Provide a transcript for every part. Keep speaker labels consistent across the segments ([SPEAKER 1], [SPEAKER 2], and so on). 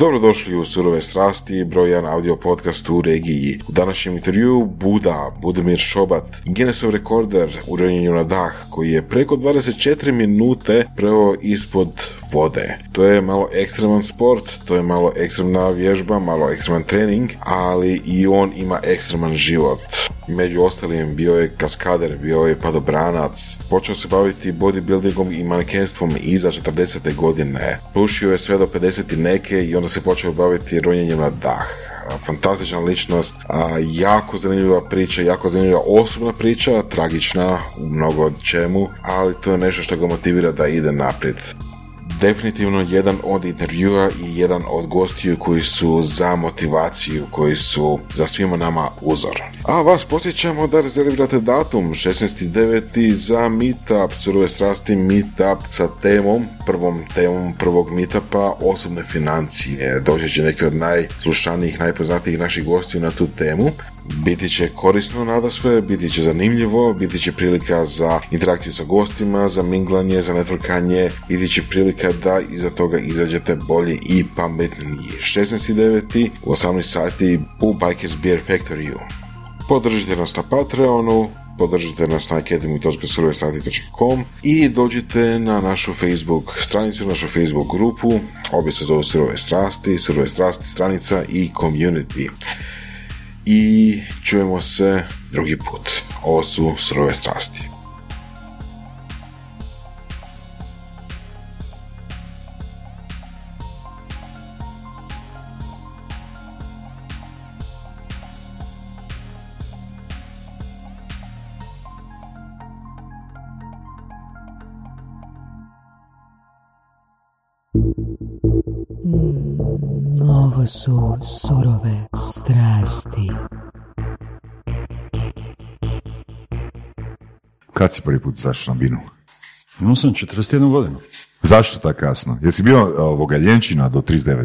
[SPEAKER 1] Dobrodošli u Surove strasti, broj 1 audio podcast u regiji. U današnjem intervju Buda, Budimir Šobat, Guinnessov rekorder u na dah, koji je preko 24 minute preo ispod vode. To je malo ekstreman sport, to je malo ekstremna vježba, malo ekstreman trening, ali i on ima ekstreman život. Među ostalim bio je kaskader, bio je padobranac, počeo se baviti bodybuildingom i manekenstvom iza 40. godine. Pušio je sve do 50. neke i onda se počeo baviti ronjenjem na dah fantastična ličnost, jako zanimljiva priča, jako zanimljiva osobna priča, tragična u mnogo od čemu, ali to je nešto što ga motivira da ide naprijed definitivno jedan od intervjua i jedan od gostiju koji su za motivaciju, koji su za svima nama uzor. A vas posjećamo da rezervirate datum 16.9. za meetup, surove strasti meetup sa temom, prvom temom prvog meetupa, osobne financije. Doći će neki od najslušanijih, najpoznatijih naših gostiju na tu temu. Biti će korisno nada sve, biti će zanimljivo, biti će prilika za interakciju sa gostima, za minglanje, za networkanje, biti će prilika da iza toga izađete bolje i pametniji. 16.9. u 18 sati u Bikers Beer Factory. Podržite nas na Patreonu, podržite nas na academy.survestati.com i dođite na našu Facebook stranicu, našu Facebook grupu, obje se zove Surove strasti, Surove strasti stranica i community i čujemo se drugi put. Ovo su surove strasti.
[SPEAKER 2] Ovo su surove strasti.
[SPEAKER 3] Kad si prvi put zašao na binu?
[SPEAKER 4] Imao sam 41 godinu.
[SPEAKER 3] Zašto tako kasno? Jesi bio ovoga ljenčina do 39.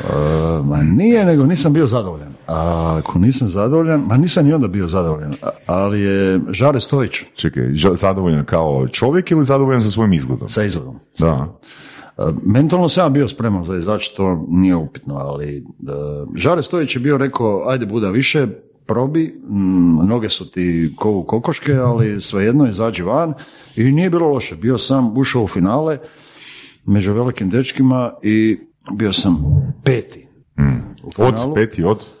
[SPEAKER 4] Uh, ma nije, nego nisam bio zadovoljan. A ako nisam zadovoljan, ma nisam ni onda bio zadovoljan, ali je Žare Stojić
[SPEAKER 3] Čekaj, ža- zadovoljan kao čovjek ili zadovoljan sa svojim izgledom?
[SPEAKER 4] sa izgledom.
[SPEAKER 3] Da.
[SPEAKER 4] Uh, Mentalno sam bio spreman za izaći, to nije upitno, ali uh, Žare Stojić je bio rekao, ajde Buda više, probi, mm, noge su ti ko u kokoške, ali svejedno izađi van i nije bilo loše. Bio sam, ušao u finale među velikim dečkima i bio sam peti. U
[SPEAKER 3] Od peti, od?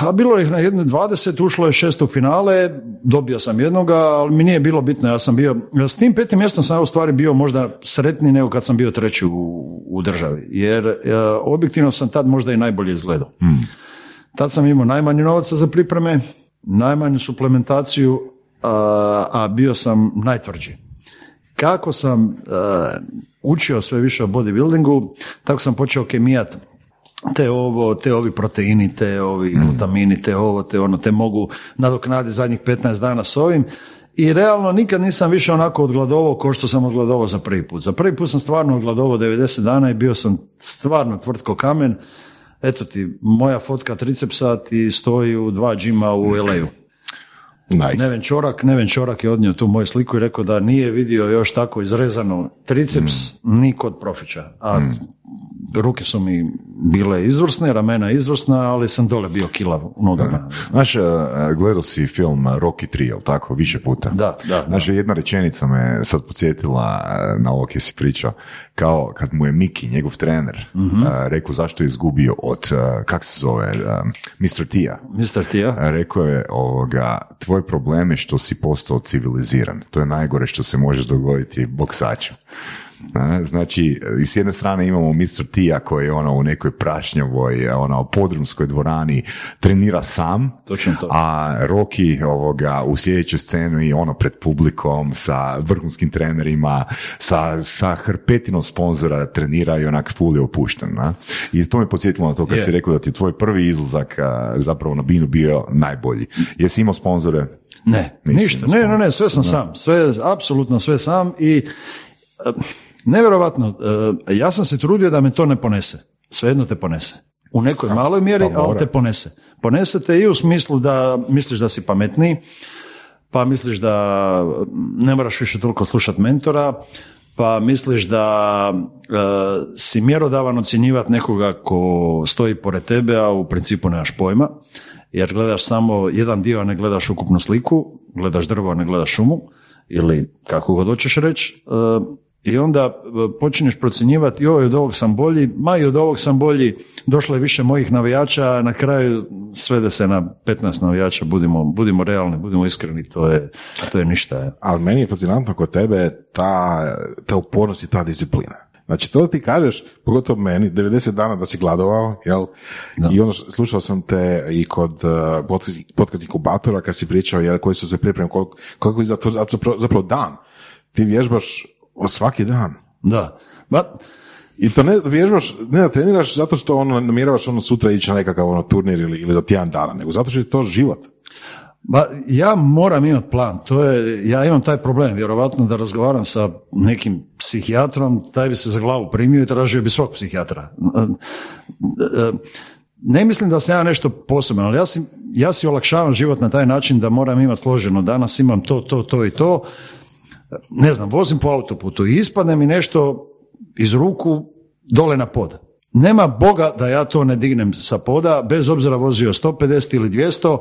[SPEAKER 4] A bilo ih na jedno 20, ušlo je šest u finale, dobio sam jednoga, ali mi nije bilo bitno, ja sam bio, s tim petim mjestom sam ja u stvari bio možda sretniji nego kad sam bio treći u, u državi, jer e, objektivno sam tad možda i najbolje izgledao. Tad sam imao najmanje novaca za pripreme, najmanju suplementaciju, a, a bio sam najtvrđi. Kako sam e, učio sve više o bodybuildingu, tako sam počeo kemijat te ovo, te ovi proteini, te ovi glutamini, te ovo, te ono, te mogu nadoknaditi zadnjih 15 dana s ovim. I realno nikad nisam više onako odgladovao kao što sam odgladovao za prvi put. Za prvi put sam stvarno odgladovao 90 dana i bio sam stvarno tvrtko kamen. Eto ti, moja fotka tricepsa ti stoji u dva džima u LA-u.
[SPEAKER 1] Nice.
[SPEAKER 4] Neven Čorak, Neven Čorak je odnio tu moju sliku i rekao da nije vidio još tako izrezano triceps ni kod profića. A ruke su mi bile izvrsne, ramena izvrsna, ali sam dole bio kilav u nogama.
[SPEAKER 3] Znaš, e, gledao si film Rocky 3, jel tako, više puta?
[SPEAKER 4] Da, da, da.
[SPEAKER 3] Znaš, jedna rečenica me sad podsjetila e, na ovo kje si pričao, kao kad mu je Miki, njegov trener, e, rekao zašto je izgubio od, kak se zove, Mr. Tija.
[SPEAKER 4] Mr. Tija,
[SPEAKER 3] Rekao je ovoga, tvoj problem je što si postao civiliziran. To je najgore što se može dogoditi boksaču. Znači, i s jedne strane imamo Mr. Tija koji je ono u nekoj prašnjavoj, ono, podrumskoj dvorani trenira sam,
[SPEAKER 4] Točno to.
[SPEAKER 3] a Rocky ovoga u sljedećoj sceni ono pred publikom sa vrhunskim trenerima, sa, sa hrpetinom sponzora trenira i onak full je opušten. Na? I to me podsjetilo na to kad
[SPEAKER 4] Je.
[SPEAKER 3] si rekao da ti je tvoj prvi izlazak zapravo na binu bio najbolji. Jesi imao sponzore?
[SPEAKER 4] Ne,
[SPEAKER 3] Nisi
[SPEAKER 4] ništa. Ne, ne, ne, sve sam sam. Sve, apsolutno sve sam i nevjerojatno, e, ja sam se trudio da me to ne ponese. Svejedno te ponese. U nekoj maloj mjeri,
[SPEAKER 3] pa
[SPEAKER 4] ali te ponese. Ponese te i u smislu da misliš da si pametniji, pa misliš da ne moraš više toliko slušati mentora, pa misliš da e, si mjerodavan ocjenjivati nekoga ko stoji pored tebe, a u principu nemaš pojma, jer gledaš samo jedan dio, a ne gledaš ukupnu sliku, gledaš drvo, a ne gledaš šumu, ili kako god hoćeš reći, e, i onda e, počinješ procjenjivati, joj, od ovog sam bolji, ma i od ovog sam bolji, došlo je više mojih navijača, a na kraju svede se na 15 navijača, budimo, budimo realni, budimo iskreni, to je, to je ništa.
[SPEAKER 5] Ali meni je fascinantno kod tebe ta, ta upornost i ta disciplina. Znači, to ti kažeš, pogotovo meni, 90 dana da si gladovao, jel? I onda slušao sam te i kod uh, podcast, podcast inkubatora kad si pričao, jel, koji su se pripremili, koliko, koliko je zapravo, zapravo dan. Ti vježbaš svaki dan.
[SPEAKER 4] Da. Ba,
[SPEAKER 5] I to ne vježbaš, ne da treniraš zato što ono, namjeravaš ono sutra ići na nekakav ono turnir ili, ili za tjedan dana, nego zato što je to život.
[SPEAKER 4] Ba, ja moram imati plan, to je, ja imam taj problem, vjerovatno da razgovaram sa nekim psihijatrom, taj bi se za glavu primio i tražio bi svog psihijatra. Ne mislim da sam ja nešto posebno, ali ja si, ja si olakšavam život na taj način da moram imati složeno. Danas imam to, to, to i to. Ne znam, vozim po autoputu i ispadne mi nešto iz ruku dole na pod. Nema Boga da ja to ne dignem sa poda, bez obzira vozio 150 ili 200,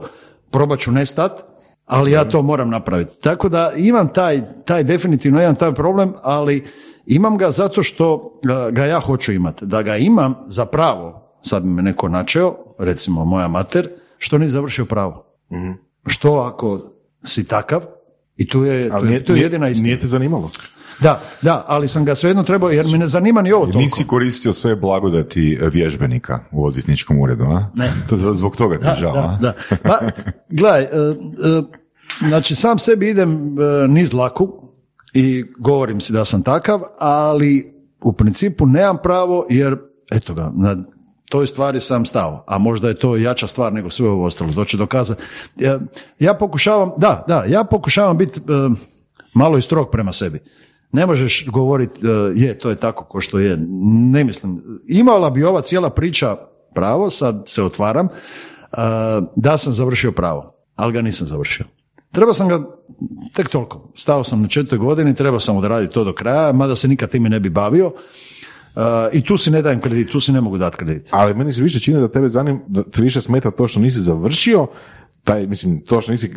[SPEAKER 4] probat ću nestat, ali ja to moram napraviti. Tako da imam taj, taj definitivno imam taj problem, ali imam ga zato što ga ja hoću imati. Da ga imam za pravo, sad me neko načeo, recimo moja mater, što nije završio pravo. Što ako si takav, i tu je, tu, je, tu je jedina istina.
[SPEAKER 5] Nije te zanimalo?
[SPEAKER 4] Da, da, ali sam ga svejedno trebao, jer me ne zanima ni ovo toliko.
[SPEAKER 3] Nisi koristio sve blagodati vježbenika u odvjetničkom uredu, a?
[SPEAKER 4] Ne.
[SPEAKER 3] To zbog toga ti
[SPEAKER 4] da,
[SPEAKER 3] žao,
[SPEAKER 4] da, da. Pa, gledaj, e, e, znači sam sebi idem e, niz laku i govorim si da sam takav, ali u principu nemam pravo, jer eto ga, na toj stvari sam stao, a možda je to jača stvar nego sve ovo ostalo, to će dokazati. Ja, pokušavam, da, da, ja pokušavam biti malo i strog prema sebi. Ne možeš govoriti, je, to je tako ko što je. Ne mislim. Imala bi ova cijela priča pravo, sad se otvaram, da sam završio pravo, ali ga nisam završio. Trebao sam ga, tek toliko, stao sam na četvrtoj godini, trebao sam odraditi to do kraja, mada se nikad time ne bi bavio. I tu si ne dajem kredit, tu si ne mogu dati kredit.
[SPEAKER 5] Ali meni se više čini da tebe zanim, da te više smeta to što nisi završio, taj, mislim, to što nisi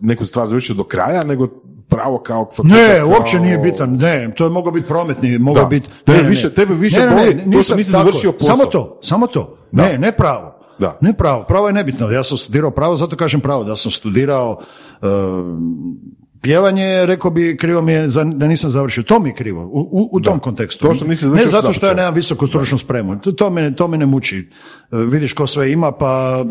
[SPEAKER 5] neku stvar završio do kraja, nego pravo kao
[SPEAKER 4] Ne, uopće nije bitan, ne, to je moglo biti prometni, moglo biti...
[SPEAKER 5] Tebe više, tebe više boli, to što nisi završio posao.
[SPEAKER 4] Samo to, samo to, ne, ne pravo.
[SPEAKER 5] Da.
[SPEAKER 4] Ne pravo, pravo je nebitno. Ja sam studirao pravo, zato kažem pravo, da sam studirao pjevanje, rekao bi, krivo mi je da nisam završio. To mi je krivo, u, u tom kontekstu.
[SPEAKER 5] To što nisi
[SPEAKER 4] ne zato što ja nemam visoku stručnu spremu. To, to, me, to me ne muči. vidiš ko sve ima, pa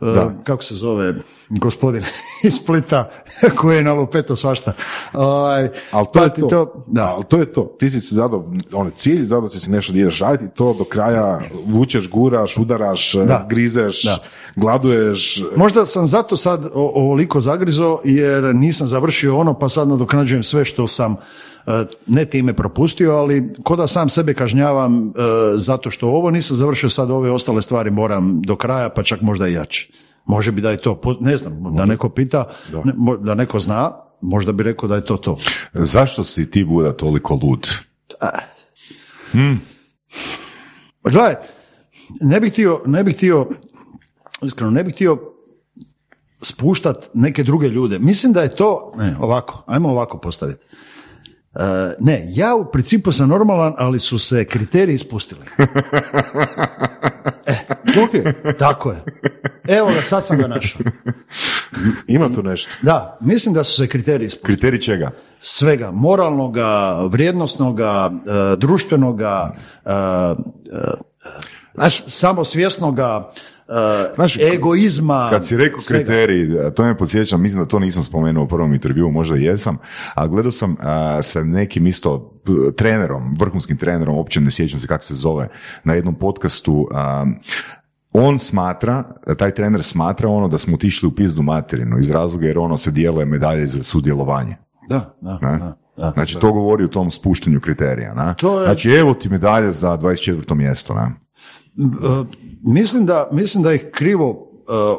[SPEAKER 4] da. kako se zove gospodin iz Splita koji je na lupeto svašta. Ovaj,
[SPEAKER 5] ali to, pa je to. to. da. Ali to je to. Ti si se zadao on cilj, zadao si si nešto da ideš raditi i to do kraja vučeš, guraš, udaraš, da. grizeš, da. gladuješ.
[SPEAKER 4] Možda sam zato sad ovoliko zagrizo jer nisam završio ono pa sad nadoknađujem sve što sam E, ne time propustio, ali ko da sam sebe kažnjavam e, zato što ovo nisam završio, sad ove ostale stvari moram do kraja, pa čak možda i jače. Može bi da je to, ne znam, da neko pita, da, da neko zna, možda bi rekao da je to to.
[SPEAKER 3] Zašto si ti Buda toliko lud?
[SPEAKER 4] Hmm. Pa gledaj, ne bih htio, ne bih htio, iskreno, ne bih htio spuštat neke druge ljude. Mislim da je to, ne, ovako, ajmo ovako postaviti. Uh, ne, ja u principu sam normalan, ali su se kriteriji ispustili. e,
[SPEAKER 5] okay.
[SPEAKER 4] tako je. Evo ga, sad sam ga našao.
[SPEAKER 5] Ima tu nešto.
[SPEAKER 4] Da, mislim da su se kriteriji ispustili.
[SPEAKER 3] Kriteriji čega?
[SPEAKER 4] Svega, moralnoga, vrijednosnoga, uh, društvenoga, uh, uh, Znaš, egoizma.
[SPEAKER 3] Kad si rekao kriteriji, to me podsjeća, mislim da to nisam spomenuo u prvom intervjuu, možda jesam, a gledao sam sa nekim isto trenerom, vrhunskim trenerom, uopće ne sjećam se kako se zove, na jednom podcastu, on smatra, taj trener smatra ono da smo otišli u pizdu materinu iz razloga jer ono se dijeluje medalje za sudjelovanje.
[SPEAKER 4] Da, da, da. Da,
[SPEAKER 3] znači, to govori o tom spuštanju kriterija. Na? To je... Znači, evo ti medalje za 24. mjesto. Na?
[SPEAKER 4] Mislim da, mislim da ih krivo uh,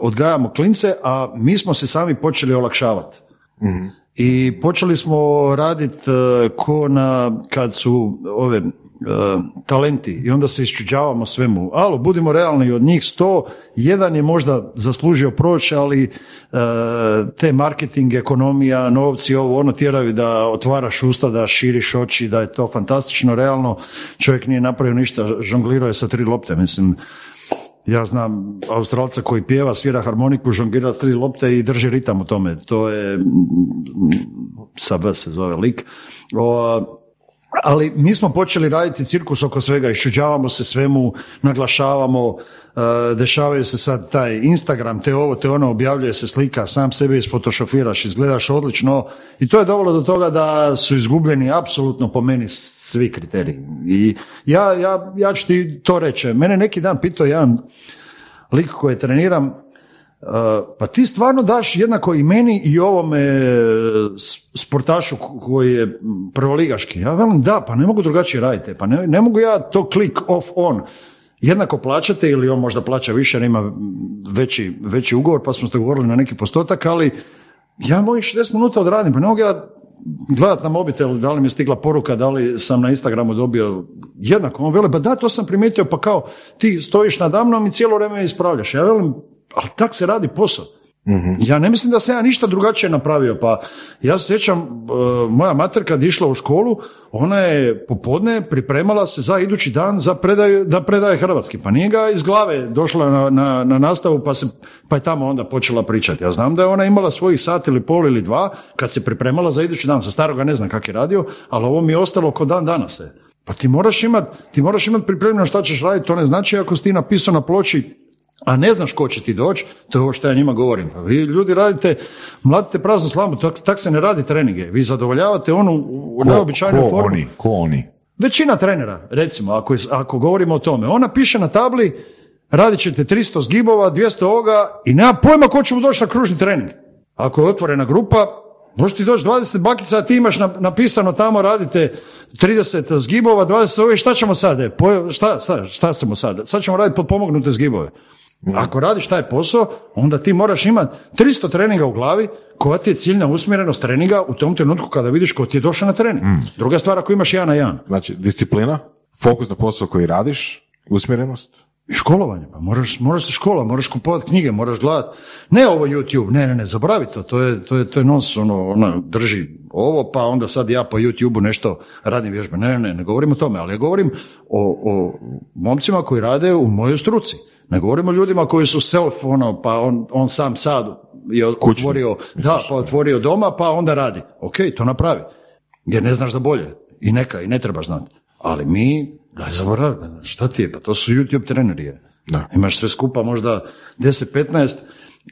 [SPEAKER 4] odgajamo klince, a mi smo se sami počeli olakšavati. mm I počeli smo raditi ko na, kad su ove talenti i onda se iščuđavamo svemu. Alo, budimo realni, od njih sto, jedan je možda zaslužio proći, ali e, te marketing, ekonomija, novci, ovo ono tjeraju da otvaraš usta, da širiš oči, da je to fantastično, realno čovjek nije napravio ništa, žonglirao je sa tri lopte, mislim, ja znam Australca koji pjeva, svira harmoniku, žongira s tri lopte i drži ritam u tome. To je, sa V se zove lik. O, ali mi smo počeli raditi cirkus oko svega, iščuđavamo se svemu, naglašavamo, e, dešavaju se sad taj Instagram, te ovo, te ono, objavljuje se slika, sam sebe isfotošofiraš, izgledaš odlično i to je dovelo do toga da su izgubljeni apsolutno po meni svi kriteriji. I ja, ja, ja ću ti to reći. Mene neki dan pitao jedan lik koji treniram, pa ti stvarno daš jednako i meni i ovome sportašu koji je prvoligaški. Ja velim da, pa ne mogu drugačije raditi. Pa ne, ne mogu ja to klik off on jednako plaćate ili on možda plaća više jer ima veći, veći ugovor pa smo se dogovorili na neki postotak, ali ja mojih 60 minuta odradim, pa ne mogu ja gledat na mobitel da li mi je stigla poruka, da li sam na Instagramu dobio jednako. On veli, pa da, to sam primijetio, pa kao ti stojiš nadamnom i cijelo vrijeme ispravljaš. Ja velim, ali tak se radi posao. Ja ne mislim da sam ja ništa drugačije napravio, pa ja se sjećam, e, moja mater kad išla u školu, ona je popodne pripremala se za idući dan za predaju, da predaje hrvatski, pa nije ga iz glave došla na, na, na nastavu pa, se, pa je tamo onda počela pričati. Ja znam da je ona imala svojih sat ili pol ili dva kad se pripremala za idući dan, sa staroga ne znam kak je radio, ali ovo mi je ostalo kod dan danas. Pa ti moraš imati ti moraš imat pripremljeno šta ćeš raditi, to ne znači ako si ti napisao na ploči a ne znaš ko će ti doći, to je ovo što ja njima govorim. Pa vi ljudi radite, mladite praznu slamu, tak, tak se ne radi treninge. Vi zadovoljavate onu u neobičajnoj
[SPEAKER 3] ko Oni, ko oni?
[SPEAKER 4] Većina trenera, recimo, ako, ako govorimo o tome. Ona piše na tabli, radit ćete 300 zgibova, 200 ovoga i nema pojma ko će mu doći na kružni trening. Ako je otvorena grupa, Može ti doći 20 bakica, a ti imaš napisano tamo radite 30 zgibova, 20 ove, šta ćemo sad? E, šta, šta, šta ćemo sad? Sad ćemo raditi pomognute zgibove. Ako radiš taj posao, onda ti moraš imati 300 treninga u glavi, koja ti je ciljna usmjerenost treninga u tom trenutku kada vidiš ko ti je došao na trening. Mm. Druga stvar, ako imaš jedan na jedan.
[SPEAKER 1] Znači, disciplina, fokus na posao koji radiš, usmjerenost.
[SPEAKER 4] I školovanje, pa moraš, moraš se škola, moraš kupovati knjige, moraš gledati. Ne ovo YouTube, ne, ne, ne, zaboravi to, to je, to je, to je nos, ono, ono, drži ovo, pa onda sad ja po YouTube-u nešto radim vježbe. Ne, ne, ne, ne govorim o tome, ali ja govorim o, o momcima koji rade u mojoj struci. Ne govorimo o ljudima koji su self, ono, pa on, on sam sad je otvorio, da, pa otvorio doma, pa onda radi. Ok, to napravi. Jer ne znaš da bolje. I neka, i ne trebaš znati. Ali mi, da zaboravi, šta ti je, pa to su YouTube treneri. Da. Imaš sve skupa možda 10-15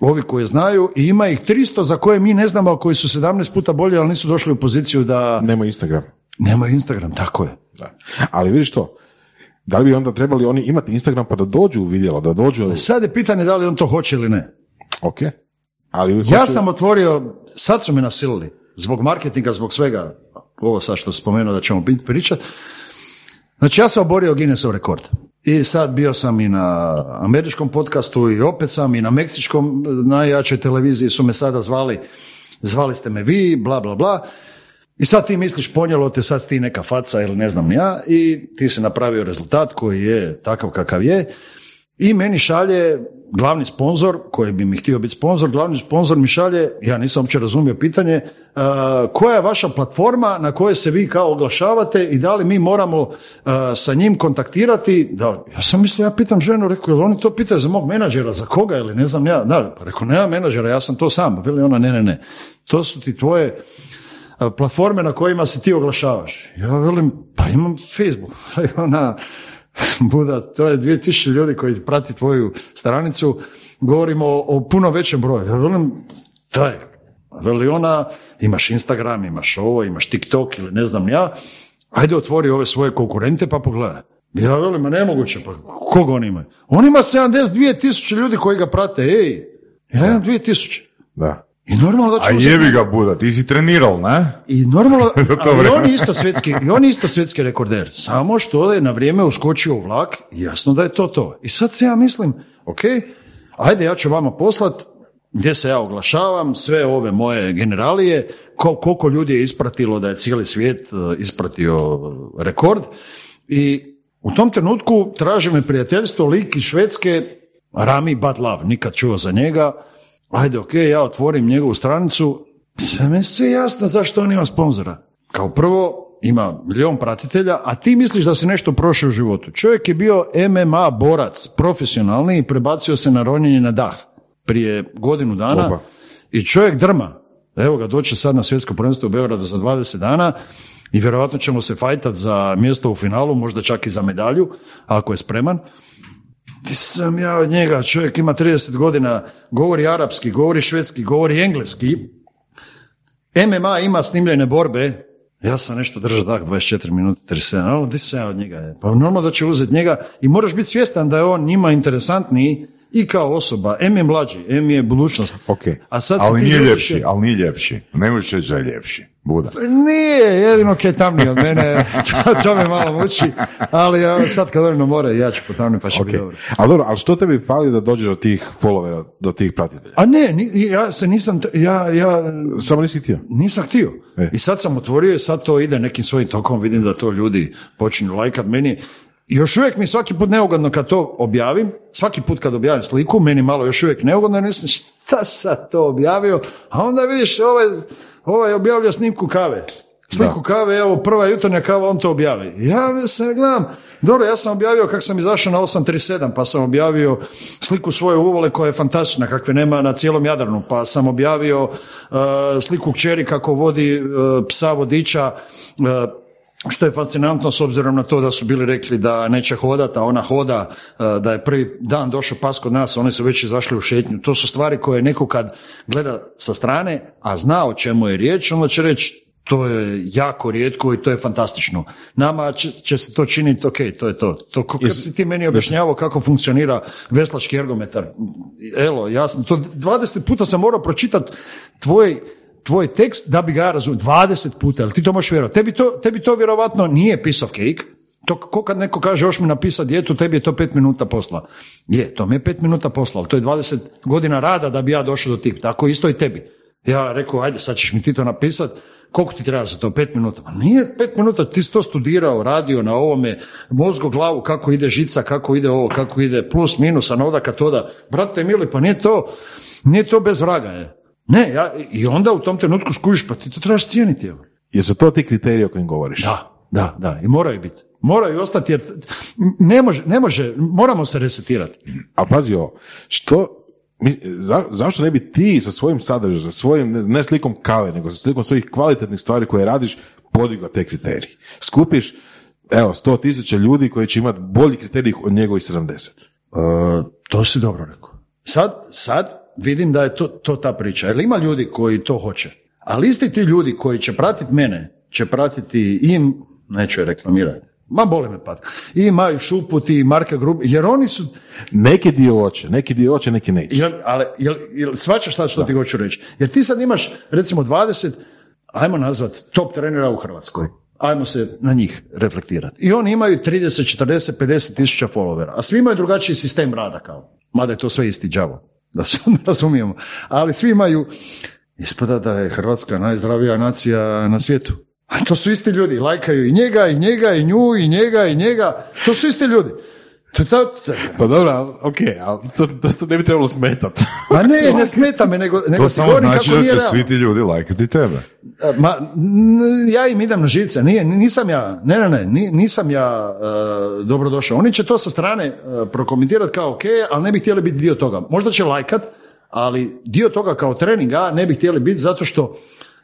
[SPEAKER 4] ovi koji znaju i ima ih 300 za koje mi ne znamo, koji su 17 puta bolji, ali nisu došli u poziciju da...
[SPEAKER 1] Nema Instagram.
[SPEAKER 4] Nema Instagram, tako je.
[SPEAKER 1] Da. Ali vidiš to, da li bi onda trebali oni imati Instagram pa da dođu u vidjelo, da dođu...
[SPEAKER 4] Sad je pitanje da li on to hoće ili ne.
[SPEAKER 1] Ok. Ali
[SPEAKER 4] Ja sam otvorio, sad su me nasilili, zbog marketinga, zbog svega, ovo sad što spomenuo da ćemo biti pričat. Znači ja sam oborio Guinnessov rekord. I sad bio sam i na američkom podcastu i opet sam i na meksičkom najjačoj televiziji su me sada zvali, zvali ste me vi, bla bla bla. I sad ti misliš ponijelo te, sad ti neka faca ili ne znam ja i ti si napravio rezultat koji je takav kakav je. I meni šalje glavni sponzor, koji bi mi htio biti sponzor, glavni sponzor mi šalje, ja nisam uopće razumio pitanje, koja je vaša platforma na kojoj se vi kao oglašavate i da li mi moramo sa njim kontaktirati? Da, ja sam mislio, ja pitam ženu, rekao, jel oni to pitaju za mog menadžera, za koga ili ne znam ja, da, pa rekao, nema menadžera, ja sam to sam, veli ona, ne, ne, ne, to su ti tvoje platforme na kojima se ti oglašavaš. Ja velim, pa imam Facebook. Ona, Buda, to je 2000 ljudi koji prati tvoju stranicu, govorimo o, puno većem broju. Ja velim, daj, veli ona, imaš Instagram, imaš ovo, imaš TikTok ili ne znam ja, ajde otvori ove svoje konkurente pa pogledaj. Ja velim, ma nemoguće, pa koga on ima? On ima 72 tisuće ljudi koji ga prate, ej, ja imam 2000. tisuće.
[SPEAKER 1] Da.
[SPEAKER 4] I normalno da
[SPEAKER 3] A jebi ga Buda, ti si trenirao, ne?
[SPEAKER 4] I normalno, ali on je isto svjetski, i on je isto svjetski rekorder. Samo što je na vrijeme uskočio u vlak, jasno da je to to. I sad se ja mislim, ok, ajde ja ću vama poslat gdje se ja oglašavam, sve ove moje generalije, ko- koliko ljudi je ispratilo da je cijeli svijet e, ispratio rekord i u tom trenutku traži me prijateljstvo lik iz Švedske, Rami Badlav, nikad čuo za njega, ajde ok, ja otvorim njegovu stranicu, sve mi sve jasno zašto on ima sponzora. Kao prvo, ima milion pratitelja, a ti misliš da si nešto prošao u životu. Čovjek je bio MMA borac, profesionalni i prebacio se na ronjenje na dah prije godinu dana
[SPEAKER 1] Opa.
[SPEAKER 4] i čovjek drma. Evo ga, doće sad na svjetsko prvenstvo u Beogradu za 20 dana i vjerojatno ćemo se fajtat za mjesto u finalu, možda čak i za medalju, ako je spreman. Ti sam ja od njega, čovjek ima 30 godina, govori arapski, govori švedski, govori engleski, MMA ima snimljene borbe, ja sam nešto držao tak 24 minuta 37, ali di sam ja od njega? je? Pa normalno da će uzeti njega i moraš biti svjestan da je on njima interesantniji i kao osoba. M je mlađi, M je budućnost.
[SPEAKER 3] Ok,
[SPEAKER 4] A sad
[SPEAKER 3] ali nije
[SPEAKER 4] ljubiš-
[SPEAKER 3] ljepši, ali nije ljepši. Ne možeš reći da je ljepši. Buda.
[SPEAKER 4] Nije, jedino je tamniji od mene, to, to me malo muči, ali sad kad odem na more, ja ću potamniti pa će
[SPEAKER 1] Ok.
[SPEAKER 4] biti dobro.
[SPEAKER 1] Ali dobro, ali što tebi fali da dođeš do tih followera, do tih pratitelja?
[SPEAKER 4] A ne, ja se nisam, ja, ja
[SPEAKER 1] Samo nisi htio.
[SPEAKER 4] Nisam htio.
[SPEAKER 1] E.
[SPEAKER 4] I sad sam otvorio i sad to ide nekim svojim tokom, vidim da to ljudi počinju lajkat meni. Još uvijek mi svaki put neugodno kad to objavim, svaki put kad objavim sliku, meni malo još uvijek neugodno, jer mislim šta sad to objavio, a onda vidiš ovaj, ovaj objavlja snimku kave. Sliku kave, evo prva jutarnja kava, on to objavi. Ja se gledam, dobro, ja sam objavio kako sam izašao na 837, pa sam objavio sliku svoje uvole koja je fantastična, kakve nema na cijelom Jadranu, pa sam objavio uh, sliku kćeri kako vodi uh, psa vodiča, uh, što je fascinantno s obzirom na to da su bili rekli da neće hodat, a ona hoda, uh, da je prvi dan došao pas kod nas, oni su već izašli u šetnju. To su stvari koje neko kad gleda sa strane, a zna o čemu je riječ, onda će reći to je jako rijetko i to je fantastično. Nama će, će se to činiti, ok, to je to. To kad si ti meni objašnjavao kako funkcionira veslački ergometar. Elo, jasno, to 20 puta sam morao pročitati tvoj tvoj tekst da bi ga razumio. 20 puta, jel ti to možeš vjerovati? Tebi to, tebi to vjerovatno nije piece of cake. To ko kad neko kaže još mi napisa djetu, tebi je to pet minuta posla. Je, to mi je pet minuta posla, ali to je 20 godina rada da bi ja došao do tih. Tako isto i tebi. Ja rekao, ajde, sad ćeš mi ti to napisat, koliko ti treba za to? Pet minuta? Pa nije pet minuta, ti si to studirao, radio na ovome, mozgo glavu, kako ide žica, kako ide ovo, kako ide plus, minus, anoda, katoda. Brate mili, pa nije to, nije to bez vraga, je. Ne, ja, i onda u tom trenutku skužiš, pa ti to trebaš cijeniti, evo.
[SPEAKER 1] Jesu to ti kriteriji o kojim govoriš?
[SPEAKER 4] Da, da, da, i moraju biti. Moraju ostati jer ne može, ne može, moramo se resetirati.
[SPEAKER 1] A pazi ovo, što, mi- za- zašto ne bi ti sa svojim sadržajem, sa svojim, ne, ne slikom kave, nego sa slikom svojih kvalitetnih stvari koje radiš, podigao te kriterije. Skupiš, evo, sto tisuća ljudi koji će imati bolji kriterij od njegovih 70.
[SPEAKER 4] Uh, to si dobro rekao. Sad, sad vidim da je to, to ta priča. Jer ima ljudi koji to hoće. Ali isti ti ljudi koji će pratiti mene, će pratiti im, neću je reklamirati, ma boli me pat, i Maju Šuput i Marka Grub, jer oni su,
[SPEAKER 1] Neki dio hoće, neki dio hoće, neki neće.
[SPEAKER 4] jel, ali, jel, jel svačaš šta što ti hoću reći? Jer ti sad imaš, recimo, 20, ajmo nazvat, top trenera u Hrvatskoj. Ajmo se na njih reflektirati. I oni imaju 30, 40, 50 tisuća followera, a svi imaju drugačiji sistem rada kao. Mada je to sve isti đavo, da se razumijemo. Ali svi imaju, ispada da je Hrvatska najzdravija nacija na svijetu. A to su isti ljudi, lajkaju i njega, i njega, i nju, i njega, i njega. To su isti ljudi. To, to, to,
[SPEAKER 1] Pa dobro, ok, ali to, to, to ne bi trebalo smetat.
[SPEAKER 4] Ma ne, ne smeta me, nego, nego
[SPEAKER 3] To samo znači
[SPEAKER 4] kako
[SPEAKER 3] da će
[SPEAKER 4] realno.
[SPEAKER 3] svi ti ljudi lajkati tebe.
[SPEAKER 4] Ma, n- ja im idem na živce, nije, nisam ja, ne, ne, ne, ni- nisam ja uh, dobrodošao. Oni će to sa strane uh, prokomentirati kao ok, ali ne bi htjeli biti dio toga. Možda će lajkat, ali dio toga kao treninga ne bi htjeli biti zato što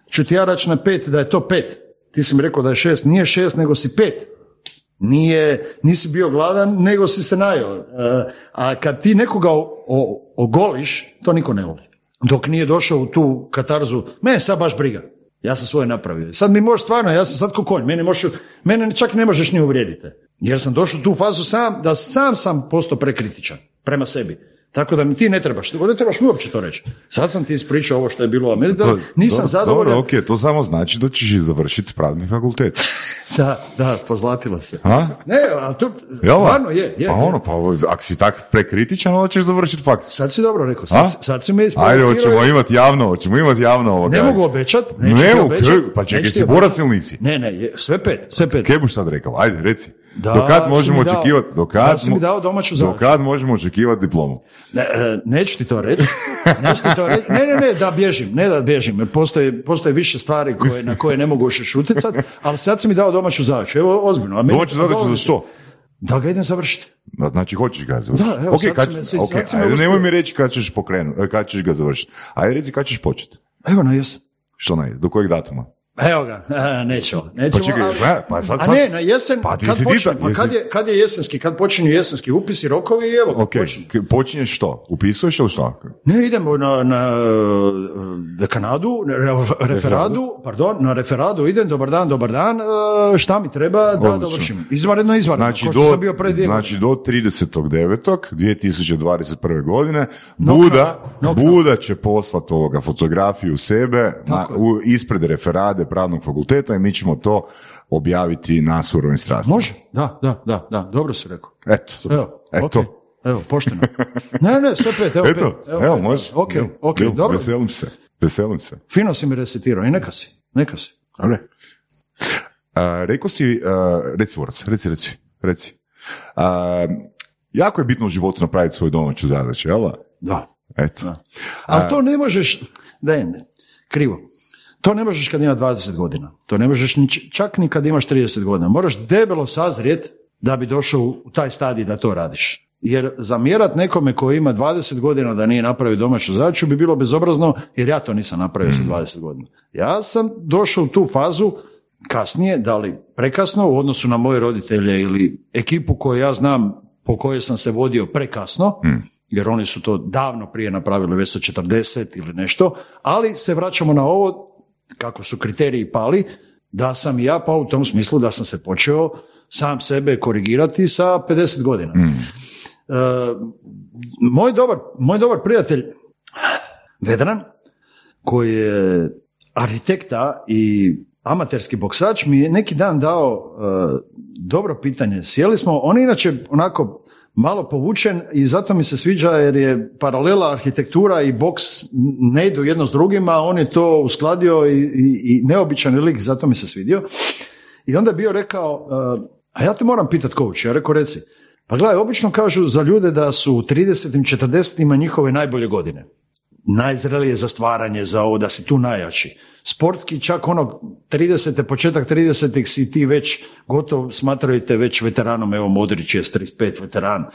[SPEAKER 4] ću ti ja reći na pet da je to pet. Ti si mi rekao da je šest, nije šest, nego si pet. Nije, nisi bio gladan, nego si se najeo. E, a kad ti nekoga ogoliš, to niko ne voli. Dok nije došao u tu katarzu, mene sad baš briga. Ja sam svoje napravio. Sad mi možeš stvarno, ja sam sad ko konj, mene, možeš, mene čak ne možeš ni uvrijediti. Jer sam došao u tu fazu sam, da sam sam postao prekritičan prema sebi. Tako da mi ti ne trebaš, ne trebaš mi uopće to reći. Sad sam ti ispričao ovo što je bilo u Americi, nisam zadovoljan.
[SPEAKER 3] Dobro, ok, to samo znači da ćeš i završiti pravni fakultet.
[SPEAKER 4] Da, da, pozlatilo se.
[SPEAKER 3] A?
[SPEAKER 4] Ne, a to stvarno je, je.
[SPEAKER 3] Pa ono, pa ovo, ako si tak prekritičan, onda ćeš završiti faks.
[SPEAKER 4] Sad si dobro rekao,
[SPEAKER 3] A?
[SPEAKER 4] sad, sad si me
[SPEAKER 3] Ajde, hoćemo imati javno, hoćemo imati javno ovo.
[SPEAKER 4] Ne mogu obećat,
[SPEAKER 3] Ne
[SPEAKER 4] neću ti
[SPEAKER 3] mogu,
[SPEAKER 4] obećat.
[SPEAKER 3] pa čekaj, si
[SPEAKER 4] ti
[SPEAKER 3] borac ili nisi?
[SPEAKER 4] Ne, ne, sve pet, sve pet.
[SPEAKER 3] Kaj buš sad rekao? Ajde, reci.
[SPEAKER 4] Da
[SPEAKER 3] do kad
[SPEAKER 4] si
[SPEAKER 3] možemo očekivati, do kad,
[SPEAKER 4] da mi
[SPEAKER 3] mo-
[SPEAKER 4] dao domaću
[SPEAKER 3] do
[SPEAKER 4] zadaću.
[SPEAKER 3] kad možemo očekivati diplomu?
[SPEAKER 4] Ne, e, neću ti to reći. Neću ti to reći. Ne, ne, ne, da bježim, ne da bježim. jer Postoje, postoje više stvari koje, na koje ne mogu još utjecati, ali sad si mi dao domaću zadaću. Evo, ozbiljno. A meni-
[SPEAKER 3] Domaću zadaću za što?
[SPEAKER 4] Da ga idem završiti.
[SPEAKER 3] Znači, hoćeš ga završiti.
[SPEAKER 4] Da, evo,
[SPEAKER 3] Ok,
[SPEAKER 4] sad
[SPEAKER 3] kad,
[SPEAKER 4] si me- sad-
[SPEAKER 3] ok,
[SPEAKER 4] sad si me
[SPEAKER 3] ajde, nemoj mi reći kad ćeš pokrenuti, kad ćeš ga završiti. Ajde, reci kad ćeš početi.
[SPEAKER 4] Evo na jesen.
[SPEAKER 3] Što ne, do kojeg datuma?
[SPEAKER 4] Evo ga, a, neću, neću.
[SPEAKER 3] Pa čekaj,
[SPEAKER 4] ali-
[SPEAKER 3] zna- pa sad-
[SPEAKER 4] a
[SPEAKER 3] sad-
[SPEAKER 4] ne, na jesen,
[SPEAKER 3] pa
[SPEAKER 4] kad
[SPEAKER 3] ta-
[SPEAKER 4] pa kad je, kad je jesenski, kad počinju jesenski upisi, rokovi, evo ga,
[SPEAKER 3] Ok,
[SPEAKER 4] počinje.
[SPEAKER 3] počinješ što? Upisuješ ili što?
[SPEAKER 4] Ne, idemo na, na dekanadu, ne, re- referadu, pardon, na referadu idem, dobar dan, dobar dan, e, šta mi treba da
[SPEAKER 3] Odlično.
[SPEAKER 4] dovršim. Izvanredno, izvanredno,
[SPEAKER 3] Znači do,
[SPEAKER 4] sam bio pre dvije
[SPEAKER 3] znači do 30.9.2021. godine
[SPEAKER 4] No
[SPEAKER 3] Buda,
[SPEAKER 4] no.
[SPEAKER 3] Buda će poslati ovoga fotografiju sebe na, u, ispred referade pravnog fakulteta i mi ćemo to objaviti na surovim strastima.
[SPEAKER 4] Može, da, da, da, da, dobro si rekao.
[SPEAKER 3] Eto,
[SPEAKER 4] Evo,
[SPEAKER 3] eto.
[SPEAKER 4] okej, Evo, pošteno. Ne, ne, sve pet, evo
[SPEAKER 3] Eto,
[SPEAKER 4] pet.
[SPEAKER 3] evo,
[SPEAKER 4] pet.
[SPEAKER 3] može.
[SPEAKER 4] Ok,
[SPEAKER 3] Evo,
[SPEAKER 4] ok,
[SPEAKER 3] evo,
[SPEAKER 4] dobro.
[SPEAKER 3] Veselim se, veselim se.
[SPEAKER 4] Fino si mi resetirao i neka si, neka si.
[SPEAKER 3] Dobre. Uh, rekao si, uh, reci Vorac, reci, reci, reci. Uh, jako je bitno u životu napraviti svoju domaću zadaću, jel da?
[SPEAKER 4] Da.
[SPEAKER 3] Eto.
[SPEAKER 4] Da. Ali to ne možeš, ne, ne, krivo. To ne možeš kad ima 20 godina. To ne možeš ni, čak ni kad imaš 30 godina. Moraš debelo sazrijet da bi došao u taj stadij da to radiš. Jer zamjerat nekome koji ima 20 godina da nije napravio domaću zadaću bi bilo bezobrazno, jer ja to nisam napravio sa 20 godina. Ja sam došao u tu fazu kasnije, da li prekasno u odnosu na moje roditelje ili ekipu koju ja znam po kojoj sam se vodio prekasno, jer oni su to davno prije napravili, već sa 40 ili nešto, ali se vraćamo na ovo, kako su kriteriji pali, da sam ja pa u tom smislu da sam se počeo sam sebe korigirati sa 50 godina. E, moj, dobar, moj dobar prijatelj, Vedran, koji je arhitekta i amaterski boksač, mi je neki dan dao e, dobro pitanje. Sjeli smo, on je inače onako malo povučen i zato mi se sviđa jer je paralela arhitektura i boks ne idu jedno s drugima, on je to uskladio i, i, i neobičan lik, zato mi se svidio. I onda je bio rekao, e, a ja te moram pitat coach, ja rekao reci, pa gledaj, obično kažu za ljude da su u 30. 40. njihove najbolje godine najzrelije za stvaranje, za ovo, da si tu najjači. Sportski čak ono 30. početak 30. si ti već gotovo smatraju te već veteranom, evo Modrić je s 35 veteran.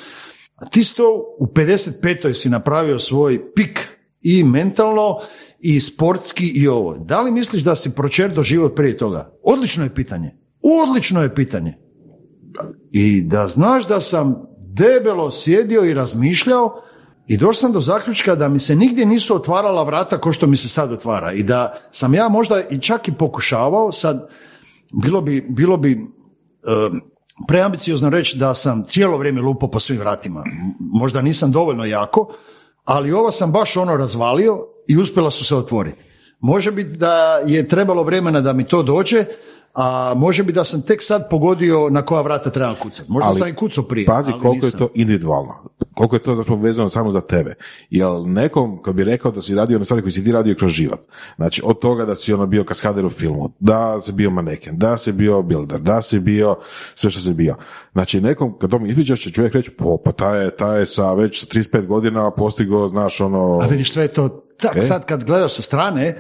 [SPEAKER 4] A ti si to u 55. si napravio svoj pik i mentalno i sportski i ovo. Da li misliš da si pročerdo život prije toga? Odlično je pitanje. Odlično je pitanje. I da znaš da sam debelo sjedio i razmišljao i došao sam do zaključka da mi se nigdje nisu otvarala vrata kao što mi se sad otvara i da sam ja možda i čak i pokušavao sad bilo bi, bilo bi e, preambiciozno reći da sam cijelo vrijeme lupao po svim vratima. Možda nisam dovoljno jako, ali ova sam baš ono razvalio i uspjela su se otvoriti. Može biti da je trebalo vremena da mi to dođe, a može biti da sam tek sad pogodio na koja vrata trebam kucati. Možda
[SPEAKER 1] Ali,
[SPEAKER 4] sam i kucao prije.
[SPEAKER 1] Pazi
[SPEAKER 4] ali
[SPEAKER 1] koliko
[SPEAKER 4] nisam.
[SPEAKER 1] je to individualno. Koliko je to zapravo vezano samo za tebe. Jel nekom, kad bi rekao da si radio na stvari koji si ti radio kroz život, znači od toga da si ono bio kaskader u filmu, da si bio maneken, da si bio builder, da si bio sve što si bio. Znači nekom, kad to mi ispričaš, će čovjek reći, po, pa taj je, taj je sa već 35 godina postigao, znaš, ono...
[SPEAKER 4] A vidiš sve je to tak
[SPEAKER 1] Ok.
[SPEAKER 4] sad kad gledaš sa strane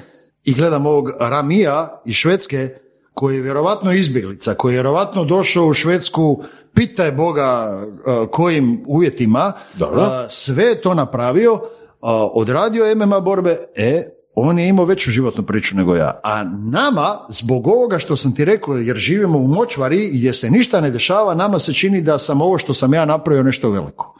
[SPEAKER 4] i gledam ovog Ramija iz Švedske koji je vjerovatno izbjeglica, koji je vjerovatno došao u Švedsku, pitaj Boga uh, kojim uvjetima,
[SPEAKER 1] Dobro.
[SPEAKER 4] uh, sve je to napravio, uh, odradio MMA borbe, e, on je imao veću životnu priču nego ja. A nama, zbog ovoga što sam ti rekao, jer živimo u močvari gdje se ništa ne dešava, nama se čini da sam ovo što sam ja napravio nešto veliko.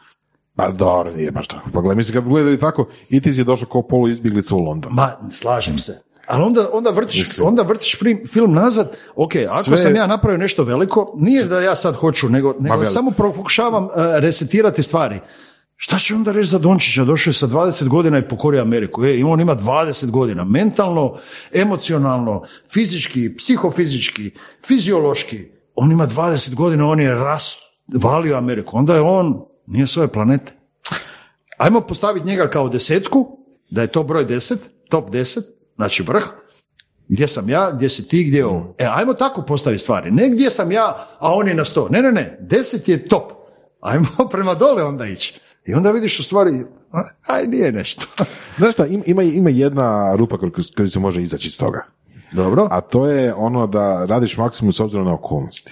[SPEAKER 1] Pa dobro, nije baš tako. Pa gledaj, mislim, kad gledali tako, i ti si došao kao polu izbjeglica u London.
[SPEAKER 4] Ma, slažem se. Ali onda, onda, vrtiš, onda vrtiš pri- film nazad, ok, ako
[SPEAKER 1] Sve-
[SPEAKER 4] sam ja napravio nešto veliko, nije da ja sad hoću, nego, nego
[SPEAKER 1] veli.
[SPEAKER 4] samo pokušavam uh, resetirati stvari. Šta će onda reći za Dončića? Došao je sa 20 godina i pokorio Ameriku. E, on ima 20 godina. Mentalno, emocionalno, fizički, psihofizički, fiziološki. On ima 20 godina, on je razvalio Ameriku. Onda je on, nije svoje planete. Ajmo postaviti njega kao desetku, da je to broj 10, top 10, znači vrh, gdje sam ja, gdje si ti, gdje je ovo. E, ajmo tako postaviti stvari. Ne gdje sam ja, a on je na sto. Ne, ne, ne, 10 je top. Ajmo prema dole onda ići. I onda vidiš u stvari, aj nije nešto.
[SPEAKER 1] Znaš šta, im- ima, ima jedna rupa koju se može izaći iz toga.
[SPEAKER 4] Dobro.
[SPEAKER 1] A to je ono da radiš maksimum s obzirom na okolnosti.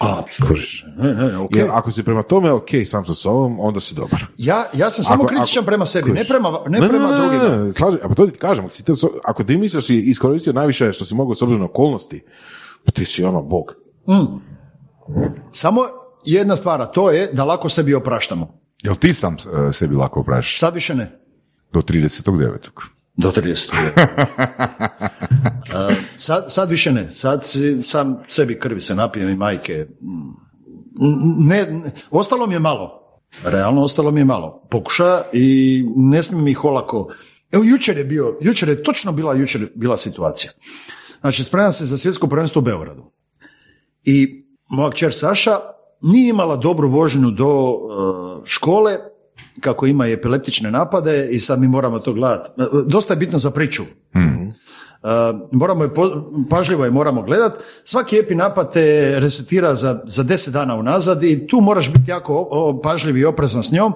[SPEAKER 1] Kužiš.
[SPEAKER 4] Ne, ne, ok.
[SPEAKER 1] Jer ako si prema tome ok sam sa sobom, onda si dobar.
[SPEAKER 4] Ja, ja sam samo
[SPEAKER 1] Ako-
[SPEAKER 4] kritičan
[SPEAKER 1] ako-
[SPEAKER 4] prema sebi, ne prema, ne prema
[SPEAKER 1] ne,
[SPEAKER 4] drugima.
[SPEAKER 1] Ne, ne, slažem, a pa to ti kažem, ako, si te, ako ti misliš da si iskoristio najviše što si mogao s obzirom na okolnosti, pa ti si ono bog.
[SPEAKER 4] Samo jedna stvar, a to je da lako sebi opraštamo.
[SPEAKER 3] Jel ti sam e, sebi lako oprašaš?
[SPEAKER 4] Sad više ne.
[SPEAKER 3] Do 39.
[SPEAKER 4] Do 30. A, sad, sad više ne. Sad si, sam sebi krvi se napijem i majke. Ne, ne, ostalo mi je malo. Realno ostalo mi je malo. Pokuša i ne smijem ih olako. Evo jučer je bio, jučer je točno bila jučer bila situacija. Znači, spremam se za svjetsko prvenstvo u Beogradu. I moja kćer Saša nije imala dobru vožnju do e, škole, kako ima i epileptične napade i sad mi moramo to gledati. E, Dosta je bitno za priču. Uh, moramo je, pažljivo je moramo gledat. Svaki epi napad te resetira za, za 10 dana unazad i tu moraš biti jako o- o- pažljiv i oprezan s njom.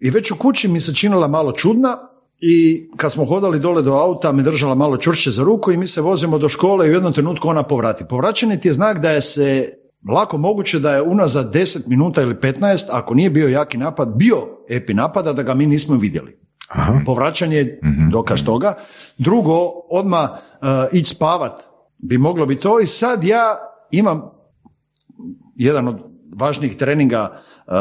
[SPEAKER 4] I već u kući mi se činila malo čudna i kad smo hodali dole do auta me držala malo čvršće za ruku i mi se vozimo do škole i u jednom trenutku ona povrati. Povraćanje ti je znak da je se lako moguće da je unazad 10 minuta ili 15, ako nije bio jaki napad, bio epi napada da ga mi nismo vidjeli. Povraćanje je dokaz toga. Drugo, odmah uh, ići spavat bi moglo biti to. I sad ja imam jedan od važnijih treninga uh,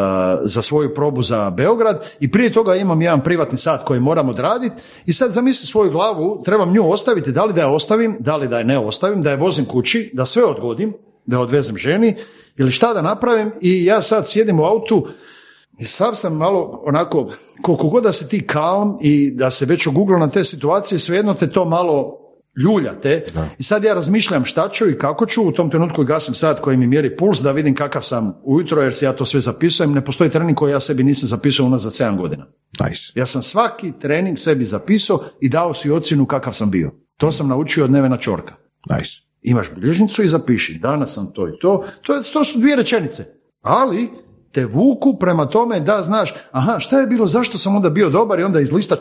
[SPEAKER 4] za svoju probu za Beograd i prije toga imam jedan privatni sat koji moram odraditi i sad zamisli svoju glavu, trebam nju ostaviti, da li da je ostavim, da li da je ne ostavim, da je vozim kući, da sve odgodim, da odvezem ženi ili šta da napravim i ja sad sjedim u autu i sav sam malo onako, koliko god da si ti kalm i da se već oguglo na te situacije, svejedno te to malo ljuljate. I sad ja razmišljam šta ću i kako ću, u tom trenutku gasim sat koji mi mjeri puls da vidim kakav sam ujutro jer se ja to sve zapisujem. Ne postoji trening koji ja sebi nisam zapisao unazad 7 godina.
[SPEAKER 1] Nice.
[SPEAKER 4] Ja sam svaki trening sebi zapisao i dao si ocjenu kakav sam bio. To sam naučio od Nevena Čorka.
[SPEAKER 1] Nice.
[SPEAKER 4] Imaš bilježnicu i zapiši. Danas sam to i to. To, je, to su dvije rečenice. Ali te vuku prema tome da znaš, aha, šta je bilo, zašto sam onda bio dobar i onda iz lista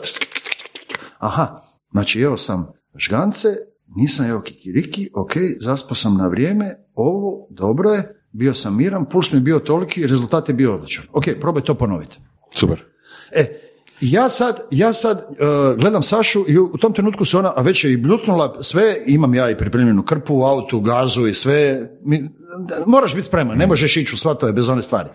[SPEAKER 4] aha, znači jeo sam žgance, nisam jeo kikiriki, ok, zaspao sam na vrijeme, ovo, dobro je, bio sam miran, puls mi je bio toliki, rezultat je bio odličan. Ok, probaj to ponoviti.
[SPEAKER 1] Super.
[SPEAKER 4] E, ja sad, ja sad uh, gledam Sašu i u tom trenutku se ona, a već je i bljutnula sve, imam ja i pripremljenu krpu autu, gazu i sve, mi, moraš biti spreman, ne možeš ići u svatove bez one stvari.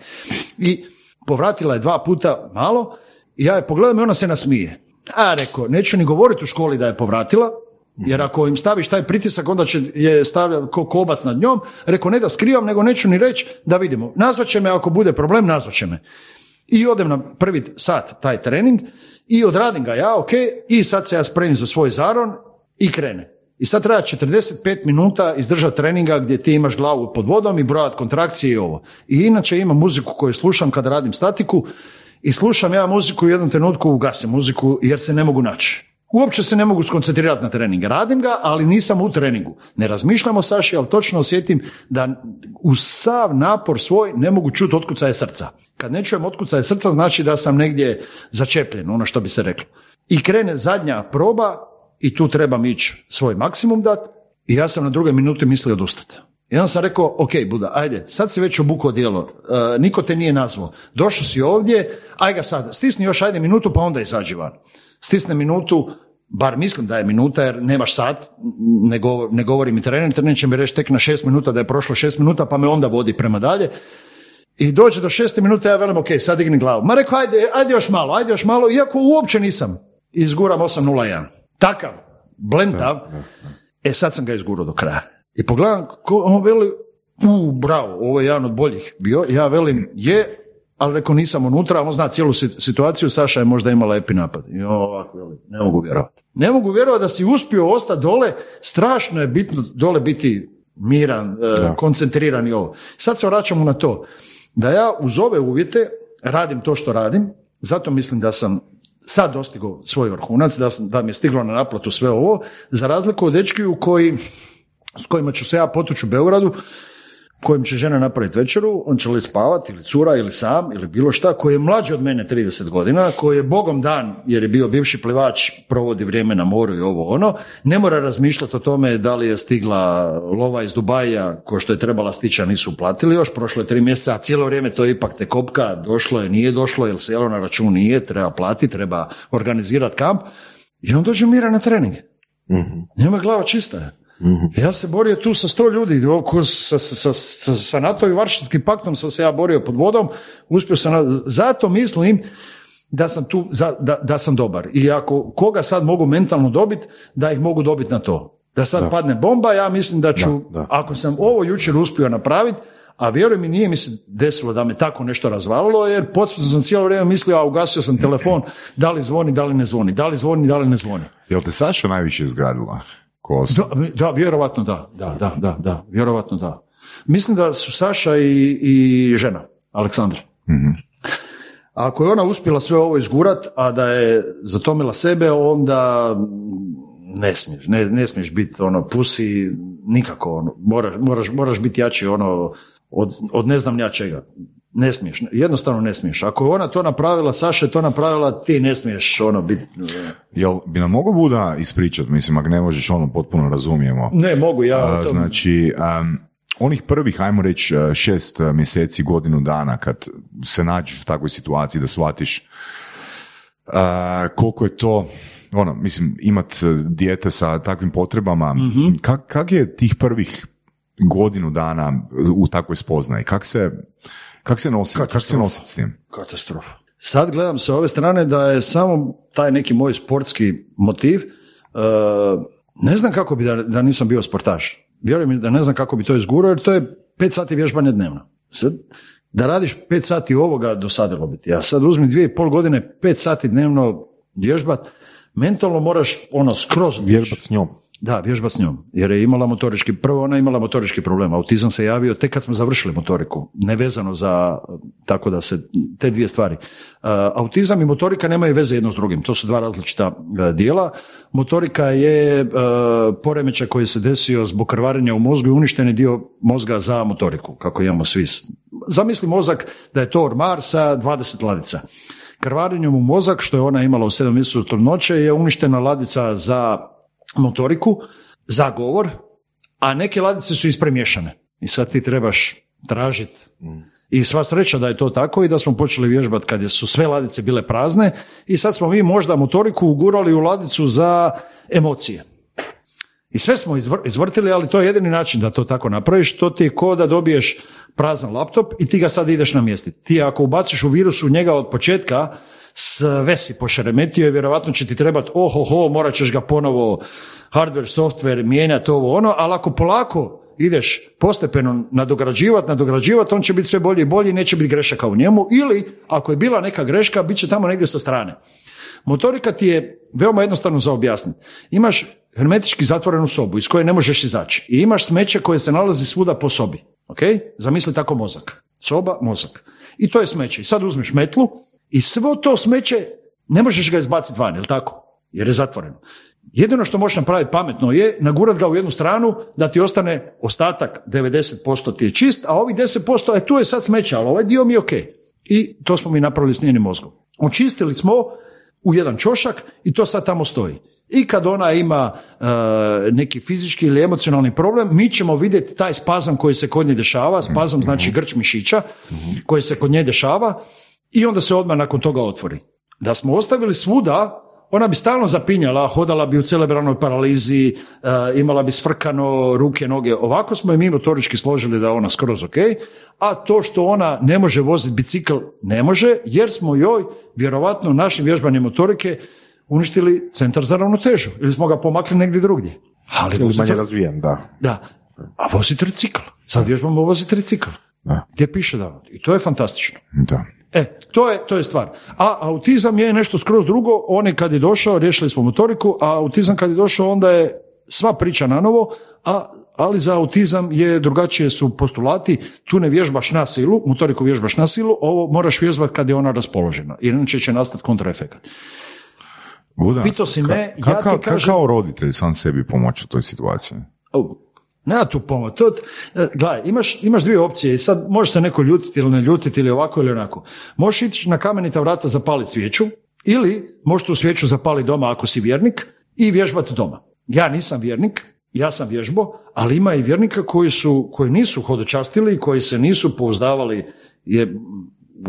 [SPEAKER 4] I povratila je dva puta malo i ja je pogledam i ona se nasmije. A rekao, neću ni govoriti u školi da je povratila, jer ako im staviš taj pritisak, onda će je stavlja ko kobac nad njom. Rekao, ne da skrivam, nego neću ni reći da vidimo. Nazvat će me ako bude problem, nazvat će me. I odem na prvi sat taj trening i odradim ga ja, ok, i sad se ja spremim za svoj zaron i krene. I sad treba 45 minuta izdržati treninga gdje ti imaš glavu pod vodom i brojat kontrakcije i ovo. I inače imam muziku koju slušam kada radim statiku i slušam ja muziku u jednom trenutku ugasim muziku jer se ne mogu naći. Uopće se ne mogu skoncentrirati na trening. Radim ga, ali nisam u treningu. Ne razmišljam o Saši, ali točno osjetim da uz sav napor svoj ne mogu čuti otkucaje srca. Kad ne čujem otkucaje srca, znači da sam negdje začepljen, ono što bi se reklo. I krene zadnja proba i tu trebam ići svoj maksimum dat i ja sam na drugoj minuti mislio odustati. I onda sam rekao, ok, Buda, ajde, sad si već obukao dijelo, e, niko te nije nazvao, došao si ovdje, aj ga sad, stisni još ajde minutu pa onda izađi van. Stisne minutu, bar mislim da je minuta jer nemaš sat, ne, govor, ne govori mi trener, trener će mi reći tek na šest minuta da je prošlo šest minuta pa me onda vodi prema dalje. I dođe do šeste minute, ja velim, ok, sad digni glavu. Ma rekao, ajde, ajde još malo, ajde još malo, iako uopće nisam. Izguram 8.01. Takav, blentav. E sad sam ga izgurao do kraja. I pogledam, ko, on veli, u, bravo, ovo je jedan od boljih bio. Ja velim, je, ali rekao nisam unutra, on zna cijelu si- situaciju, Saša je možda imala epi napad. I ovako, ne mogu vjerovati. Ne mogu vjerovati da si uspio ostati dole, strašno je bitno dole biti miran, e, koncentriran i ovo. Sad se vraćamo na to, da ja uz ove uvjete radim to što radim, zato mislim da sam sad dostigao svoj vrhunac, da, sam, da mi je stiglo na naplatu sve ovo, za razliku od dečkiju koji, s kojima ću se ja potući u Beogradu, kojim će žena napraviti večeru, on će li spavati, ili cura, ili sam, ili bilo šta, koji je mlađi od mene 30 godina, koji je bogom dan, jer je bio bivši plivač, provodi vrijeme na moru i ovo ono, ne mora razmišljati o tome da li je stigla lova iz Dubaja, ko što je trebala stići, a nisu platili još, prošlo je tri mjeseca, a cijelo vrijeme to ipak te kopka, došlo je, nije došlo, jel sjelo na račun, nije, treba platiti, treba organizirati kamp, i on dođe mira na trening. Njema je glava čista je. Ja se borio tu sa sto ljudi, oko- sa, sa, sa, sa NATO i Varšavskim paktom sam se ja borio pod vodom, uspio sam, zato mislim da sam tu, za- da, da sam dobar. I ako koga sad mogu mentalno dobiti, da ih mogu dobiti na to. Da sad padne bomba, ja mislim da ću,
[SPEAKER 1] Da,
[SPEAKER 4] ako sam ovo jučer uspio napraviti, a vjeruj mi, nije mi se desilo da me tako nešto razvalilo, jer podsvjesno sam cijelo vrijeme mislio, a ugasio sam telefon, da li zvoni, da li ne zvoni, da li zvoni, da li ne zvoni.
[SPEAKER 3] Jel te Saša najviše izgradila?
[SPEAKER 4] Da, da, vjerovatno da, da, da, da, da, vjerovatno da. Mislim da su Saša i, i žena, Aleksandra. A Ako je ona uspjela sve ovo izgurat, a da je zatomila sebe, onda ne smiješ, ne, ne smiješ biti ono pusi nikako, ono, moraš, moraš, moraš biti jači ono, od, od ne znam ja čega. Ne smiješ, jednostavno ne smiješ. Ako je ona to napravila, Saša je to napravila, ti ne smiješ ono biti...
[SPEAKER 3] Jel bi nam mogao Buda ispričat, mislim, ako ne možeš ono potpuno razumijemo.
[SPEAKER 4] Ne, mogu ja...
[SPEAKER 3] A,
[SPEAKER 4] to-
[SPEAKER 3] znači, am, onih prvih, ajmo reći, e, šest e, mjeseci, godinu dana, kad se nađeš u takvoj situaciji da shvatiš a, koliko je to, ono, mislim, imat dijete sa takvim potrebama, kak, kak je tih prvih godinu dana u takvoj spoznaji? Kak se, kak se nosi, kak se nositi s tim?
[SPEAKER 4] Katastrofa. Sad gledam sa ove strane da je samo taj neki moj sportski motiv, uh, ne znam kako bi da, da nisam bio sportaš. Vjerujem mi da ne znam kako bi to izgurao, jer to je pet sati vježbanja dnevno. Sad, da radiš pet sati ovoga dosadilo bi ti. A sad uzmi dvije i pol godine, pet sati dnevno vježbat, mentalno moraš ono skroz
[SPEAKER 1] Vježbat s njom.
[SPEAKER 4] Da, vježba s njom, jer je imala motorički, prvo ona je imala motorički problem, autizam se javio tek kad smo završili motoriku, nevezano za, tako da se, te dvije stvari. Uh, autizam i motorika nemaju veze jedno s drugim, to su dva različita uh, dijela. Motorika je uh, poremećaj koji se desio zbog krvarenja u mozgu i je dio mozga za motoriku, kako imamo svi. Zamisli mozak da je to ormar sa 20 ladica. Krvarenjem u mozak, što je ona imala u 7 mjesecu trudnoće, je uništena ladica za motoriku, za govor, a neke ladice su ispremješane. I sad ti trebaš tražiti. I sva sreća da je to tako i da smo počeli vježbati kad su sve ladice bile prazne i sad smo mi možda motoriku ugurali u ladicu za emocije. I sve smo izvr- izvrtili, ali to je jedini način da to tako napraviš. To ti je ko da dobiješ prazan laptop i ti ga sad ideš namjestiti. Ti ako ubaciš u virus u njega od početka, sve si pošeremetio i vjerojatno će ti trebati ohoho, morat ćeš ga ponovo hardware, software, mijenjati ovo ono, ali ako polako ideš postepeno nadograđivati, nadograđivati, on će biti sve bolji i bolji, neće biti grešaka u njemu ili ako je bila neka greška, bit će tamo negdje sa strane. Motorika ti je veoma jednostavno za objasniti. Imaš hermetički zatvorenu sobu iz koje ne možeš izaći i imaš smeće koje se nalazi svuda po sobi. Ok? Zamisli tako mozak. Soba, mozak. I to je smeće. I sad uzmeš metlu i svo to smeće ne možeš ga izbaciti van, jel tako? Jer je zatvoreno. Jedino što možeš napraviti pametno je nagurat ga u jednu stranu da ti ostane ostatak 90% ti je čist, a ovih 10% je tu je sad smeće, ali ovaj dio mi je ok. I to smo mi napravili s njenim mozgom. Očistili smo u jedan čošak i to sad tamo stoji. I kad ona ima e, neki fizički ili emocionalni problem, mi ćemo vidjeti taj spazam koji se kod nje dešava, spazam znači grč mišića koji se kod nje dešava i onda se odmah nakon toga otvori. Da smo ostavili svuda, ona bi stalno zapinjala, hodala bi u cerebralnoj paralizi, e, imala bi sfrkano ruke, noge. Ovako smo je mi motorički složili da je ona skroz ok, a to što ona ne može voziti bicikl, ne može, jer smo joj, vjerovatno, našim vježbanjem motorike uništili centar za ravnotežu ili smo ga pomakli negdje drugdje. Ali
[SPEAKER 1] Ili manje razvijen, da.
[SPEAKER 4] da. A voziti recikl. Sad vježbamo voziti recikl.
[SPEAKER 3] Da.
[SPEAKER 4] Gdje piše da. I to je fantastično.
[SPEAKER 3] Da.
[SPEAKER 4] E, to je, to je stvar. A autizam je nešto skroz drugo, on je kad je došao, riješili smo motoriku, a autizam kad je došao, onda je sva priča na novo, a, ali za autizam je drugačije su postulati, tu ne vježbaš na silu, motoriku vježbaš na silu, ovo moraš vježbati kad je ona raspoložena, inače će nastati kontraefekat.
[SPEAKER 3] Buda,
[SPEAKER 4] Pitao si me, ja ti
[SPEAKER 3] kakav-
[SPEAKER 4] kažem-
[SPEAKER 3] Kao roditelj sam sebi pomoći u toj situaciji.
[SPEAKER 4] Nema tu pomoć. To, e, gledaj, imaš, imaš dvije opcije i sad može se neko ljutiti ili ne ljutiti ili ovako ili onako. Možeš ići na kamenita vrata zapaliti svijeću ili možeš tu svijeću zapaliti doma ako si vjernik i vježbati doma. Ja nisam vjernik, ja sam vježbo, ali ima i vjernika koji, su, koji nisu hodočastili, koji se nisu pouzdavali je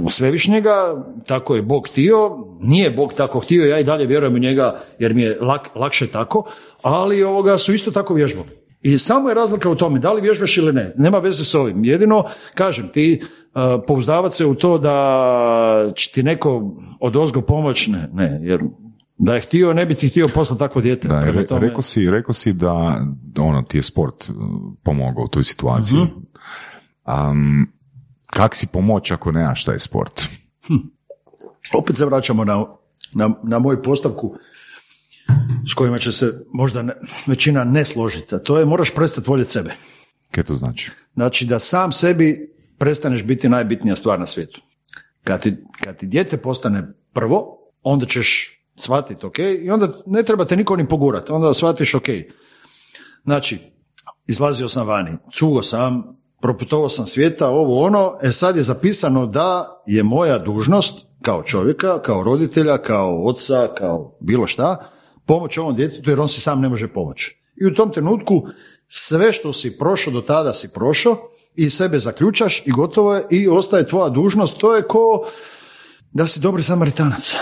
[SPEAKER 4] u svevišnjega, tako je Bog htio, nije Bog tako htio, ja i dalje vjerujem u njega jer mi je lak, lakše tako, ali ovoga su isto tako vježbali. I samo je razlika u tome, da li vježbaš ili ne, nema veze s ovim. Jedino, kažem, ti uh, pouzdavat se u to da će ti neko od ozgo pomoć, ne, ne, jer da je htio, ne bi ti htio poslati takvo dijete.
[SPEAKER 3] Da, re,
[SPEAKER 4] tome-
[SPEAKER 3] rekao, si, rekao si da ono, ti je sport uh, pomogao u toj situaciji.
[SPEAKER 4] Mhm.
[SPEAKER 3] Um, kak si pomoć ako nemaš taj sport?
[SPEAKER 4] opet se vraćamo na, na, na moju postavku s kojima će se možda ne- većina ne složiti, a to je moraš prestati voljeti sebe.
[SPEAKER 3] Kaj to znači?
[SPEAKER 4] Znači da sam sebi prestaneš biti najbitnija stvar na svijetu. Kad ti, kad ti dijete postane prvo, onda ćeš shvatiti ok i onda ne treba te niko ni pogurati, onda shvatiš ok. Znači, izlazio sam vani, cugo sam, proputovao sam svijeta, ovo ono, e sad je zapisano da je moja dužnost kao čovjeka, kao roditelja, kao oca, kao bilo šta, pomoć ovom djetetu jer on si sam ne može pomoći. I u tom trenutku sve što si prošao do tada si prošao i sebe zaključaš i gotovo je i ostaje tvoja dužnost, to je ko da si dobri samaritanac.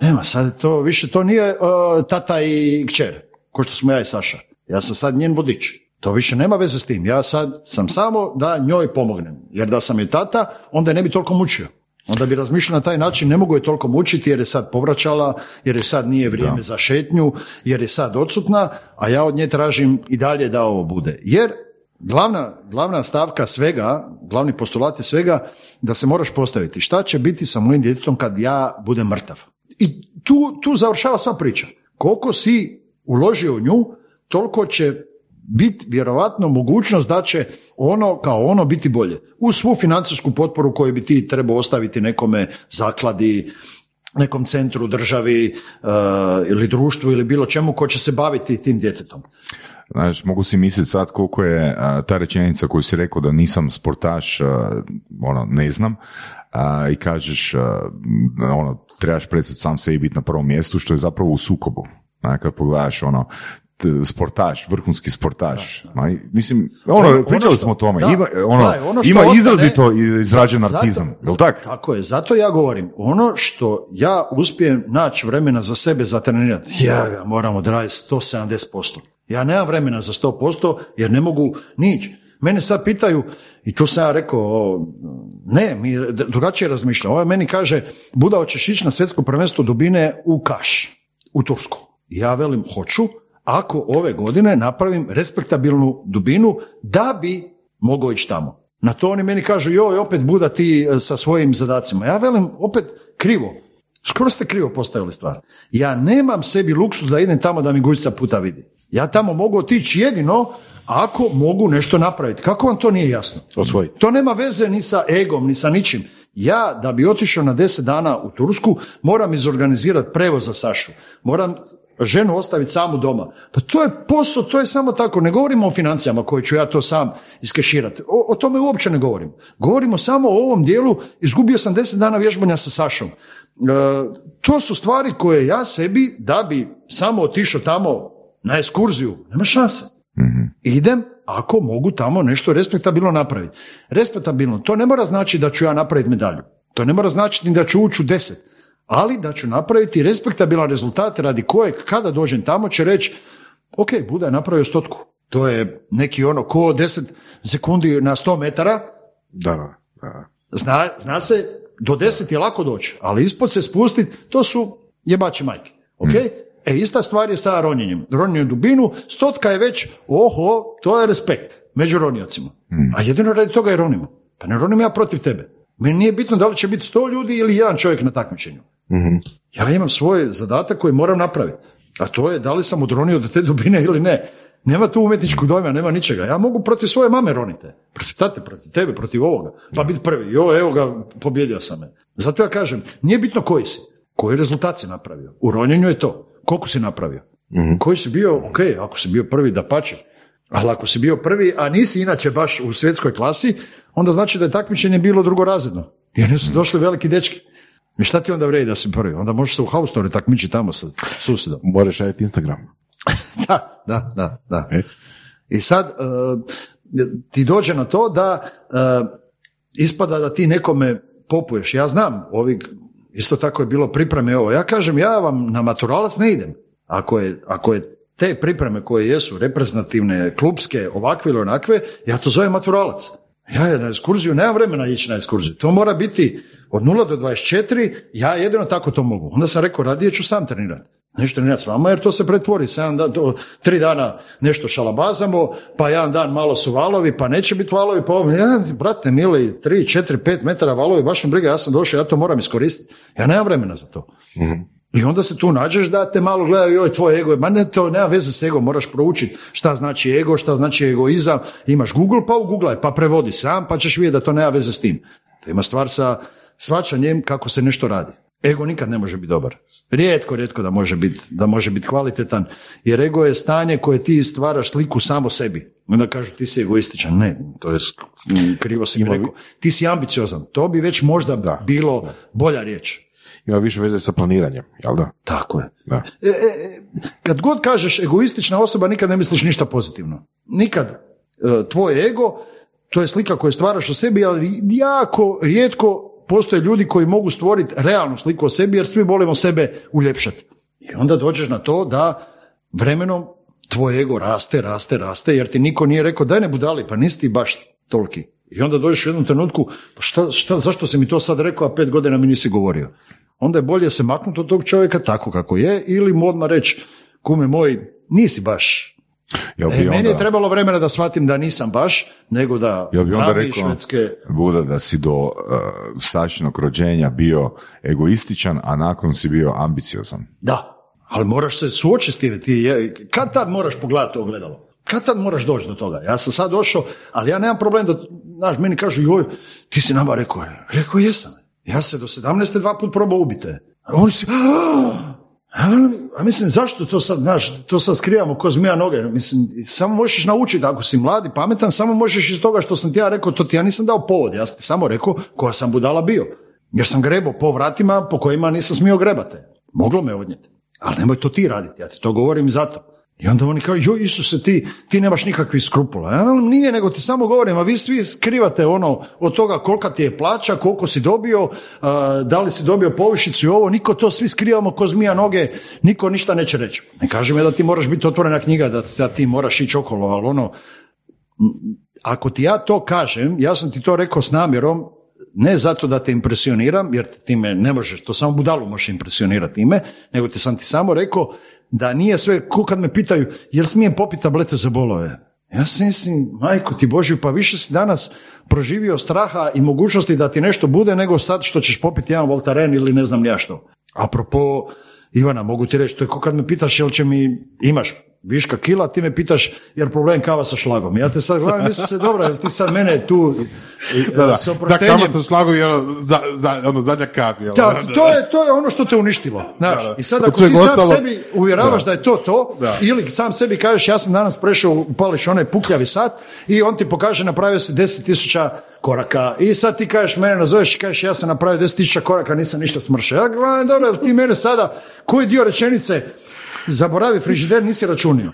[SPEAKER 4] Nema, sad to više, to nije uh, tata i kćer, ko što smo ja i Saša. Ja sam sad njen vodič. To više nema veze s tim. Ja sad sam samo da njoj pomognem. Jer da sam je tata, onda je ne bi toliko mučio. Onda bi razmišljao na taj način, ne mogu je toliko mučiti jer je sad povraćala, jer je sad nije vrijeme za šetnju, jer je sad odsutna, a ja od nje tražim i dalje da ovo bude. Jer glavna, glavna stavka svega, glavni postulat je svega da se moraš postaviti. Šta će biti sa mojim djetetom kad ja budem mrtav? I tu, tu završava sva priča. Koliko si uložio u nju, toliko će biti vjerovatno mogućnost da će ono kao ono biti bolje. Uz svu financijsku potporu koju bi ti trebao ostaviti nekome zakladi, nekom centru, državi uh, ili društvu ili bilo čemu ko će se baviti tim djetetom.
[SPEAKER 3] Znači, mogu si misliti sad koliko je a, ta rečenica koju si rekao da nisam sportaš, a, ono, ne znam, a, i kažeš, ono, trebaš predstaviti sam sebi biti na prvom mjestu, što je zapravo u sukobu. Kad pogledaš, ono, sportaš, vrhunski sportaš. Ma, i- mislim, ono,
[SPEAKER 4] Ono
[SPEAKER 3] pričali
[SPEAKER 4] što-
[SPEAKER 3] smo o tome.
[SPEAKER 4] da,
[SPEAKER 3] ima ono,
[SPEAKER 4] da, ono što
[SPEAKER 3] ima
[SPEAKER 4] ostane-
[SPEAKER 3] izrazito izražen
[SPEAKER 4] Zato-
[SPEAKER 3] narcizam.
[SPEAKER 4] zato-
[SPEAKER 3] Jel tak?
[SPEAKER 4] Tako je, zato ja govorim, ono što ja uspijem naći vremena za sebe za trenirati, ja ga moram odraditi 170%. Ja nemam vremena za 100% jer ne mogu nići. Mene sad pitaju, i tu sam ja rekao, o, ne, mi drugačije razmišljam. Ovaj meni kaže, Buda, hoćeš ići na svjetsko prvenstvo dubine u Kaš, u Tursku. Ja velim, hoću, ako ove godine napravim respektabilnu dubinu da bi mogao ići tamo. Na to oni meni kažu, joj, opet Buda ti e, sa svojim zadacima. Ja velim, opet krivo. Skoro ste krivo postavili stvar. Ja nemam sebi luksus da idem tamo da mi guzica puta vidi. Ja tamo mogu otići jedino ako mogu nešto napraviti. Kako vam to nije jasno?
[SPEAKER 1] Osvojiti.
[SPEAKER 4] To nema veze ni sa egom, ni sa ničim. Ja, da bi otišao na deset dana u Tursku, moram izorganizirati prevoz za Sašu. Moram ženu ostaviti samu doma. Pa to je posao, to je samo tako. Ne govorimo o financijama koje ću ja to sam iskeširati. O, o tome uopće ne govorim. Govorimo samo o ovom dijelu. Izgubio sam deset dana vježbanja sa Sašom. E, to su stvari koje ja sebi, da bi samo otišao tamo na ekskurziju, nema šanse. Idem ako mogu tamo nešto respektabilno napraviti. Respektabilno, to ne mora znači da ću ja napraviti medalju. To ne mora značiti ni da ću ući u deset. Ali da ću napraviti respektabilan rezultat radi kojeg kada dođem tamo će reći ok, Buda je napravio stotku. To je neki ono ko 10 sekundi na 100 metara,
[SPEAKER 1] Da, da, da.
[SPEAKER 4] Zna, zna se, do 10 je lako doći, ali ispod se spustiti, to su jebači majke. Ok? E, ista stvar je sa ronjenjem. Ronjenje u dubinu, stotka je već, oho, to je respekt među ronjacima. A jedino radi toga je ronimo. Pa ne ronim ja protiv tebe. Meni nije bitno da li će biti sto ljudi ili jedan čovjek na takmičenju. Ja imam svoj zadatak koji moram napraviti. A to je da li sam odronio do te dubine ili ne. Nema tu umjetničkog dojma, nema ničega. Ja mogu protiv svoje mame ronite. Protiv tate, protiv tebe, protiv ovoga. Pa biti prvi. Jo, evo ga, pobjedio sam me. Zato ja kažem, nije bitno koji si. Koji rezultat si napravio. U ronjenju je to. Koliko si napravio. Koji si bio, ok, ako si bio prvi, da pače. Ali ako si bio prvi, a nisi inače baš u svjetskoj klasi, onda znači da je takmičenje bilo drugorazredno. Jer nisu došli veliki dečki. I šta ti onda vredi da si prvi? Onda možeš se u haustori takmičiti tamo sa susjedom.
[SPEAKER 1] Moraš raditi Instagram.
[SPEAKER 4] Da, da, da, da.
[SPEAKER 1] E.
[SPEAKER 4] I sad uh, ti dođe na to da uh, ispada da ti nekome popuješ. Ja znam, ovi, isto tako je bilo pripreme ovo. Ja kažem, ja vam na maturalac ne idem. Ako je, ako je te pripreme koje jesu reprezentativne, klubske, ovakve ili onakve, ja to zovem maturalac. Ja na ekskurziju nemam vremena ići na ekskurziju. To mora biti od 0 do 24, ja jedino tako to mogu. Onda sam rekao, radije ću sam trenirati. Nešto trenirati s vama, jer to se pretvori. Sedam dan, to, tri dana nešto šalabazamo, pa jedan dan malo su valovi, pa neće biti valovi, pa ovo, ja, brate, mili, tri, četiri, pet metara valovi, baš mi briga, ja sam došao, ja to moram iskoristiti. Ja nemam vremena za to. I onda se tu nađeš da te malo gledaju, joj, tvoj ego, je- ma ne, to nema veze s ego, moraš proučiti šta znači ego, šta znači egoizam, imaš Google, pa ugooglaj, pa prevodi sam, pa ćeš vidjeti da to nema veze s tim. To ima stvar sa svačanjem kako se nešto radi. Ego nikad ne može biti dobar. Rijetko, rijetko da može biti, da može biti kvalitetan, jer ego je stanje koje ti stvaraš sliku samo sebi. Onda kažu ti si egoističan. Ne, to je krivo si mi rekao. Ti si ambiciozan. To bi već možda bilo bolja riječ.
[SPEAKER 1] Ima više veze sa planiranjem, jel da?
[SPEAKER 4] Tako je.
[SPEAKER 1] Da.
[SPEAKER 4] E, e, e, kad god kažeš egoistična osoba, nikad ne misliš ništa pozitivno. Nikad e, tvoj ego, to je slika koju stvaraš o sebi, ali jako rijetko postoje ljudi koji mogu stvoriti realnu sliku o sebi, jer svi volimo sebe uljepšati. I onda dođeš na to da vremenom tvoj ego raste, raste, raste, jer ti niko nije rekao daj ne budali, pa nisi ti baš toliki. I onda dođeš u jednom trenutku, pa šta, šta, zašto si mi to sad rekao, a pet godina mi nisi govorio? Onda je bolje se maknuti od tog čovjeka tako kako je, ili mu odmah reći, kume moj, nisi baš.
[SPEAKER 3] Jel
[SPEAKER 4] E,
[SPEAKER 3] bi
[SPEAKER 4] meni je
[SPEAKER 3] onda,
[SPEAKER 4] trebalo vremena da shvatim da nisam baš, nego da
[SPEAKER 3] jel bi onda rekao,
[SPEAKER 4] švedske...
[SPEAKER 3] Buda, da si do uh, sačnog rođenja bio egoističan, a nakon si bio ambiciozan?
[SPEAKER 4] Da, ali moraš se suočiti s time. Ti je, kad tad moraš pogledati to ogledalo? Kad tad moraš doći do toga? Ja sam sad došao, ali ja nemam problem da, znaš, meni kažu, joj, ti si nama rekao. Rekao jesam. Ja se do 17. dva put probao ubite. A oni si, a, a mislim, zašto to sad, znaš, to sad skrivamo ko zmija noge? Mislim, samo možeš naučiti, ako si mladi, pametan, samo možeš iz toga što sam ti ja rekao, to ti ja nisam dao povod, ja sam ti samo rekao koja sam budala bio. Jer sam grebao po vratima po kojima nisam smio grebate. Moglo me odnijeti. Ali nemoj to ti raditi, ja ti to govorim zato. I onda oni kao, joj Isuse, ti, ti nemaš nikakvih skrupula. Ja, nije, nego ti samo govorim, a vi svi skrivate ono od toga kolika ti je plaća, koliko si dobio, a, da li si dobio povišicu i ovo, niko to svi skrivamo ko zmija noge, niko ništa neće reći. Ne kažem ja da ti moraš biti otvorena knjiga, da, da ti moraš ići okolo, ali ono, ako ti ja to kažem, ja sam ti to rekao s namjerom, ne zato da te impresioniram, jer te time ne možeš, to samo budalu možeš impresionirati time, nego ti sam ti samo rekao da nije sve, ko kad me pitaju, jel smijem popiti tablete za bolove? Ja si mislim, majko ti Božju, pa više si danas proživio straha i mogućnosti da ti nešto bude nego sad što ćeš popiti jedan Voltaren ili ne znam ja što. Apropo, Ivana, mogu ti reći, to je ko kad me pitaš jel će mi, imaš viška kila, ti me pitaš jer problem kava sa šlagom. Ja te sad gledam, mislim se, dobro, jel ti sad mene tu e,
[SPEAKER 1] Da, da.
[SPEAKER 4] s
[SPEAKER 1] Da,
[SPEAKER 4] oproštenjem...
[SPEAKER 1] kama sa šlagom je ono, za, za, ono zadnja kap. jel?
[SPEAKER 4] Da, to je, to je ono što te uništilo. Znaš,
[SPEAKER 1] Da, da.
[SPEAKER 4] I sad ako ti sam
[SPEAKER 1] ostalo-
[SPEAKER 4] sebi uvjeravaš da.
[SPEAKER 1] Da.
[SPEAKER 4] je to to,
[SPEAKER 1] Da.
[SPEAKER 4] ili sam sebi kažeš ja sam danas prešao, upališ onaj pukljavi sat i on ti pokaže napravio si 10.000 koraka i sad ti kažeš mene nazoveš i kažeš ja sam napravio 10.000 koraka, nisam ništa smršao. Ja gledam, dobro, ti mene sada, koji dio rečenice zaboravi frižider nisi računio?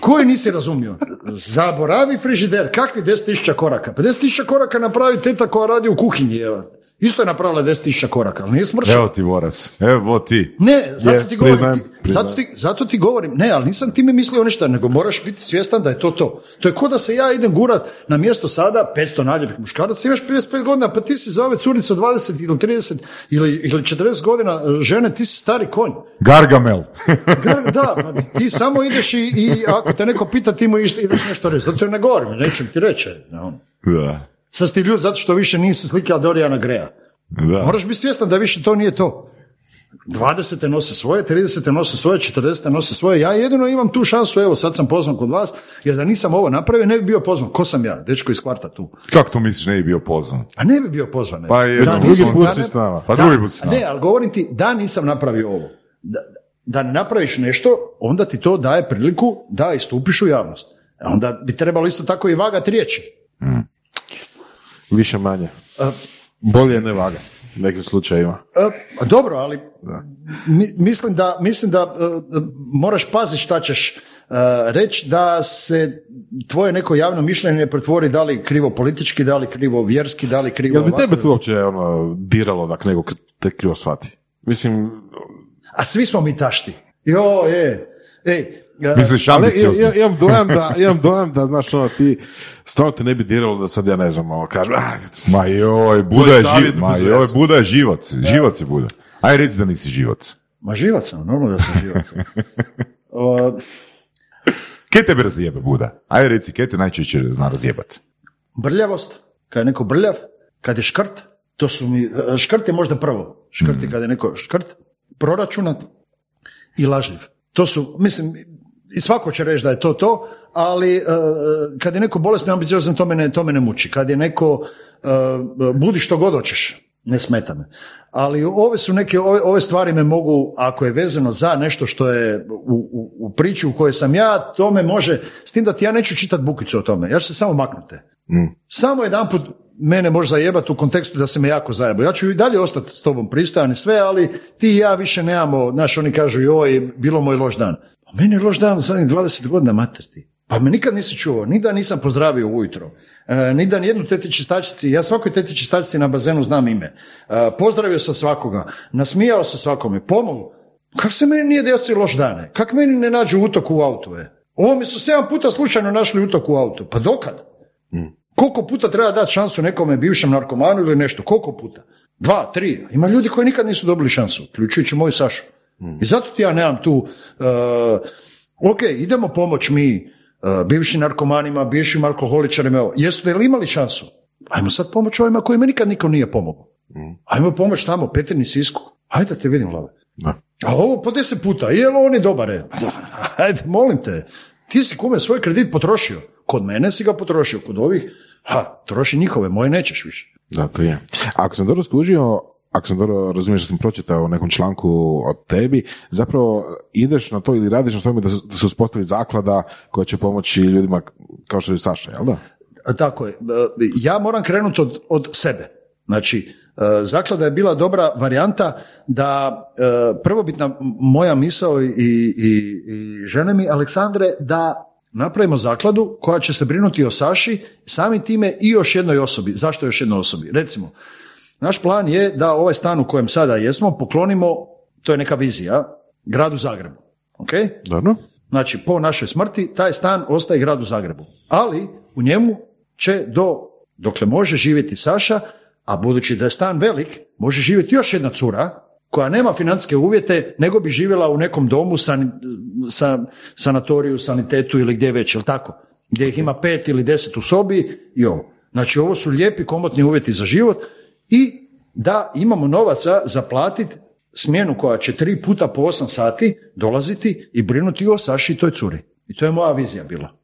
[SPEAKER 4] Koji nisi razumio? Zaboravi frižider. Kakvi 10.000 koraka? Pa 10.000 koraka napravi teta koja radi u kuhinji. Evo. Isto je napravila 10.000 koraka, ali nije smršala.
[SPEAKER 3] Evo ti vorac, evo ti.
[SPEAKER 4] Ne, zato
[SPEAKER 1] Je,
[SPEAKER 4] ti govorim,
[SPEAKER 1] priznajem, priznajem.
[SPEAKER 4] zato, ti, zato ti govorim, ne, ali nisam time mislio ništa, nego moraš biti svjestan da je to to. To je ko da se ja idem gurat na mjesto sada 500 naljepih muškaraca, imaš 55 godina, pa ti si za ove curice od 20 ili 30 ili, ili 40 godina žene, ti si stari konj.
[SPEAKER 3] Gargamel.
[SPEAKER 4] Gar- Da, pa ti samo ideš i, i ako te neko pita, ti mu ideš nešto reći. Zato ja ne govorim, neću ti reći. no.
[SPEAKER 3] da.
[SPEAKER 4] Sad ti ljud zato što više nisi slika Dorijana Greja.
[SPEAKER 3] Da.
[SPEAKER 4] Moraš biti svjestan da više to nije to. 20. nose svoje, 30. nose svoje, 40. nose svoje. Ja jedino imam tu šansu, evo sad sam pozvan kod vas, jer da nisam ovo napravio ne bi bio pozvan. Ko sam ja? Dečko iz kvarta tu.
[SPEAKER 3] Kako to misliš ne bi bio pozvan?
[SPEAKER 4] A ne bi bio pozvan. ne.
[SPEAKER 3] Pa je,
[SPEAKER 4] Da
[SPEAKER 3] drugi put si s nama. Pa drugi put.
[SPEAKER 4] Ne, ali govorim ti da nisam napravio ovo. Da, da ne napraviš nešto, onda ti to daje priliku da istupiš u javnost. Onda bi trebalo isto tako i vagati riječi.
[SPEAKER 5] Više manje. Bolje ne vaga. U nekim slučajevima.
[SPEAKER 4] A dobro, ali mi- mislim da, mislim da e, moraš paziti šta ćeš e, reći da se tvoje neko javno mišljenje ne pretvori da li krivo politički, da li krivo vjerski, da li krivo
[SPEAKER 5] Jel bi
[SPEAKER 4] ovako.
[SPEAKER 5] tebe tu uopće ono, diralo da neko te krivo shvati? Mislim,
[SPEAKER 4] A svi smo mi tašti. Jo, je. Ej, e,
[SPEAKER 3] Misliš
[SPEAKER 5] ali
[SPEAKER 3] ambiciozno?
[SPEAKER 5] ja- imam dojam da, imam dojam da, znaš, ono, ti, stvarno te ne bi diralo da sad ja ne znam, ono, kažem, ah,
[SPEAKER 3] Ma joj, Buda je živ, ma joj. Buda je živac, živac je Buda. Aj reci da nisi živac.
[SPEAKER 4] Ma živac sam, normalno da sam živac. O,
[SPEAKER 3] Kaj tebe razjebe Buda? Aj reci, kaj te najčešće zna razjebat?
[SPEAKER 4] brljavost, kad je neko brljav, kad je škrt, to su mi, škrt je možda prvo. Škrt je kad je neko škrt, proračunat i lažljiv. To su, mislim, i svako će reći da je to to, ali e, kad je neko bolesno i ambiciozan, to mene, to mene muči. Kad je neko, e, budi što god hoćeš, ne smeta me. Ali ove su neke, ove, ove stvari me mogu, ako je vezano za nešto što je u, u, u priču u kojoj sam ja, to me može, s tim da ti ja neću čitati bukicu o tome, ja ću se samo maknuti. Samo jedan put mene može zajebati u kontekstu da se me jako zajebao. Ja ću i dalje ostati s tobom pristojan i sve, ali ti i ja više nemamo, znaš, oni kažu, joj, bilo moj loš dan. Pa meni je loš dan zadnjih 20 godina, mater ti. Pa me nikad nisi čuo, ni da nisam pozdravio ujutro, e, ni da nijednu teti čistačici, ja svakoj teti čistačici na bazenu znam ime. E, pozdravio sam svakoga, nasmijao se svakome, pomogao. Kak se meni nije desio loš dane? Kak meni ne nađu utok u autu, e? Ovo mi su sedam puta slučajno našli utok u autu. Pa dokad? Koliko puta treba dati šansu nekome bivšem narkomanu ili nešto? Koliko puta? Dva, tri. Ima ljudi koji nikad nisu dobili šansu, uključujući moju Sašu. I zato ti ja nemam tu, uh, ok, idemo pomoć mi uh, bivšim narkomanima, bivšim alkoholičarima, evo. jesu li imali šansu? Ajmo sad pomoć ovima kojima nikad niko nije pomogao. Ajmo pomoć tamo, Petrini Sisku. Ajde da te vidim, Lave.
[SPEAKER 5] Da.
[SPEAKER 4] A ovo po deset puta, jel on je dobar, je? Ajde, molim te. Ti si kume svoj kredit potrošio. Kod mene si ga potrošio, kod ovih, ha, troši njihove, moje nećeš više.
[SPEAKER 5] Da, to je. Ako sam dobro skužio, ako sam dobro razumio što sam pročitao u nekom članku od tebi, zapravo ideš na to ili radiš na tome da se, da se uspostavi zaklada koja će pomoći ljudima kao što je Saša, jel da?
[SPEAKER 4] A, Tako je. E, Ja moram krenuti od, od sebe. Znači, e, zaklada je bila dobra varijanta da e, prvobitna moja misao i, i, i žene mi, Aleksandre, da napravimo zakladu koja će se brinuti o Saši, samim time i još jednoj osobi. Zašto još jednoj osobi? Recimo, naš plan je da ovaj stan u kojem sada jesmo poklonimo, to je neka vizija, gradu Zagrebu. Ok?
[SPEAKER 5] Dobro?
[SPEAKER 4] Znači, po našoj smrti, taj stan ostaje gradu Zagrebu. Ali u njemu će do, dokle može živjeti Saša, a budući da je stan velik, može živjeti još jedna cura koja nema financijske uvjete, nego bi živjela u nekom domu, san, sa, sanatoriju, sanitetu ili gdje već, jel tako? Gdje ih ima pet ili deset u sobi i ovo. Znači, ovo su lijepi, komotni uvjeti za život i da imamo novaca za platiti smjenu koja će tri puta po osam sati dolaziti i brinuti o Saši i toj curi. I to je moja vizija bila.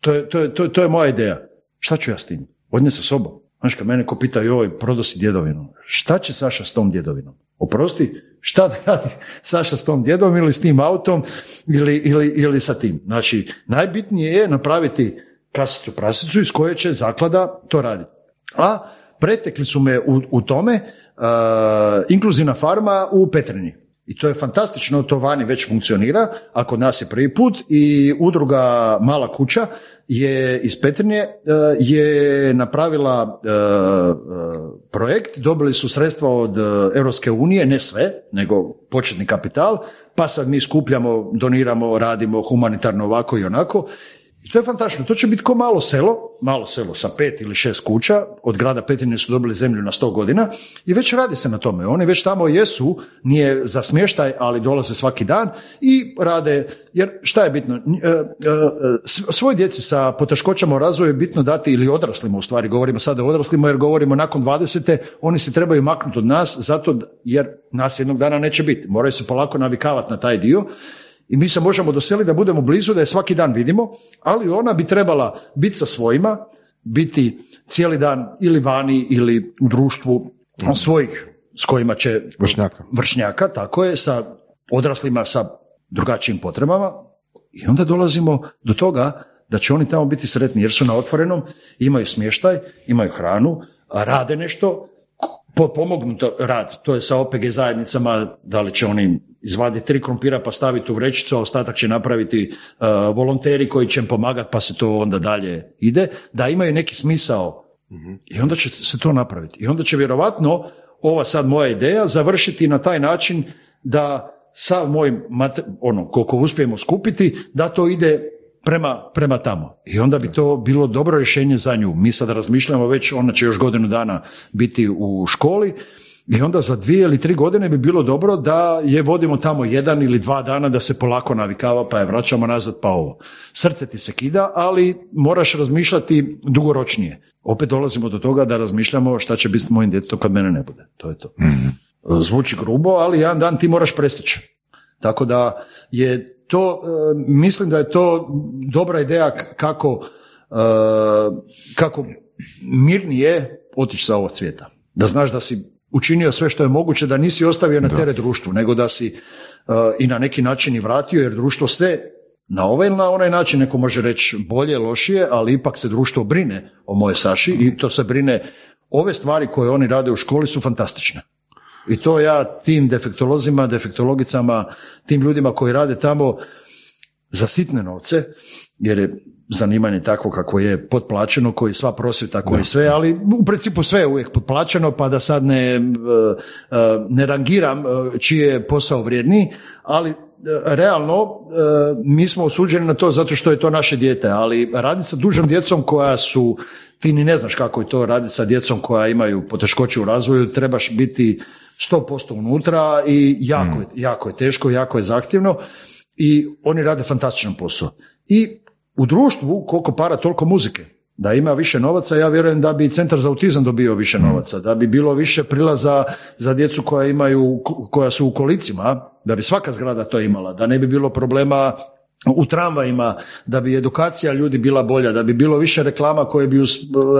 [SPEAKER 4] To, je, to, je, to, je, to je moja ideja. Šta ću ja s tim? Odnije sa sobom. Znaš, kad mene ko pita, joj, prodao si djedovinu. Šta će Saša s tom djedovinom? Oprosti, šta da radi Saša s tom djedom ili s tim autom ili, ili, ili sa tim? Znači, najbitnije je napraviti kasicu prasicu iz koje će zaklada to raditi. A pretekli su me u, u tome uh, inkluzivna farma u Petrinji. I to je fantastično, to vani već funkcionira, a kod nas je prvi put i udruga Mala kuća je iz Petrinje uh, je napravila uh, uh, projekt, dobili su sredstva od Europske unije, ne sve, nego početni kapital, pa sad mi skupljamo, doniramo, radimo humanitarno ovako i onako. I to je fantastično. To će biti ko malo selo, malo selo sa pet ili šest kuća, od grada Petrinje su dobili zemlju na sto godina i već radi se na tome. Oni već tamo jesu, nije za smještaj, ali dolaze svaki dan i rade, jer šta je bitno? E, e, svoj djeci sa poteškoćama u razvoju je bitno dati, ili odraslima u stvari, govorimo sada o odraslima jer govorimo nakon 20. oni se trebaju maknuti od nas zato jer nas jednog dana neće biti. Moraju se polako navikavati na taj dio i mi se možemo doseliti da budemo blizu, da je svaki dan vidimo, ali ona bi trebala biti sa svojima, biti cijeli dan ili vani ili u društvu svojih s kojima će...
[SPEAKER 5] Vršnjaka.
[SPEAKER 4] Vršnjaka, tako je, sa odraslima sa drugačijim potrebama i onda dolazimo do toga da će oni tamo biti sretni jer su na otvorenom, imaju smještaj, imaju hranu, rade nešto, pomognuto rad, to je sa OPG zajednicama, da li će oni izvaditi tri krompira pa staviti u vrećicu, a ostatak će napraviti uh, volonteri koji će im pomagati pa se to onda dalje ide, da imaju neki smisao i onda će se to napraviti. I onda će vjerovatno ova sad moja ideja završiti na taj način da sav moj, ono, koliko uspijemo skupiti, da to ide prema, prema tamo. I onda bi to bilo dobro rješenje za nju. Mi sad razmišljamo već, ona će još godinu dana biti u školi i onda za dvije ili tri godine bi bilo dobro da je vodimo tamo jedan ili dva dana da se polako navikava pa je vraćamo nazad pa ovo. Srce ti se kida, ali moraš razmišljati dugoročnije. Opet dolazimo do toga da razmišljamo šta će biti s mojim djetetom kad mene ne bude. To je to.
[SPEAKER 3] Mhm.
[SPEAKER 4] Zvuči grubo, ali jedan dan ti moraš prestići. Tako da je to, e, mislim da je to dobra ideja kako, e, kako mirnije otići sa ovog svijeta. Da znaš da si učinio sve što je moguće, da nisi ostavio na teret društvu, nego da si e, i na neki način i vratio, jer društvo se na ovaj ili na onaj način, neko može reći bolje, lošije, ali ipak se društvo brine o moje Saši i to se brine, ove stvari koje oni rade u školi su fantastične. I to ja tim defektolozima, defektologicama, tim ljudima koji rade tamo za sitne novce, jer je zanimanje takvo kako je potplaćeno, koji sva prosvjeta, koji sve, ali u principu sve je uvijek potplaćeno, pa da sad ne, e, e, ne rangiram e, čiji je posao vrijedniji, ali realno mi smo osuđeni na to zato što je to naše dijete, ali raditi sa dužom djecom koja su, ti ni ne znaš kako je to raditi sa djecom koja imaju poteškoće u razvoju, trebaš biti 100% unutra i jako, je, jako je teško, jako je zahtjevno i oni rade fantastičan posao. I u društvu koliko para toliko muzike. Da ima više novaca, ja vjerujem da bi Centar za autizam dobio više novaca, da bi bilo više prilaza za djecu koja imaju, koja su u kolicima, da bi svaka zgrada to imala, da ne bi bilo problema u tramvajima, da bi edukacija ljudi bila bolja, da bi bilo više reklama koje bi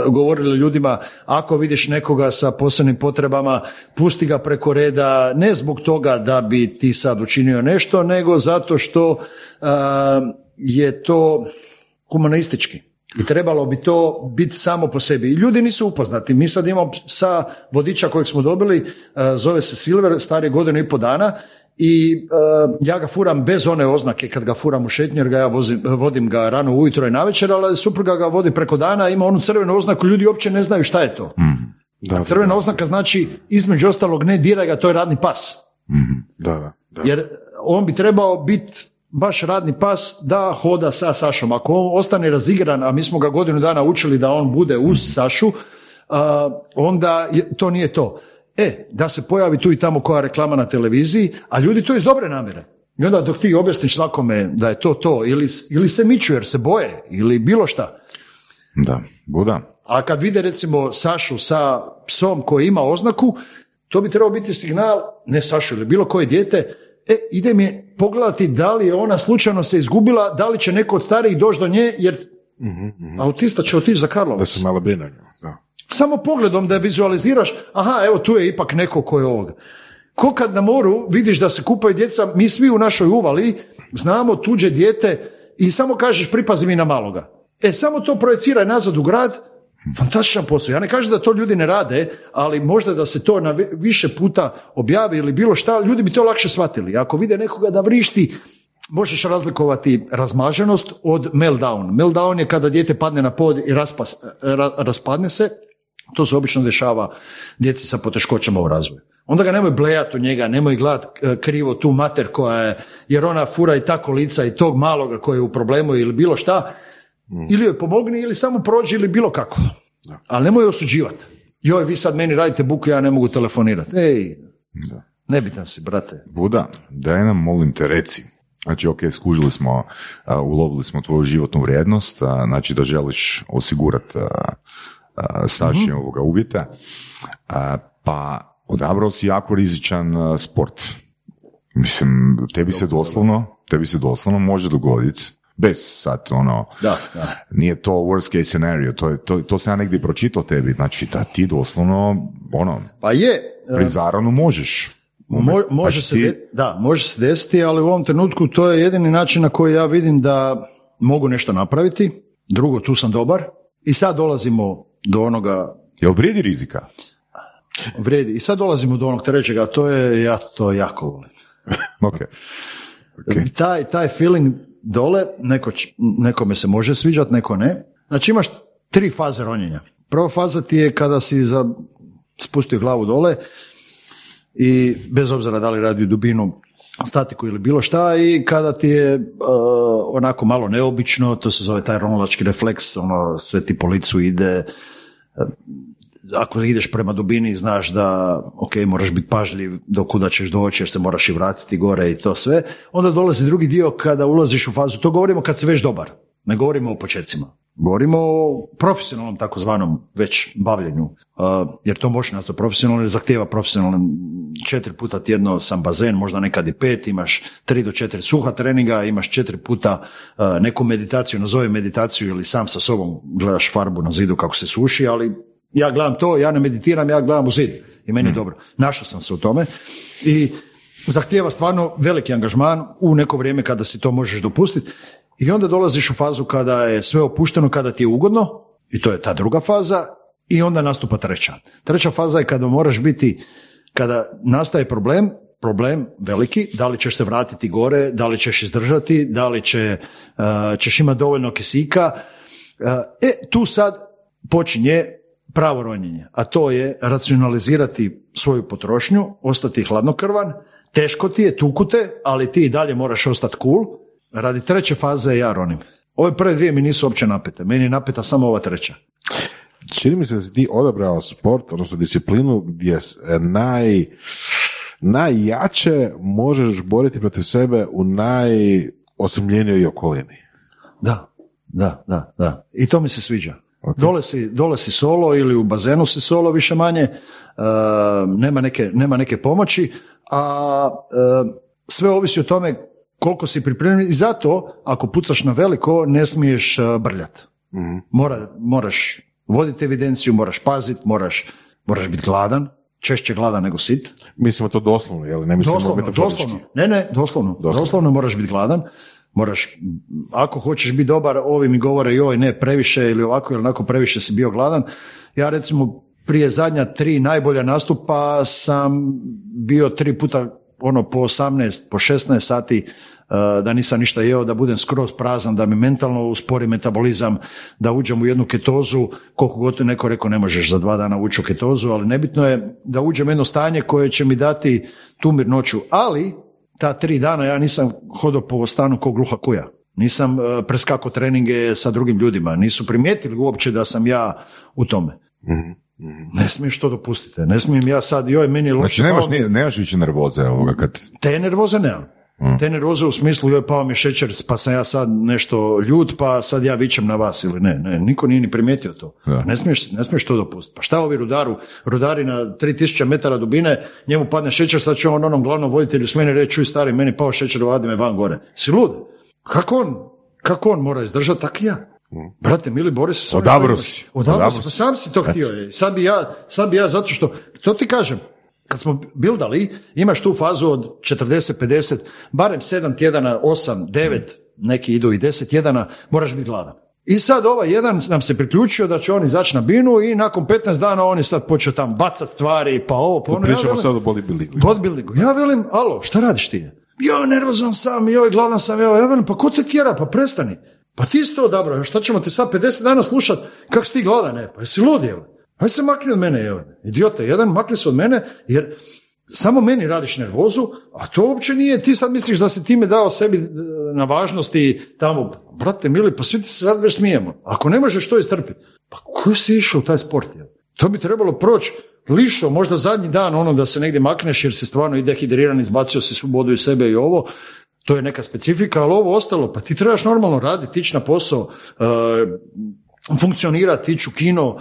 [SPEAKER 4] govorili ljudima ako vidiš nekoga sa posebnim potrebama, pusti ga preko reda, ne zbog toga da bi ti sad učinio nešto, nego zato što je to humanistički. I trebalo bi to biti samo po sebi. I ljudi nisu upoznati. Mi sad imamo sa vodiča kojeg smo dobili, zove se Silver, star je godinu i po dana i ja ga furam bez one oznake kad ga furam u šetnju jer ga ja vozim, vodim ga rano ujutro i navečer, ali supruga ga vodi preko dana, ima onu crvenu oznaku, ljudi uopće ne znaju šta je to.
[SPEAKER 5] Da,
[SPEAKER 4] Crvena oznaka znači između ostalog ne diraj ga, to je radni pas.
[SPEAKER 5] Da, da, da.
[SPEAKER 4] Jer on bi trebao biti baš radni pas da hoda sa Sašom. Ako on ostane razigran, a mi smo ga godinu dana učili da on bude uz Sašu, onda je, to nije to. E, da se pojavi tu i tamo koja reklama na televiziji, a ljudi to iz dobre namjere. I onda dok ti objasniš svakome da je to to, ili, ili se miču jer se boje, ili bilo šta.
[SPEAKER 3] Da, buda.
[SPEAKER 4] A kad vide recimo Sašu sa psom koji ima oznaku, to bi trebao biti signal, ne Sašu ili bilo koje dijete, e, ide mi pogledati da li je ona slučajno se izgubila, da li će neko od starijih doći do nje, jer autista će otići za Karlovac.
[SPEAKER 5] Da se malo brine.
[SPEAKER 4] Samo pogledom da vizualiziraš, aha, evo tu je ipak neko ko je ovoga. Ko kad na moru vidiš da se kupaju djeca, mi svi u našoj uvali znamo tuđe dijete i samo kažeš pripazi mi na maloga. E, samo to projeciraj nazad u grad, fantastičan posao. Ja ne kažem da to ljudi ne rade, ali možda da se to na više puta objavi ili bilo šta, ljudi bi to lakše shvatili. Ako vide nekoga da vrišti, možeš razlikovati razmaženost od meltdown. Meltdown je kada dijete padne na pod i raspas, raspadne se, to se obično dešava djeci sa poteškoćama u razvoju. Onda ga nemoj blejati u njega, nemoj gledat e, krivo tu mater koja je, jer ona fura i tako lica i tog maloga koji je u problemu ili bilo šta, Ili joj pomogni ili samo prođi ili bilo kako. Ali nemoj osuđivati. Joj, vi sad meni radite buku, ja ne mogu telefonirati. Ej, nebitan si, brate.
[SPEAKER 3] Buda, daj nam molim te reci. Znači, ok, skužili smo, a, ulovili smo tvoju životnu vrijednost, znači da želiš osigurati stačenje ovoga uvjeta, a, pa odabrao si jako rizičan a, sport. Mislim, tebi se doslovno, tebi se doslovno može dogoditi bez sad ono,
[SPEAKER 4] Da, da.
[SPEAKER 3] nije to worst case scenario, to, je, to, to sam ja negdje pročitao tebi, znači da ti doslovno, ono,
[SPEAKER 4] Pa je,
[SPEAKER 3] pri zaranu možeš.
[SPEAKER 4] Mo- može,
[SPEAKER 3] će
[SPEAKER 4] se
[SPEAKER 3] ti-
[SPEAKER 4] de- da, može se desiti, ali u ovom trenutku to je jedini način na koji ja vidim da mogu nešto napraviti. Drugo, tu sam dobar. I sad dolazimo do onoga
[SPEAKER 3] Jel vrijedi rizika?
[SPEAKER 4] vrijedi. I sad dolazimo do onog trećega, a to je, ja to jako volim.
[SPEAKER 3] Ok.
[SPEAKER 4] Taj, taj feeling dole, neko, nekome se može sviđati, neko ne. Znači imaš tri faze ronjenja. Prva faza ti je kada si za, spustio glavu dole i bez obzira da li radi dubinu statiku ili bilo šta i kada ti je uh, onako malo neobično, to se zove taj ronolački refleks, ono sve ti po licu ide, ako ideš prema dubini znaš da ok, moraš biti pažljiv do kuda ćeš doći jer se moraš i vratiti gore i to sve, onda dolazi drugi dio kada ulaziš u fazu, to govorimo kad si već dobar, ne govorimo o početcima. Govorimo o profesionalnom takozvanom već bavljenju, uh, jer to može nastati profesionalno jer zahtjeva profesionalno. Četiri puta tjedno sam bazen, možda nekad i pet, imaš tri do četiri suha treninga, imaš četiri puta uh, neku meditaciju, nazovi meditaciju ili sam sa sobom gledaš farbu na zidu kako se suši, ali ja gledam to, ja ne meditiram, ja gledam u zid i meni je dobro. Našao sam se u tome i zahtijeva stvarno veliki angažman u neko vrijeme kada si to možeš dopustiti i onda dolaziš u fazu kada je sve opušteno, kada ti je ugodno i to je ta druga faza i onda nastupa treća. Treća faza je kada moraš biti, kada nastaje problem, problem veliki, da li ćeš se vratiti gore, da li ćeš izdržati, da li će, uh, ćeš imati dovoljno kisika. Uh, e, tu sad počinje pravo ronjenje, a to je racionalizirati svoju potrošnju, ostati hladnokrvan, teško ti je, tuku te, ali ti i dalje moraš ostati cool. Radi treće faze ja ronim. Ove prve dvije mi nisu uopće napete, meni je napeta samo ova treća.
[SPEAKER 5] Čini mi se da si ti odabrao sport, odnosno disciplinu gdje naj, najjače možeš boriti protiv sebe u najosamljenijoj okolini.
[SPEAKER 4] Da, da, da, da. I to mi se sviđa. Dole, si, dole si solo ili u bazenu si solo više manje, e, nema, neke, nema neke pomoći, a e, sve ovisi o tome koliko si pripremljen i zato ako pucaš na veliko ne smiješ uh, brljat. Mora, moraš voditi evidenciju, moraš paziti, moraš, moraš biti gladan, češće gladan nego sit.
[SPEAKER 5] Mislimo to doslovno, jel? Ne mislimo
[SPEAKER 4] Doslovno, doslovno. Ne, ne, doslovno. doslovno. moraš biti gladan. Moraš, ako hoćeš biti dobar, ovi mi govore joj ne previše ili ovako ili onako previše si bio gladan. Ja recimo prije zadnja tri najbolja nastupa sam bio tri puta ono po 18, po 16 sati uh, da nisam ništa jeo, da budem skroz prazan, da mi mentalno uspori metabolizam, da uđem u jednu ketozu, koliko god neko rekao ne možeš za dva dana ući u ketozu, ali nebitno je da uđem u jedno stanje koje će mi dati tu mirnoću, ali ta tri dana ja nisam hodao po stanu ko gluha kuja. Nisam uh, preskako treninge sa drugim ljudima. Nisu primijetili uopće da sam ja u tome. Ne smiješ to dopustiti. Ne smijem ja sad, joj, meni je loše.
[SPEAKER 3] Znači nemaš, nemaš više nervoze ovoga kad...
[SPEAKER 4] te nervoze nemam. Te nervoze u smislu, joj, pao mi šećer, pa sam ja sad nešto ljut, pa sad ja vičem na vas ili ne. Ne, niko nije ni primijetio to.
[SPEAKER 3] Da.
[SPEAKER 4] Ne, smiješ, ne smiješ to dopustiti. Pa šta ovi rudaru, rudari na 3000 metara dubine, njemu padne šećer, sad će on onom glavnom voditelju s mene reći, čuj stari, meni pao šećer, vadi me van gore. Si lud? Kako on, kako on mora izdržati, tak i ja. Brate, mili, bori se s ovim
[SPEAKER 3] Odabro si.
[SPEAKER 4] Odabro
[SPEAKER 3] Odabro
[SPEAKER 4] si, pa
[SPEAKER 3] si.
[SPEAKER 4] sam si to htio. je. Sad bi ja, sad bi ja zato što, to ti kažem, kad smo bildali, imaš tu fazu od 40-50, barem 7 tjedana, 8, 9, neki idu i 10 tjedana, moraš biti gladan. I sad ovaj jedan nam se priključio da će on izaći na binu i nakon 15 dana on je sad počeo tam bacat stvari, pa ovo, pa ono. Ja
[SPEAKER 5] Pričamo
[SPEAKER 4] velim-
[SPEAKER 5] sad o bodybuildingu.
[SPEAKER 4] Bodybuildingu. Ja velim, alo, šta radiš ti? Jo, nervozan sam, joj, gladan sam, joj, ja velim, pa ko te tjera, pa prestani. Pa ti si to odabrao, šta ćemo ti sad 50 dana slušat kako si ti gladan, ne, pa jesi lud, evo. Aj se makni od mene, evo. Idiote, jedan, makni se od mene, jer samo meni radiš nervozu, a to uopće nije, ti sad misliš da si time dao sebi e, na važnosti tamo, brate mili, pa svi ti se sad već smijemo. Ako ne možeš to istrpiti, pa ko si išao u taj sport? jel? To bi trebalo proći lišo, možda zadnji dan ono da se negdje makneš jer si stvarno i dehidriran, izbacio si svu vodu iz sebe i ovo, to je neka specifika, ali ovo ostalo, pa ti trebaš normalno raditi, ići na posao, e, funkcionirati, ići u kino, uh,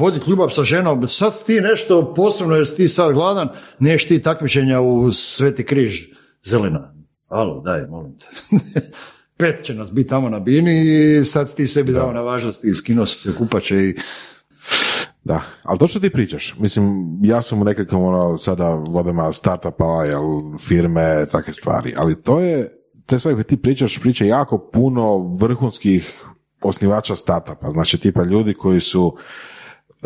[SPEAKER 4] voditi ljubav sa ženom, sad ti nešto posebno jer si ti sad gladan, neš ti takmičenja u Sveti križ zelena. Alo, daj, molim te. Pet će nas biti tamo na bini i sad si ti sebi dao na važnosti i skinuo si se kupače i
[SPEAKER 5] Da, ali to što ti pričaš, mislim, ja sam u nekakvom ono, sada vodama startupa, jel, firme, takve stvari, ali to je, te stvari koje ti pričaš, priča jako puno vrhunskih osnivača startupa, znači tipa ljudi koji su,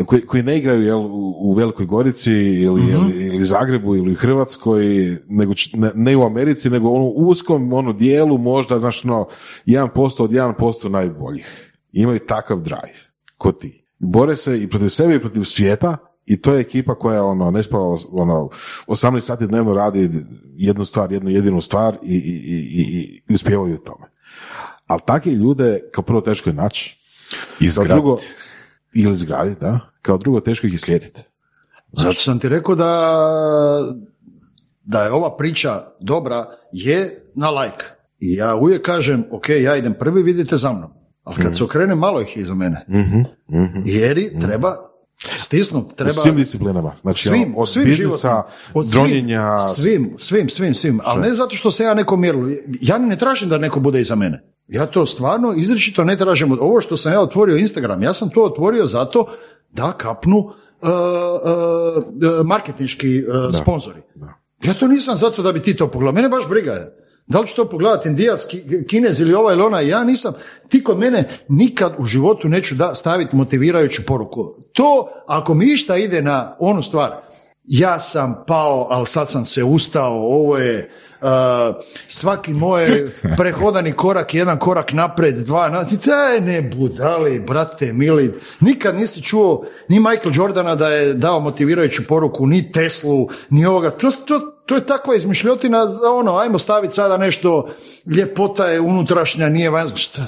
[SPEAKER 5] koji, koji ne igraju jel, u, u Velikoj Gorici ili, ili, ili Zagrebu ili u Hrvatskoj, nego ne, ne u Americi, nego ono, u uskom ono, dijelu možda, znaš, ono, 1% od 1% najboljih. Imaju takav drive, ko ti. Bore se i protiv sebe i protiv svijeta i to je ekipa koja ono, ne spava ono, 18 sati dnevno radi jednu stvar, jednu jedinu stvar i, i, i, i, i uspijevaju u tome. Ali takve ljude, kao prvo teško je naći,
[SPEAKER 3] Izgraditi.
[SPEAKER 5] drugo, ili izgraditi, da, kao drugo teško ih je slijediti.
[SPEAKER 4] Zato sam ti rekao da, da je ova priča dobra, je na like. I ja uvijek kažem, ok, ja idem prvi, vidite za mnom. Ali kad se okrene, malo ih je iza mene. Jer treba stisnut,
[SPEAKER 5] U
[SPEAKER 4] treba...
[SPEAKER 5] svim disciplinama. Znači,
[SPEAKER 4] svim,
[SPEAKER 5] ono, od
[SPEAKER 4] svim
[SPEAKER 5] biznisa,
[SPEAKER 4] životnim, od svim,
[SPEAKER 5] dronjenja,
[SPEAKER 4] svim, svim, svim, svim, ali ne zato što se ja neko mjerilo. Ja ne tražim da neko bude iza mene. Ja to stvarno izričito ne tražim. od- Ovo što sam ja otvorio Instagram, ja sam to otvorio zato da kapnu uh, uh, marketinški uh, sponzori. Ja to nisam zato da bi ti to pogledao. Mene baš briga je. Da li ću to pogledati indijac, ki- kinez ili ovaj ili onaj, ja nisam, ti kod mene nikad u životu neću da staviti motivirajuću poruku. To, ako mi išta ide na onu stvar, ja sam pao, ali sad sam se ustao, ovo je uh, svaki moj prehodani korak, jedan korak napred, dva, na, daj ne budali, brate, mili, nikad nisi čuo ni Michael Jordana da je dao motivirajuću poruku, ni Teslu, ni ovoga, to, to, to je takva izmišljotina za ono, ajmo staviti sada nešto, ljepota je unutrašnja, nije vanjska, šta,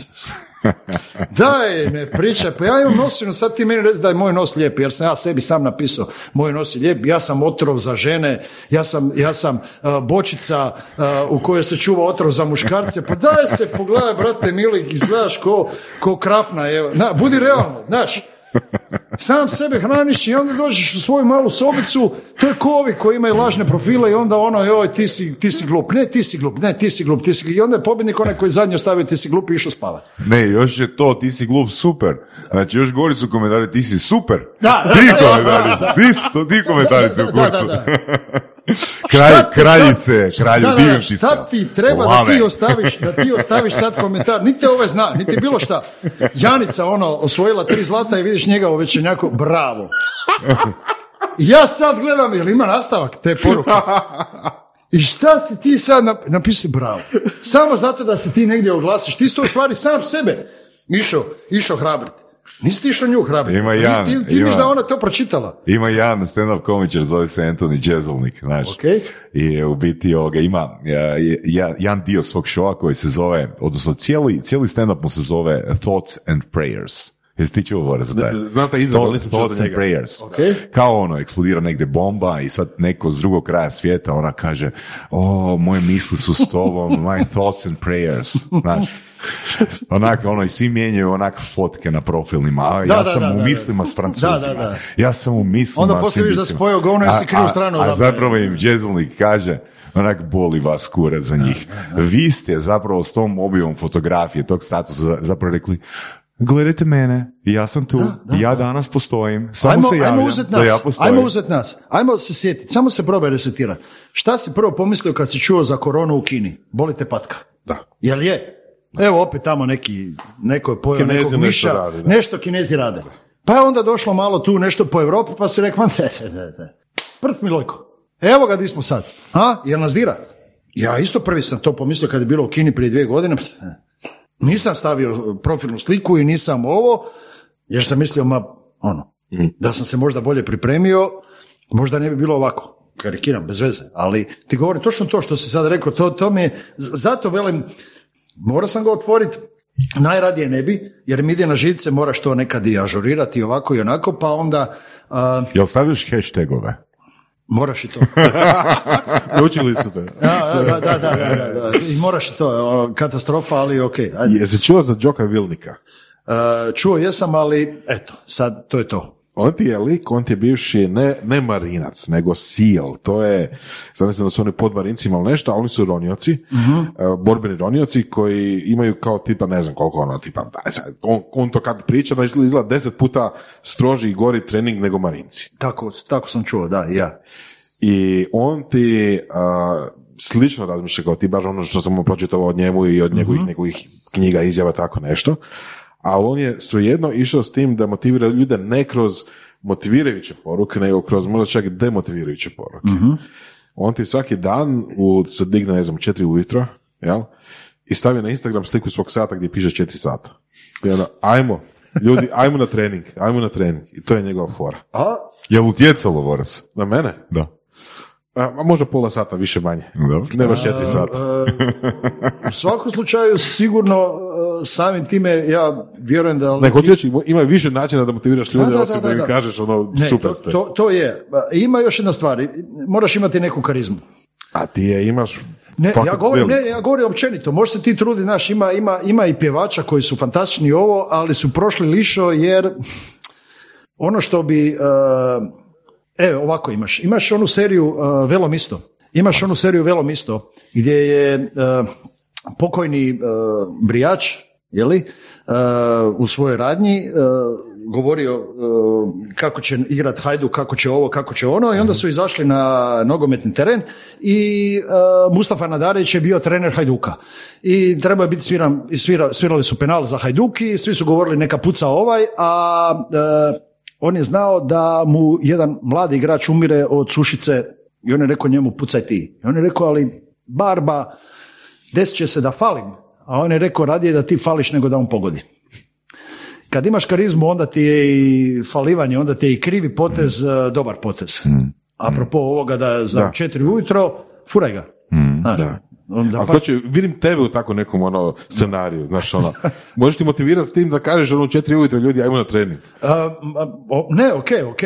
[SPEAKER 4] Daj, ne pričaj, pa ja imam nosinu, sad ti meni reci da je moj nos lijep, jer sam ja sebi sam napisao, moj nos je lijep, ja sam otrov za žene, ja sam, ja sam uh, bočica uh, u kojoj se čuva otrov za muškarce, pa daj se, pogledaj, brate mili, izgledaš ko, ko krafna, evo, na, budi realno, znaš, sam sebe hraniš i onda dođeš u svoju malu sobicu, to je ko ovi koji imaju lažne profile i onda ono, joj, ti si, ti si glup, ne, ti si glup, ne, ti si glup, ti si I onda je pobjednik onaj koji zadnji ostavio ti si glup i išao spavati.
[SPEAKER 3] Ne, još je to, ti si glup, super. Znači, još gori su komentari, ti si super.
[SPEAKER 4] Da, da,
[SPEAKER 3] ti
[SPEAKER 4] da, da,
[SPEAKER 3] komentari
[SPEAKER 4] da,
[SPEAKER 3] su, ti, ti komentari su u
[SPEAKER 4] Da, da,
[SPEAKER 3] kurcu.
[SPEAKER 4] Da.
[SPEAKER 3] Kralj,
[SPEAKER 4] Šta ti
[SPEAKER 3] kraljice,
[SPEAKER 4] sad-
[SPEAKER 3] kralju,
[SPEAKER 4] da, da,
[SPEAKER 3] se.
[SPEAKER 4] Šta ti treba da ti ostaviš, da ti ostaviš sad komentar, niti te ove zna, niti bilo šta. Janica ono, osvojila tri zlata i vidiš njega u večernjaku, bravo. I ja sad gledam, jel ima nastavak te poruke? I šta si ti sad nap- napisao bravo? Samo zato da se ti negdje oglasiš. Ti si to u stvari sam sebe išao, išao hrabriti. Nisi ti išao nju hrabriti.
[SPEAKER 3] Ima jedan,
[SPEAKER 4] Ti, ti, ti
[SPEAKER 3] ima.
[SPEAKER 4] da ona to pročitala.
[SPEAKER 3] Ima jedan stand-up komičar, zove se Anthony Jeselnik, znaš.
[SPEAKER 4] Ok.
[SPEAKER 3] I u biti ovoga, ima je- je- jedan dio svog šova koji se zove, odnosno cijeli, cijeli stand-up mu se zove Thoughts and Prayers. Jesi ti čuo taj?
[SPEAKER 5] Znam taj izraz, ali
[SPEAKER 3] Thought-
[SPEAKER 5] nisam čuo
[SPEAKER 3] Thoughts
[SPEAKER 5] za
[SPEAKER 3] and
[SPEAKER 5] njega.
[SPEAKER 3] Prayers.
[SPEAKER 4] Ok.
[SPEAKER 3] Kao ono, eksplodira negdje bomba i sad neko s drugog kraja svijeta, ona kaže, o, moje misli su s tobom, my thoughts and prayers, znaš. Onak, ono, i svi mijenjaju onak fotke na profilima, a
[SPEAKER 4] Da,
[SPEAKER 3] ja
[SPEAKER 4] da,
[SPEAKER 3] sam
[SPEAKER 4] da,
[SPEAKER 3] u
[SPEAKER 4] da,
[SPEAKER 3] mislima
[SPEAKER 4] da.
[SPEAKER 3] s francuzima,
[SPEAKER 4] Da, da, da.
[SPEAKER 3] ja sam u mislima
[SPEAKER 4] Onda poslije vidiš da pojeo govno jer si
[SPEAKER 3] A-
[SPEAKER 4] krivu
[SPEAKER 3] a-
[SPEAKER 4] stranu
[SPEAKER 3] A,
[SPEAKER 4] odabrao.
[SPEAKER 3] zapravo im Jezelnik kaže, onak boli vas kurac za njih. Vi ste zapravo s tom objavom fotografije, tog statusa zapravo rekli, gledajte mene, ja sam tu, ja danas postojim, samo
[SPEAKER 4] ajmo,
[SPEAKER 3] se javljam
[SPEAKER 4] ajmo uzet
[SPEAKER 3] da
[SPEAKER 4] nas,
[SPEAKER 3] ja postojim.
[SPEAKER 4] ajmo uzet nas, ajmo se sjetiti, samo se probaj resetirati. Šta si prvo pomislio kad si čuo za koronu u Kini? Boli te patka?
[SPEAKER 5] Da.
[SPEAKER 4] Jel je? Evo opet tamo neki, neko je pojeo
[SPEAKER 5] Kinezi
[SPEAKER 4] nekog
[SPEAKER 5] nešto
[SPEAKER 4] miša,
[SPEAKER 5] rade, da.
[SPEAKER 4] nešto kinezi rade. Pa je onda došlo malo tu nešto po Europi, pa si rekao, ne, ne, ne, ne. prst mi lojko. Evo ga di smo sad. A, jel nas dira? Ja isto prvi sam to pomislio kad je bilo u Kini prije dvije godine. Nisam stavio profilnu sliku i nisam ovo, jer sam mislio, ma, ono, da sam se možda bolje pripremio, možda ne bi bilo ovako. karikiram, bez veze, ali ti govorim točno to što si sad rekao, to, to mi je, zato velim, morao sam ga otvoriti, najradije ne bi, jer mi ide na živce, moraš to nekad i ažurirati ovako i onako, pa onda a,
[SPEAKER 3] Jel stavljaš hashtagove?
[SPEAKER 4] moraš i to.
[SPEAKER 5] Naučili su te.
[SPEAKER 4] Da, da, da, da, da. I moraš i to, katastrofa, ali ok. ajde.
[SPEAKER 5] Jesi čuo za Đoka Vilnika?
[SPEAKER 4] E, čuo jesam, ali eto, sad to je to.
[SPEAKER 5] On ti je lik, on ti je bivši ne, ne marinac, nego seal. To je, znam da su oni podmarincima ili nešto, a oni su ronioci, e, borbeni ronioci koji imaju kao tipa, ne znam koliko ono, tipa, sad, on, on to kad priča, da izgleda deset puta stroži i gori trening nego marinci.
[SPEAKER 4] Tako, tako sam čuo, da, ja.
[SPEAKER 5] I on ti a, slično razmišlja kao ti, baš ono što sam pročitao od njemu i od njegovih njegovih knjiga, izjava, tako nešto. Ali on je svejedno išao s tim da motivira ljude ne kroz motivirajuće poruke, nego kroz možda čak demotivirajuće poruke. On ti svaki dan u, se digne, ne znam, četiri ujutro, jel? I stavi na Instagram sliku svog sata gdje piše četiri sata. I onda, ajmo, ljudi, ajmo na trening, ajmo na trening. I to je njegova fora.
[SPEAKER 4] A,
[SPEAKER 3] Jel utjecalo, Voras?
[SPEAKER 5] Na mene?
[SPEAKER 3] Da.
[SPEAKER 5] A, možda pola sata, više manje.
[SPEAKER 3] Dobro.
[SPEAKER 5] Ne baš četiri sata.
[SPEAKER 4] u svakom slučaju sigurno e, samim time ja vjerujem da...
[SPEAKER 5] Ne, hoću reći, ima više načina da motiviraš ljude,
[SPEAKER 4] Da, da,
[SPEAKER 5] osim
[SPEAKER 4] da,
[SPEAKER 5] da,
[SPEAKER 4] da,
[SPEAKER 5] im kažeš ono,
[SPEAKER 4] Ne,
[SPEAKER 5] super
[SPEAKER 4] to,
[SPEAKER 5] ste.
[SPEAKER 4] to, to je. Ima još jedna stvar, moraš imati neku karizmu.
[SPEAKER 5] A ti je imaš
[SPEAKER 4] Ne,
[SPEAKER 5] fakat
[SPEAKER 4] ja govorim, ne, ja govorim općenito, može se ti truditi, znaš, ima, ima, ima i pjevača koji su fantastični ovo, ali su prošli lišo jer ono što bi, uh, evo ovako imaš, imaš onu seriju uh, Velom isto, imaš onu seriju Velom isto, gdje je uh, pokojni uh, brijač, je li, uh, u svojoj radnji uh, govorio uh, kako će igrat Hajdu, kako će ovo, kako će ono i onda su izašli na nogometni teren i uh, Mustafa Nadarić je bio trener Hajduka. I trebao je biti sviran, svira- svirali su penal za Hajduki svi su govorili neka puca ovaj, a uh, on je znao da mu jedan mladi igrač umire od sušice i on je rekao njemu pucaj ti. I on je rekao ali barba desit će se da falim, a on je rekao radije da ti fališ nego da on pogodi. Kad imaš karizmu, onda ti je i falivanje, onda ti je i krivi potez e, dobar potez. Apropo ovoga da za
[SPEAKER 5] Da.
[SPEAKER 4] četiri ujutro, furaj ga. Znaš, onda
[SPEAKER 5] Ali
[SPEAKER 4] pa-
[SPEAKER 5] to će, vidim tebe u tako nekom ono scenariju, znaš ono, možeš ti motivirati s tim da kažeš ono u četiri ujutro ljudi, ajmo na trening.
[SPEAKER 4] a, a, o, ne, ok, ok.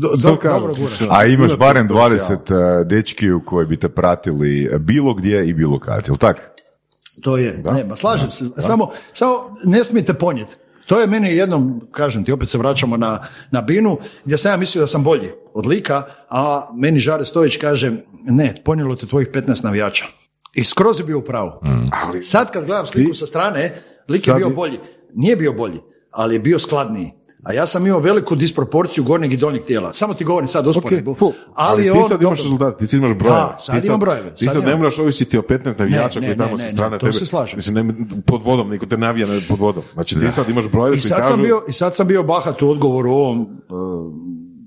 [SPEAKER 4] Do, do- dobro guraš.
[SPEAKER 3] A imaš
[SPEAKER 5] Ima
[SPEAKER 3] barem
[SPEAKER 5] potencijal.
[SPEAKER 3] 20 uh, dečki u koji bi te pratili bilo gdje i bilo kad, jel tak?
[SPEAKER 4] To je, ne, ma slažem se. Samo, samo ne smijete ponijeti. To je meni jednom, kažem ti, opet se vraćamo na, na binu, gdje sam ja mislio da sam bolji od lika, a meni Žare Stojić kaže, ne, ponijelo te tvojih 15 navijača. I skroz je bio u pravu.
[SPEAKER 5] Ali
[SPEAKER 4] Sad kad gledam sliku sa strane, lik je
[SPEAKER 5] Sad
[SPEAKER 4] bio bolji. Nije bio bolji, ali je bio skladniji. A ja sam imao veliku disproporciju gornjeg i donjeg tijela. Samo ti govorim sad usporedbu.
[SPEAKER 5] full.
[SPEAKER 4] ali,
[SPEAKER 5] ti
[SPEAKER 4] on,
[SPEAKER 5] sad imaš rezultate, ti sad imaš brojeve.
[SPEAKER 4] Da, sad
[SPEAKER 5] ti
[SPEAKER 4] imam brojeve,
[SPEAKER 5] Ti
[SPEAKER 4] sad
[SPEAKER 5] sad, ne moraš ovisiti o 15 navijača
[SPEAKER 4] Ne,
[SPEAKER 5] koji
[SPEAKER 4] ne,
[SPEAKER 5] tamo
[SPEAKER 4] ne,
[SPEAKER 5] sa
[SPEAKER 4] ne,
[SPEAKER 5] strane
[SPEAKER 4] to
[SPEAKER 5] tebe.
[SPEAKER 4] se slažem.
[SPEAKER 5] Mislim, ne, pod vodom, niko te navija ne pod vodom. Znači ti sad imaš brojeve
[SPEAKER 4] I
[SPEAKER 5] koji
[SPEAKER 4] sad, sam
[SPEAKER 5] kažu-
[SPEAKER 4] bio, I sad sam bio bahat u odgovoru ovom uh,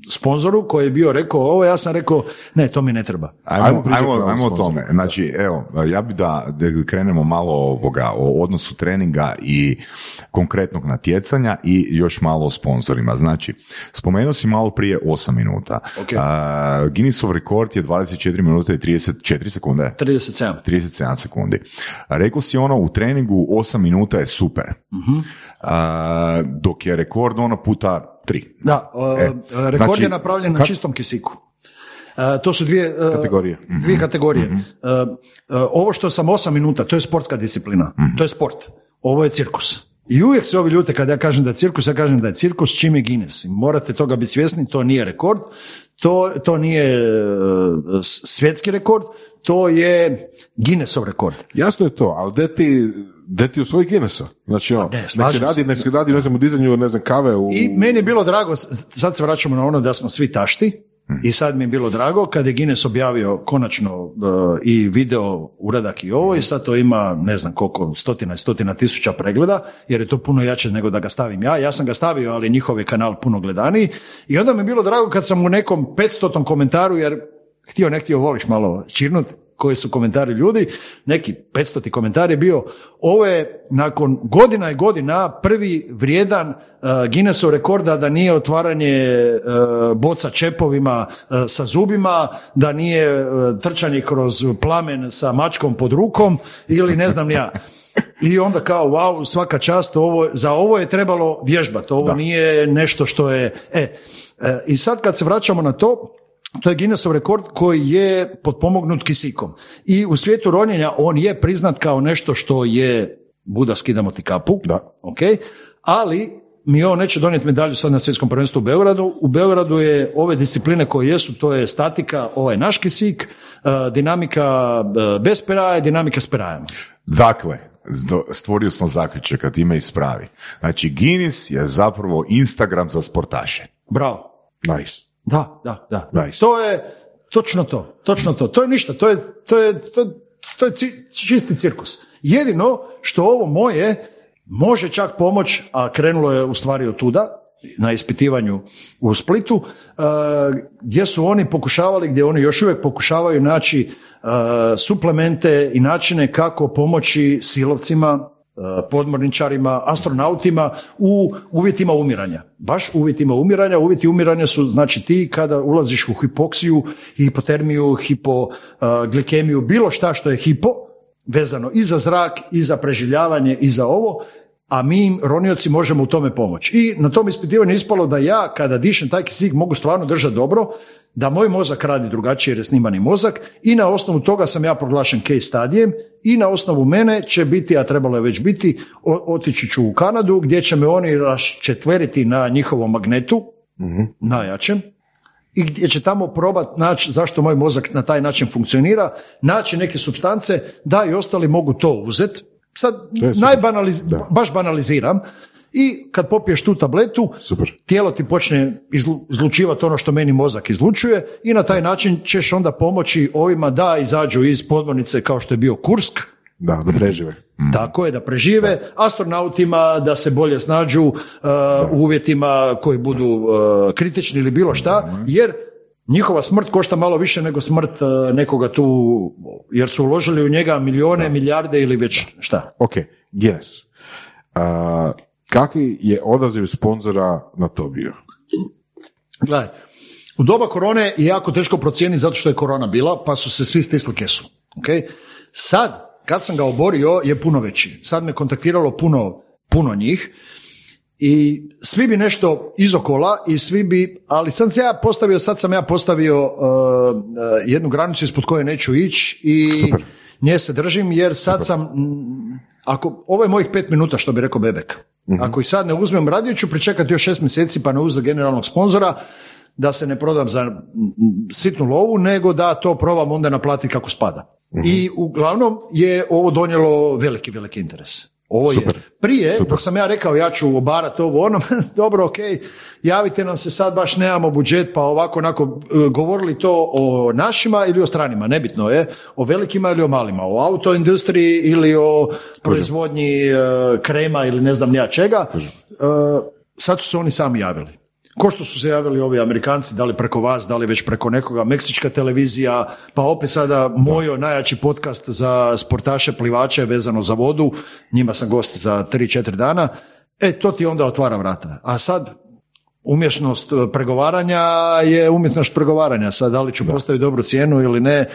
[SPEAKER 4] sponzoru koji je bio rekao ovo, ja sam rekao ne, to mi ne treba.
[SPEAKER 3] Ajmo,
[SPEAKER 5] Ajmo
[SPEAKER 3] ajmo,
[SPEAKER 5] o
[SPEAKER 3] tome. Znači, evo, ja bi da, da krenemo malo ovoga, o odnosu treninga i konkretnog natjecanja i još malo o sponzorima. Znači, spomenuo si malo prije 8 minuta.
[SPEAKER 4] Ok.
[SPEAKER 3] A, Guinnessov rekord je 24 minuta i 34 sekunde.
[SPEAKER 4] 37.
[SPEAKER 3] 37 sekundi. Rekao si ono, u treningu 8 minuta je super. A, dok je rekord ono puta 3.
[SPEAKER 4] Da, uh,
[SPEAKER 3] E,
[SPEAKER 4] rekord
[SPEAKER 3] znači,
[SPEAKER 4] je napravljen na čistom kisiku. Uh, to su dvije uh,
[SPEAKER 5] Kategorije.
[SPEAKER 4] Dvije kategorije. Uh, uh, ovo što sam 8 minuta, to je sportska disciplina. To je sport. Ovo je cirkus. I uvijek se ovi ljute kad ja kažem da je cirkus, ja kažem da je cirkus čim je Guinness. Morate toga biti svjesni, to nije rekord, to, to nije uh, svjetski rekord, to je Guinnessov rekord.
[SPEAKER 5] Jasno je to, ali gde ti, gde ti u svoj Guinnessa? Znači, ono,
[SPEAKER 4] ne,
[SPEAKER 5] nek se radi, nek se radi, ne znam, u dizanju, ne znam, kave u...
[SPEAKER 4] I meni je bilo drago, sad se vraćamo na ono da smo svi tašti, i sad mi je bilo drago kad je Guinness objavio konačno uh, i video uradak i ovo i sad to ima ne znam koliko stotina i stotina tisuća pregleda jer je to puno jače nego da ga stavim ja. Ja sam ga stavio ali njihov je kanal puno gledaniji i onda mi je bilo drago kad sam u nekom 500 komentaru jer htio ne htio voliš malo čirnut koji su komentari ljudi, neki 500 komentar je bio, ovo je nakon godina i godina prvi vrijedan uh, Guinnessov rekorda da nije otvaranje uh, boca čepovima uh, sa zubima, da nije uh, trčanje kroz plamen sa mačkom pod rukom ili ne znam ni ja. I onda kao, wow, svaka čast, ovo, za ovo je trebalo vježbati, ovo nije nešto što je... E, e, I sad kad se vraćamo na to, to je Guinnessov rekord koji je potpomognut kisikom. I u svijetu ronjenja on je priznat kao nešto što je Buda skidamo ti kapu,
[SPEAKER 5] Da.
[SPEAKER 4] ok, ali mi on neće donijeti medalju sad na svjetskom prvenstvu u Beogradu. U Beogradu je ove discipline koje jesu, to je statika, ovaj naš kisik, eh, dinamika eh, bez peraja, dinamika s perajama.
[SPEAKER 3] Dakle, stvorio sam zaključak kad ime ispravi. Znači, Guinness je zapravo Instagram za sportaše.
[SPEAKER 4] Bravo.
[SPEAKER 5] Nice.
[SPEAKER 4] Da, da, da. da.
[SPEAKER 5] Nice.
[SPEAKER 4] To je točno to, točno to. To je ništa, to je, to je, to, to je čisti cirkus. Jedino što ovo moje može čak pomoć, a krenulo je u stvari od tuda, na ispitivanju u Splitu, uh, gdje su oni pokušavali, gdje oni još uvijek pokušavaju naći uh, suplemente i načine kako pomoći silovcima, podmorničarima, astronautima u uvjetima umiranja. Baš uvjetima umiranja. Uvjeti umiranja su znači ti kada ulaziš u hipoksiju, hipotermiju, hipoglikemiju, bilo šta što je hipo, vezano i za zrak, i za preživljavanje, i za ovo, a mi im, ronioci, možemo u tome pomoći. I na tom ispitivanju je ispalo da ja, kada dišem taj kisik, mogu stvarno držati dobro, da moj mozak radi drugačije jer je snimani mozak i na osnovu toga sam ja proglašen case stadijem i na osnovu mene će biti, a trebalo je već biti, otići ću u Kanadu gdje će me oni raščetveriti na njihovom magnetu, najjačem, i gdje će tamo probat naći zašto moj mozak na taj način funkcionira, naći neke substance da i ostali mogu to uzeti. Sad, najbanaliz,
[SPEAKER 5] Da.
[SPEAKER 4] baš banaliziram, i kad popiješ tu tabletu,
[SPEAKER 5] Super.
[SPEAKER 4] tijelo ti počne izlu, izlučivati ono što meni mozak izlučuje i na taj način ćeš onda pomoći ovima da izađu iz podmornice kao što je bio Kursk,
[SPEAKER 5] Da, da prežive.
[SPEAKER 4] tako je, da prežive, astronautima da se bolje snađu uh, u uvjetima koji budu uh, kritični ili bilo šta, jer njihova smrt košta malo više nego smrt uh, nekoga tu, jer su uložili u njega milijone, milijarde ili već šta.
[SPEAKER 5] Ok, Guinness. A, kakvi je odaziv sponzora na to bio?
[SPEAKER 4] Gledaj, u doba korone je jako teško procijeniti zato što je korona bila, pa su se svi stisli kesu. Okay? Sad, kad sam ga oborio, je puno veći. Sad me kontaktiralo puno, puno njih i svi bi nešto izokola i svi bi, ali sad sam ja postavio, sad sam ja postavio uh, uh, jednu granicu ispod koje neću ići i
[SPEAKER 5] Super.
[SPEAKER 4] nje se držim jer sad sam, mm, ako, ovo je mojih pet minuta što bi rekao Bebek. Ako ih sad ne uzmem, radio ću pričekati još šest mjeseci pa ne uzem generalnog sponzora da se ne prodam za mm, sitnu lovu, nego da to probam onda naplatiti kako spada. I uglavnom je ovo donijelo veliki, veliki interes. Ovo je prije, dok sam ja rekao ja ću obarati ovo ono, dobro, ok, javite nam se sad, baš nemamo budžet, pa ovako, onako, e, govorili to o našima ili o stranima, nebitno je, o velikima ili o malima, o autoindustriji ili o proizvodnji e, krema ili ne znam ja čega, E, sad su se oni sami javili. Ko što su se javili ovi Amerikanci, da li preko vas, da li već preko nekoga, Meksička televizija, pa opet sada moj najjači podcast za sportaše, plivače vezano za vodu, njima sam gost za 3-4 dana, e to ti onda otvara vrata. A sad umješnost e, pregovaranja je umjetnost pregovaranja. Sad da li ću postaviti dobru cijenu ili ne,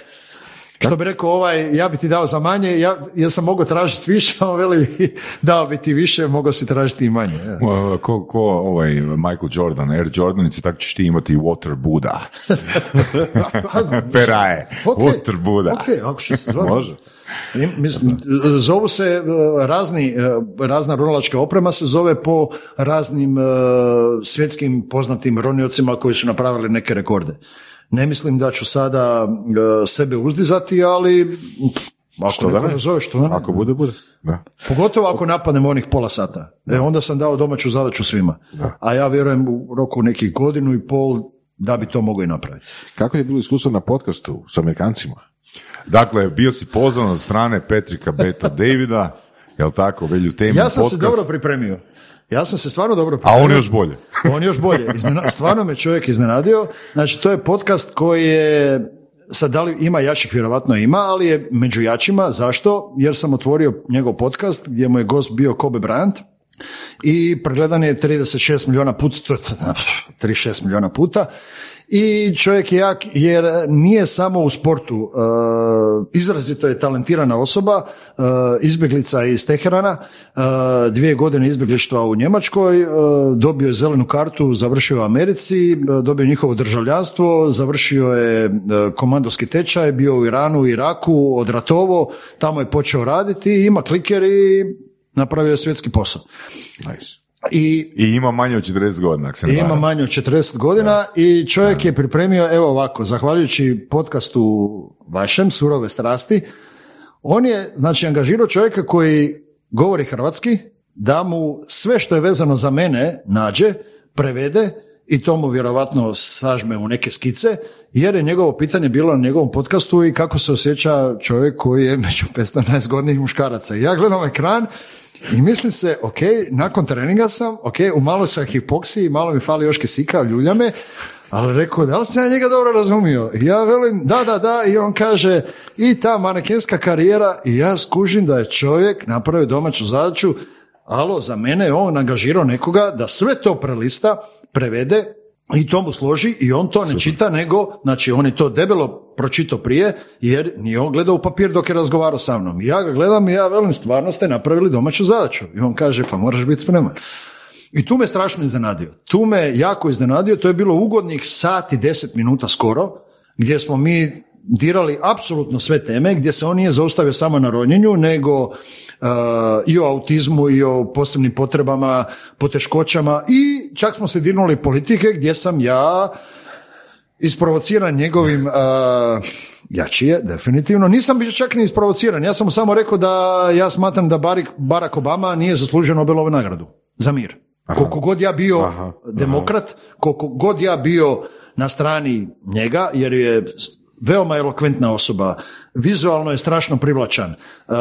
[SPEAKER 4] što bi rekao ovaj, ja bi ti dao za manje, ja, ja sam mogao tražiti više, a on veli dao bi ti više, mogao si tražiti i manje. je.
[SPEAKER 3] Uh, Ko, ko ovaj Michael Jordan, Air Jordanice, tako ćeš ti imati Water Buddha. Peraje,
[SPEAKER 4] Ok,
[SPEAKER 3] Water Buddha.
[SPEAKER 4] Ok, ako će se zvati.
[SPEAKER 5] Može.
[SPEAKER 4] Mislim, zovu se e, razni, e, razna ronilačka oprema se zove po raznim e, svjetskim poznatim roniocima koji su napravili neke rekorde. Ne mislim da ću sada e, sebe uzdizati, ali ako
[SPEAKER 5] Što da ne?
[SPEAKER 4] zove, što da ne?
[SPEAKER 5] Ako bude, bude. Da.
[SPEAKER 4] Pogotovo ako napadnemo onih pola sata. E, onda sam dao domaću zadaću svima. A ja vjerujem u roku nekih godinu i pol da bi to mogao i napraviti.
[SPEAKER 5] Kako je bilo iskustvo na podcastu s Amerikancima?
[SPEAKER 3] Dakle, bio si pozvan od strane Petrika Beta Davida, jel tako, velju temu
[SPEAKER 4] Ja sam se
[SPEAKER 3] podcast,
[SPEAKER 4] dobro pripremio. Ja sam se stvarno dobro
[SPEAKER 3] a
[SPEAKER 4] pripremio.
[SPEAKER 3] on još bolje.
[SPEAKER 4] On još bolje. Iznena- stvarno me čovjek iznenadio. Znači, to je podcast koji je sad da li ima jačih, vjerojatno ima, ali je među jačima. Zašto? Jer sam otvorio njegov podcast gdje mu je gost bio Kobe Bryant i pregledan je 36 milijuna puta, 36 milijuna puta. I čovjek je jak jer nije samo u sportu, e, izrazito je talentirana osoba, e, izbjeglica iz Teherana, e, dvije godine izbjeglištva u Njemačkoj, dobio je zelenu kartu, završio u Americi, dobio njihovo državljanstvo, završio je komandorski tečaj, bio u Iranu, Iraku, odratovo, tamo je počeo raditi, ima kliker i napravio je svjetski posao.
[SPEAKER 5] Nice.
[SPEAKER 4] I
[SPEAKER 3] I ima manje od 40 godina, ako se ne
[SPEAKER 4] ima
[SPEAKER 3] varam.
[SPEAKER 4] manje od 40 godina i čovjek je pripremio, evo ovako, zahvaljujući podcastu vašem, Surove strasti, on je, znači, angažirao čovjeka koji govori hrvatski, da mu sve što je vezano za mene nađe, prevede i to mu vjerovatno sažme u neke skice, jer je njegovo pitanje bilo na njegovom podcastu i kako se osjeća čovjek koji je među 511 godnih muškaraca. Ja gledam ekran i mislim se, ok, nakon treninga sam, ok, u malo sam hipoksiji, malo mi fali još kisika, ljulja me, ali rekao, da li sam ja njega dobro razumio? I ja velim, da, da, da, i on kaže, i ta manekenska karijera, i ja skužim da je čovjek napravio domaću zadaću, alo, za mene je on angažirao nekoga da sve to prelista, prevede i to mu složi i on to ne čita nego, znači on je to debelo pročitao prije jer nije on gledao u papir dok je razgovarao sa mnom. I ja ga gledam i ja velim stvarno ste napravili domaću zadaću. I on kaže pa moraš biti spreman. I tu me strašno iznenadio. Tu me jako iznenadio, to je bilo ugodnih sat i deset minuta skoro, gdje smo mi dirali apsolutno sve teme, gdje se on nije zaustavio samo na ronjenju, nego uh, i o autizmu i o posebnim potrebama, poteškoćama i čak smo se dirnuli politike gdje sam ja isprovociran njegovim uh, jači je, definitivno. Nisam bio čak ni isprovociran, ja sam mu samo rekao da ja smatram da Barack- Barack Obama nije zaslužio Nobelovu nagradu za mir. Koliko god ja bio demokrat, koliko god ja bio na strani njega, jer je veoma elokventna osoba, vizualno je strašno privlačan, uh,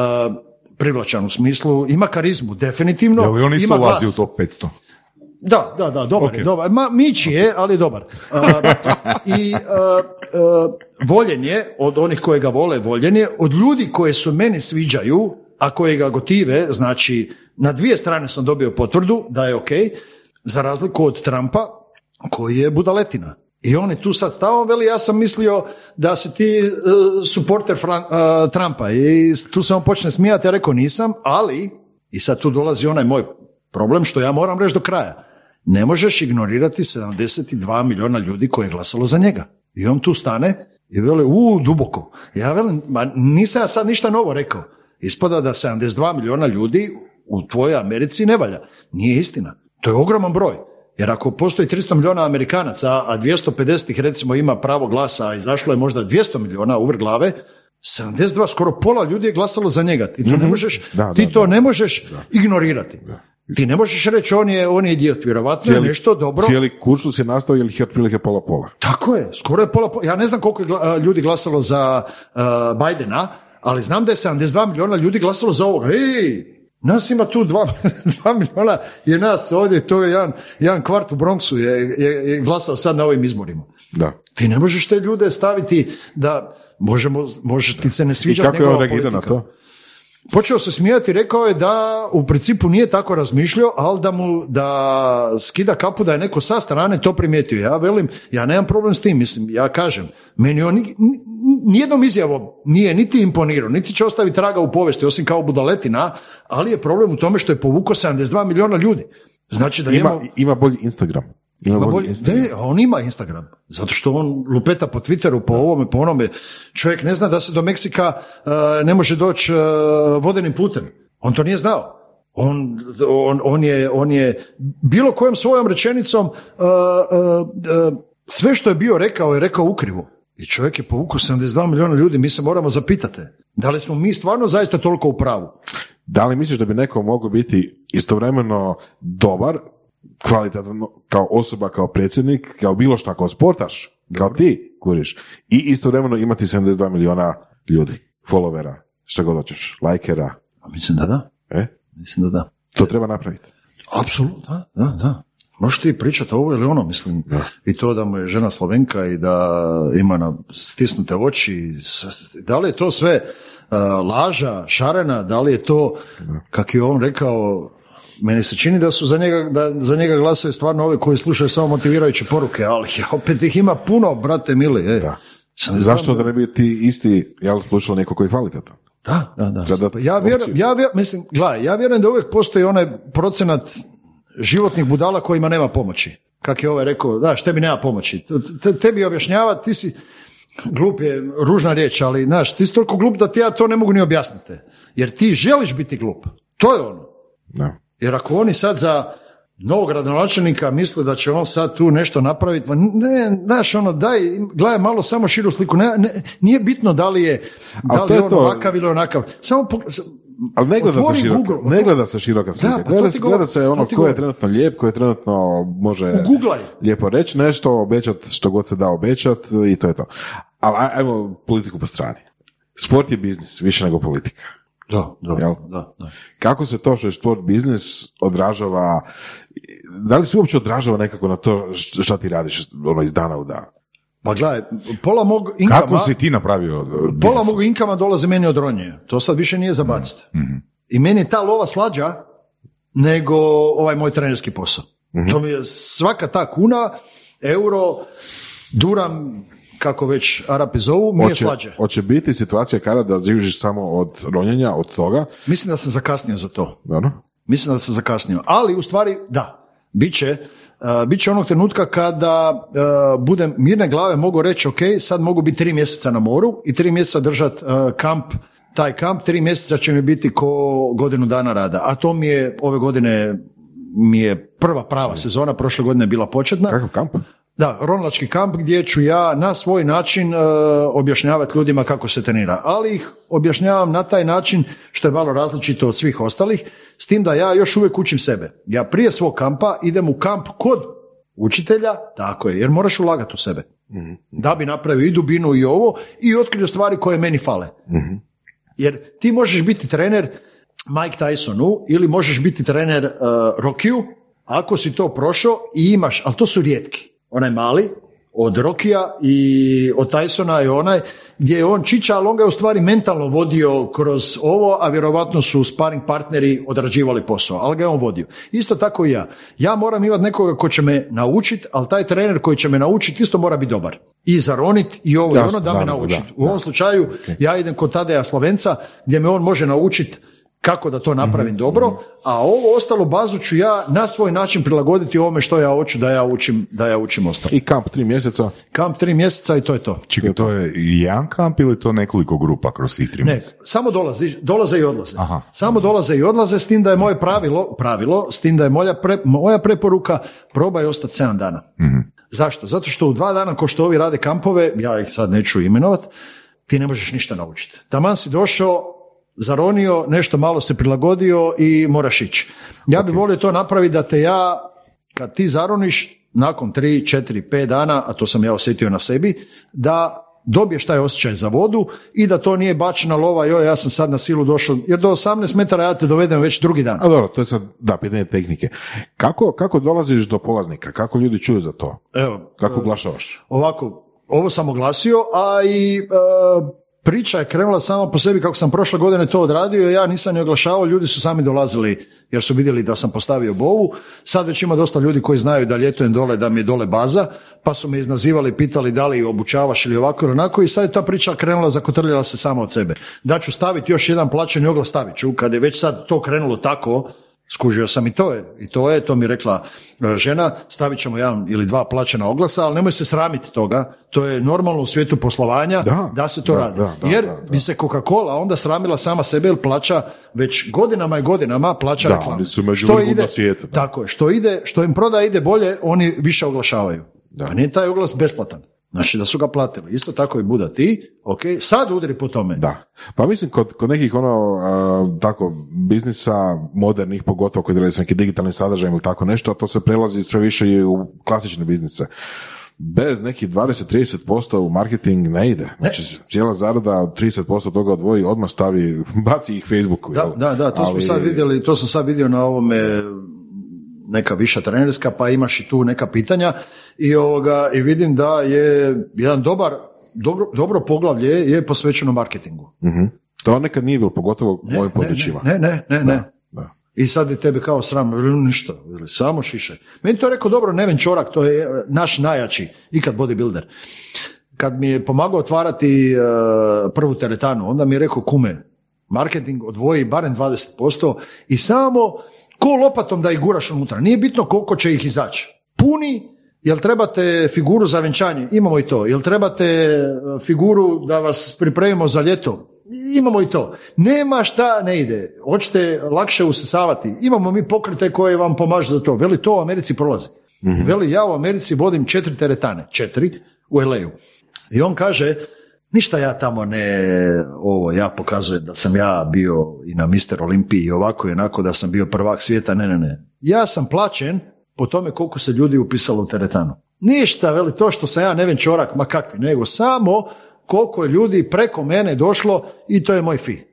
[SPEAKER 4] privlačan u smislu, ima karizmu, definitivno,
[SPEAKER 3] Je li on isto ulazi u top 500?
[SPEAKER 4] Da, da, da, dobar je, dobar. Ma, mići je, ali dobar. Uh, I uh, uh, voljen je, od onih koji ga vole, voljen je, od ljudi koje su meni sviđaju, a koji ga gotive, znači, na dvije strane sam dobio potvrdu da je ok, za razliku od Trumpa, koji je budaletina. I on je tu sad stao, veli, ja sam mislio da si ti uh, suporter Fran- uh, Trumpa. I tu se on počne smijati, ja rekao nisam, ali, i sad tu dolazi onaj moj problem što ja moram reći do kraja. Ne možeš ignorirati 72 milijuna ljudi koji je glasalo za njega. I on tu stane i veli, u, duboko. Ja velim, ma nisam ja sad ništa novo rekao. Ispada da 72 milijuna ljudi u tvojoj Americi ne valja. Nije istina. To je ogroman broj. Jer ako postoji 300 milijuna Amerikanaca, a 250 ih recimo ima pravo glasa, a izašlo je možda 200 milijuna u vrh glave, 72, skoro pola ljudi je glasalo za njega. Ti to ne možeš,
[SPEAKER 5] Da,
[SPEAKER 4] ti
[SPEAKER 5] da,
[SPEAKER 4] to
[SPEAKER 5] da.
[SPEAKER 4] ne možeš ignorirati. Ti ne možeš reći on je, on je idiot, vjerovatno je nešto dobro.
[SPEAKER 5] Cijeli kursus je nastao jer ih je otprilike pola pola.
[SPEAKER 4] Tako je, skoro je pola, po- ja ne znam koliko je gla- a, ljudi glasalo za uh, Bidena, ali znam da je 72 milijuna ljudi glasalo za ovoga. Ej, nas ima tu dva, dva milijuna je nas ovdje, to je jedan, jedan kvart u Bronxu je, je, je glasao sad na ovim izborima.
[SPEAKER 5] Da.
[SPEAKER 4] Ti ne možeš te ljude staviti da možemo, možeš ti se ne
[SPEAKER 5] I
[SPEAKER 4] sviđa
[SPEAKER 5] kako je on reagirao na to?
[SPEAKER 4] Počeo se smijati, rekao je da u principu nije tako razmišljao, ali da mu da skida kapu da je neko sa strane to primijetio. Ja velim, ja nemam problem s tim, mislim, ja kažem, meni on ni- ni- nijednom izjavom nije niti imponirao, niti će ostaviti traga u povijesti, osim kao budaletina, ali je problem u tome što je povukao 72 milijuna ljudi. Znači da
[SPEAKER 5] Ima, ima bolji Instagram. Ima,
[SPEAKER 4] ima
[SPEAKER 5] bolji Instagram.
[SPEAKER 4] ne, on ima Instagram. Zato što on lupeta po Twitteru, po ovome, po onome. Čovjek ne zna da se do Meksika uh, ne može doći uh, vodenim putem. On to nije znao. On, on, on, je, on je bilo kojom svojom rečenicom uh, uh, uh, sve što je bio rekao je rekao ukrivo. I čovjek je povukao 72 milijuna ljudi, mi se moramo zapitati. Da li smo mi stvarno zaista toliko u pravu?
[SPEAKER 5] Da li misliš da bi neko mogao biti istovremeno dobar, kvalitetan kao osoba, kao predsjednik, kao bilo šta, kao sportaš, kao ti, kuriš, i istovremeno imati 72 milijuna ljudi, followera, što god hoćeš, lajkera,
[SPEAKER 4] A mislim da da.
[SPEAKER 5] e?
[SPEAKER 4] Mislim da da.
[SPEAKER 5] To treba napraviti.
[SPEAKER 4] Apsolutno, da, da, da. Možeš ti pričati ovo ili ono, mislim, i to da mu je žena Slovenka i da ima na stisnute oči, da li je to sve uh, laža, šarena, da li je to, kak je on rekao, meni se čini da su za njega, da za njega glasaju stvarno ovi koji slušaju samo motivirajuće poruke, ali opet ih ima puno, brate mili, ej.
[SPEAKER 5] Da.
[SPEAKER 4] Znam-
[SPEAKER 5] Zašto da ne bi ti isti, jel, slušao neko koji je kvalitetan?
[SPEAKER 4] Da, da, da.
[SPEAKER 5] Treba
[SPEAKER 4] Pa ja vjerujem, ja vjerujem, mislim, gledaj, ja vjerujem da uvijek postoji onaj procenat životnih budala kojima nema pomoći. Kak je ovaj rekao, da, tebi nema pomoći. Te- Tebi objašnjava, ti si, glup je ružna riječ, ali znaš, ti si toliko glup da ti ja to ne mogu ni objasniti. Jer ti želiš biti glup. To je ono.
[SPEAKER 5] Da.
[SPEAKER 4] Jer ako oni sad za novog gradonačelnika misle da će on sad tu nešto napraviti, pa ne, znaš, ono, daj, gledaj malo samo širu sliku. Ne, ne- nije bitno da li je, da li je on
[SPEAKER 5] to.
[SPEAKER 4] ovakav ili onakav. Samo pog-
[SPEAKER 5] Ali ne gleda se široka,
[SPEAKER 4] Google,
[SPEAKER 5] ne gleda se široka slika.
[SPEAKER 4] pa to
[SPEAKER 5] gleda, se, gleda se ono ko je trenutno lijep, ko je trenutno može
[SPEAKER 4] Uguglaj.
[SPEAKER 5] lijepo reći nešto, obećati što god se da obećati i to je to. Ali aj- ajmo politiku po strani. Sport je biznis, više nego politika.
[SPEAKER 4] Da, da,
[SPEAKER 5] Jel?
[SPEAKER 4] da, da.
[SPEAKER 5] Kako se to što je sport biznis odražava, da li se uopće odražava nekako na to šta ti radiš ono, iz dana u dan?
[SPEAKER 4] Pa gledaj, pola mog inkama,
[SPEAKER 3] Kako si ti napravio? uh,
[SPEAKER 4] pola
[SPEAKER 3] biznis?
[SPEAKER 4] mog inkama dolaze meni od ronje. To sad više nije za baciti.
[SPEAKER 3] Mhm.
[SPEAKER 4] I meni je ta lova slađa nego ovaj moj trenerski posao.
[SPEAKER 3] Mhm.
[SPEAKER 4] To mi je svaka ta kuna, euro, duram, kako već Arapi zovu, mi je slađe.
[SPEAKER 5] hoće biti situacija kada da živiš samo od ronjenja, od toga,
[SPEAKER 4] Mislim da sam zakasnio za to.
[SPEAKER 5] dobro?
[SPEAKER 4] Mislim da sam zakasnio. Ali u stvari, da, bit će, uh, bit će onog trenutka kada uh, budem mirne glave mogu reći ok, sad mogu biti tri mjeseca na moru i tri mjeseca držat uh, kamp, taj kamp, tri mjeseca će mi biti ko godinu dana rada. A to mi je ove godine mi je prva prava sezona, prošle godine je bila početna.
[SPEAKER 5] Kakav kamp?
[SPEAKER 4] Da, ronilački kamp gdje ću ja na svoj način e, objašnjavati ljudima kako se trenira, ali ih objašnjavam na taj način što je malo različito od svih ostalih, s tim da ja još uvijek učim sebe. Ja prije svog kampa idem u kamp kod učitelja, tako je, jer moraš ulagati u sebe. Da bi napravio i dubinu i ovo i otkrio stvari koje meni fale. Jer ti možeš biti trener Mike Tysonu ili možeš biti trener uh, Rokiju ako si to prošao i imaš, ali to su rijetki. Onaj mali, od Rokija i od Tysona je onaj gdje je on čiča, ali on ga je u stvari mentalno vodio kroz ovo, a vjerovatno su sparring partneri odrađivali posao, ali ga je on vodio. Isto tako i ja. Ja moram imati nekoga ko će me naučiti, ali taj trener koji će me naučiti isto mora biti dobar. I zaronit i ovo i ono da me
[SPEAKER 5] naravno,
[SPEAKER 4] nauči.
[SPEAKER 5] da,
[SPEAKER 4] U ovom slučaju ja idem kod Tadeja Slovenca gdje me on može naučiti kako da to napravim dobro, a ovo ostalo bazu ću ja na svoj način prilagoditi ovome što ja hoću da ja učim, da ja učim ostalo.
[SPEAKER 5] I kamp tri mjeseca,
[SPEAKER 4] Kamp tri mjeseca i to je to.
[SPEAKER 3] Čekaj, to je jedan kamp ili to nekoliko grupa kroz tih tri
[SPEAKER 4] Ne,
[SPEAKER 3] mjeseca?
[SPEAKER 4] samo dolaze, dolaze i odlaze.
[SPEAKER 3] Aha.
[SPEAKER 4] Samo dolaze i odlaze s tim da je moje pravilo, pravilo, s tim da je moja, pre- moja preporuka probaj ostati 7 dana. Zašto? Zato što u dva dana ko što ovi rade kampove, ja ih sad neću imenovat, ti ne možeš ništa naučiti. Taman si došao, zaronio, nešto malo se prilagodio i moraš ići. Ja bih volio to napraviti da te ja, kad ti zaroniš, nakon 3, 4, 5 dana, a to sam ja osjetio na sebi, da dobiješ taj osjećaj za vodu i da to nije bačena lova, joj, ja sam sad na silu došao, jer do 18 metara ja te dovedem već drugi dan.
[SPEAKER 5] a dobro, to je sad, da, pitanje tehnike. Kako, kako dolaziš do polaznika? Kako ljudi čuju za to?
[SPEAKER 4] Evo,
[SPEAKER 5] Kako oglašavaš?
[SPEAKER 4] Ovako, ovo sam oglasio, a i e, priča je krenula sama po sebi kako sam prošle godine to odradio, ja nisam ni oglašavao, ljudi su sami dolazili jer su vidjeli da sam postavio bovu. Sad već ima dosta ljudi koji znaju da ljetujem dole, da mi je dole baza, pa su me iznazivali, pitali da li obučavaš ili ovako ili onako i sad je ta priča krenula, zakotrljala se sama od sebe. Da ću staviti još jedan plaćeni oglas, stavit ću, kad je već sad to krenulo tako, Skužio sam i to je, i to je, to mi je rekla e, žena, stavit ćemo jedan ili dva plaćena oglasa, ali nemoj se sramiti toga, to je normalno u svijetu poslovanja da,
[SPEAKER 5] Da,
[SPEAKER 4] se to
[SPEAKER 5] da,
[SPEAKER 4] radi.
[SPEAKER 5] da, da,
[SPEAKER 4] Jer
[SPEAKER 5] da, da.
[SPEAKER 4] bi se Coca-Cola onda sramila sama sebe jer plaća već godinama i godinama plaća
[SPEAKER 5] Da,
[SPEAKER 4] reklamu. Što ide,
[SPEAKER 5] da.
[SPEAKER 4] Tako je, što ide, što im prodaja ide bolje, oni više oglašavaju. Pa nije taj oglas besplatan. Znači da su ga platili. Isto tako i Buda ti, ok, sad udri po tome.
[SPEAKER 5] Da. Pa mislim, kod, kod nekih ono, a, tako, biznisa, modernih, pogotovo koji radi s nekim digitalnim sadržajem ili tako nešto, a to se prelazi sve više i u klasične biznise. Bez nekih 20-30% u marketing ne ide. Znači, cijela zarada od 30% toga odvoji, odmah stavi, baci ih Facebooku.
[SPEAKER 4] Da,
[SPEAKER 5] jel?
[SPEAKER 4] da, da, to smo
[SPEAKER 5] Ali-
[SPEAKER 4] sad vidjeli, to sam sad vidio na ovome neka viša trenerska, pa imaš i tu neka pitanja i, ovoga, i vidim da je jedan dobar, dobro, dobro poglavlje je posvećeno marketingu.
[SPEAKER 5] Mhm. To nekad nije bilo, pogotovo u ovim područjima.
[SPEAKER 4] Ne, ne, ne, ne.
[SPEAKER 5] da.
[SPEAKER 4] I sad je tebe kao sram, ništa, veli, samo šiše. Meni to je rekao dobro Neven Čorak, to je e, naš najjači, ikad bodybuilder. Kad mi je pomagao otvarati e, prvu teretanu, onda mi je rekao kume, marketing odvoji barem 20% i samo ko lopatom da ih guraš unutra. Nije bitno koliko će ih izaći. Puni, jel trebate figuru za venčanje? Imamo i to. Jel trebate e, figuru da vas pripremimo za ljeto? Imamo i to. Nema šta ne ide. Hoćete lakše usisavati. Imamo mi pokrete koje vam pomažu za to. Veli, to u Americi prolazi. Veli, ja u Americi vodim četiri teretane. Četiri u LA-u. I on kaže, ništa ja tamo ne, ovo, ja pokazujem da sam ja bio i na Mister Olimpiji i ovako i onako da sam bio prvak svijeta, ne, ne, ne. Ja sam plaćen po tome koliko se ljudi upisalo u teretanu. Ništa, veli, to što sam ja Neven Čorak, ma kakvi, nego samo koliko je ljudi preko mene došlo i to je moj fi.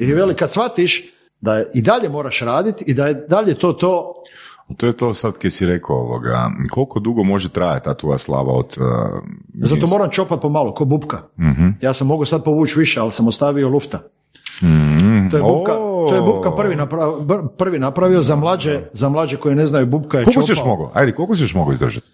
[SPEAKER 4] I veli, kad shvatiš da i dalje moraš raditi i da je dalje to to,
[SPEAKER 3] To je to sad kaj si rekao ovoga. Koliko dugo može trajati ta tvoja slava od... Uh,
[SPEAKER 4] zato moram čopat pomalo, ko bubka.
[SPEAKER 3] Mhm.
[SPEAKER 4] Ja sam mogao sad povući više, ali sam ostavio lufta.
[SPEAKER 3] Mhm.
[SPEAKER 4] To je Bubka,
[SPEAKER 3] O!
[SPEAKER 4] to je Bubka prvi, napravio, prvi napravio za mlađe, za mlađe koji ne znaju Bubka je
[SPEAKER 3] Koliko si još
[SPEAKER 4] čopao.
[SPEAKER 3] mogao? Ajde, koliko si još mogao izdržati?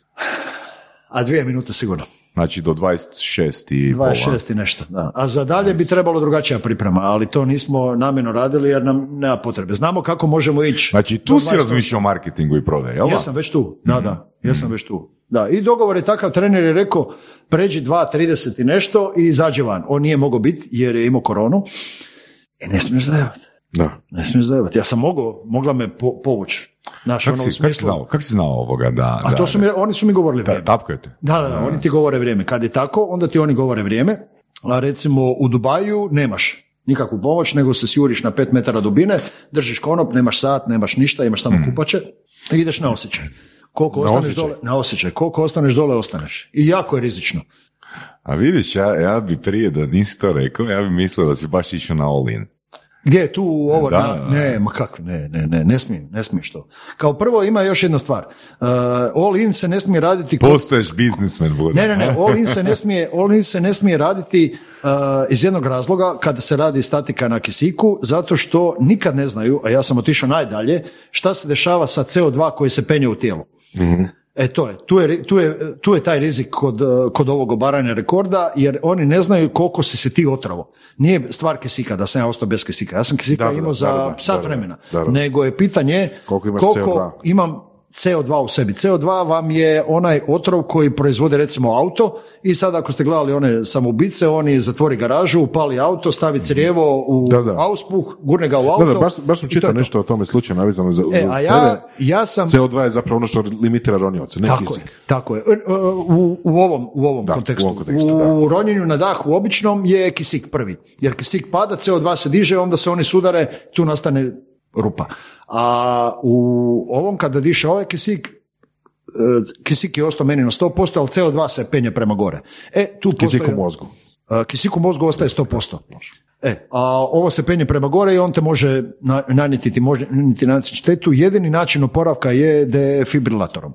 [SPEAKER 4] A dvije minute sigurno.
[SPEAKER 3] Znači do 26 i pola.
[SPEAKER 4] 26 i nešto, da. A za dalje bi trebalo drugačija priprema, ali to nismo namjerno radili jer nam nema potrebe. Znamo kako možemo ići.
[SPEAKER 3] Znači tu si
[SPEAKER 4] 28.
[SPEAKER 3] razmišljao o marketingu i prodaji, jel?
[SPEAKER 4] Jesam već tu, da,
[SPEAKER 3] Mhm.
[SPEAKER 4] da, jesam već tu. Da, i dogovor je takav, trener je rekao pređi 2.30 i nešto i izađe van. On nije mogao biti jer je imao koronu. E, ne smiješ zajebati.
[SPEAKER 5] Da.
[SPEAKER 4] Ne smiješ zajebati. Ja sam mogao, mogla me po, povući. Znaš,
[SPEAKER 3] Kako
[SPEAKER 4] ono u
[SPEAKER 3] si, kak si
[SPEAKER 4] smislu-
[SPEAKER 3] znao, kak si znao ovoga da...
[SPEAKER 4] A
[SPEAKER 3] da,
[SPEAKER 4] to su mi, oni su mi govorili
[SPEAKER 3] da,
[SPEAKER 4] vrijeme.
[SPEAKER 3] te?
[SPEAKER 4] Da, da, da, oni ti govore vrijeme. Kad je tako, onda ti oni govore vrijeme. A recimo u Dubaju nemaš nikakvu pomoć, nego se sjuriš na pet metara dubine, držiš konop, nemaš sat, nemaš ništa, imaš samo kupače i ideš na osjećaj. Koliko ostaneš
[SPEAKER 5] osjećaj?
[SPEAKER 4] dole, na osjećaj. Koliko ostaneš dole, ostaneš. I jako je rizično.
[SPEAKER 3] A vidiš, ja, ja bi prije da nisi to rekao, ja bi mislio da si baš išao na all in.
[SPEAKER 4] Gdje je tu ovo?
[SPEAKER 3] Da,
[SPEAKER 4] na-
[SPEAKER 3] da.
[SPEAKER 4] ne, ma kako, ne, ne, ne, ne smijem, ne smiješ to. Kao prvo ima još jedna stvar. Uh, all in se ne smije raditi kod-
[SPEAKER 3] Postaješ biznismen.
[SPEAKER 4] Ne, ne, ne, all in se ne smije, all in se ne smije raditi uh, iz jednog razloga kada se radi statika na kisiku, zato što nikad ne znaju, a ja sam otišao najdalje, šta se dešava sa CO2 koji se penje u tijelu. E to je, tu je, tu je, tu je taj rizik kod, uh, kod ovog obaranja rekorda, jer oni ne znaju koliko si se ti otrovo. Nije stvar kisika, da sam ja ostao bez kisika. Ja sam kisika
[SPEAKER 5] Da,
[SPEAKER 4] imao
[SPEAKER 5] da,
[SPEAKER 4] za
[SPEAKER 5] da,
[SPEAKER 4] sat vremena.
[SPEAKER 5] da, da.
[SPEAKER 4] Nego je pitanje
[SPEAKER 5] Koliko
[SPEAKER 4] koliko
[SPEAKER 5] CO2?
[SPEAKER 4] imam CO2 u sebi. CO2 vam je onaj otrov koji proizvode recimo auto i sad ako ste gledali one samoubice, oni zatvori garažu, upali auto, stavi crijevo u
[SPEAKER 5] Da, da.
[SPEAKER 4] auspuh, gurne ga u auto.
[SPEAKER 5] Da, da, baš, baš sam čitao nešto o tome slučaju navezano za,
[SPEAKER 4] E,
[SPEAKER 5] za
[SPEAKER 4] a ja, ja sam...
[SPEAKER 5] CO2 je zapravo ono što limitira ronioce, ne
[SPEAKER 4] Tako
[SPEAKER 5] kisik.
[SPEAKER 4] je, tako je. E, U, u ovom, u ovom
[SPEAKER 5] Da,
[SPEAKER 4] kontekstu.
[SPEAKER 5] u ovom kontekstu,
[SPEAKER 4] u ronjenju na dah u običnom je kisik prvi. Jer kisik pada, CO2 se diže, onda se oni sudare, tu nastane rupa. A u ovom kada diše ovaj kisik, e, kisik je ostao meni na 100%, ali CO2 se penje prema gore. E, tu
[SPEAKER 5] Kisik
[SPEAKER 4] postoji...
[SPEAKER 5] u mozgu.
[SPEAKER 4] E, Kisik u mozgu ostaje 100%. E, a ovo se penje prema gore i on te može na- nanijeti, ti može nanijeti štetu. Jedini način oporavka je defibrilatorom.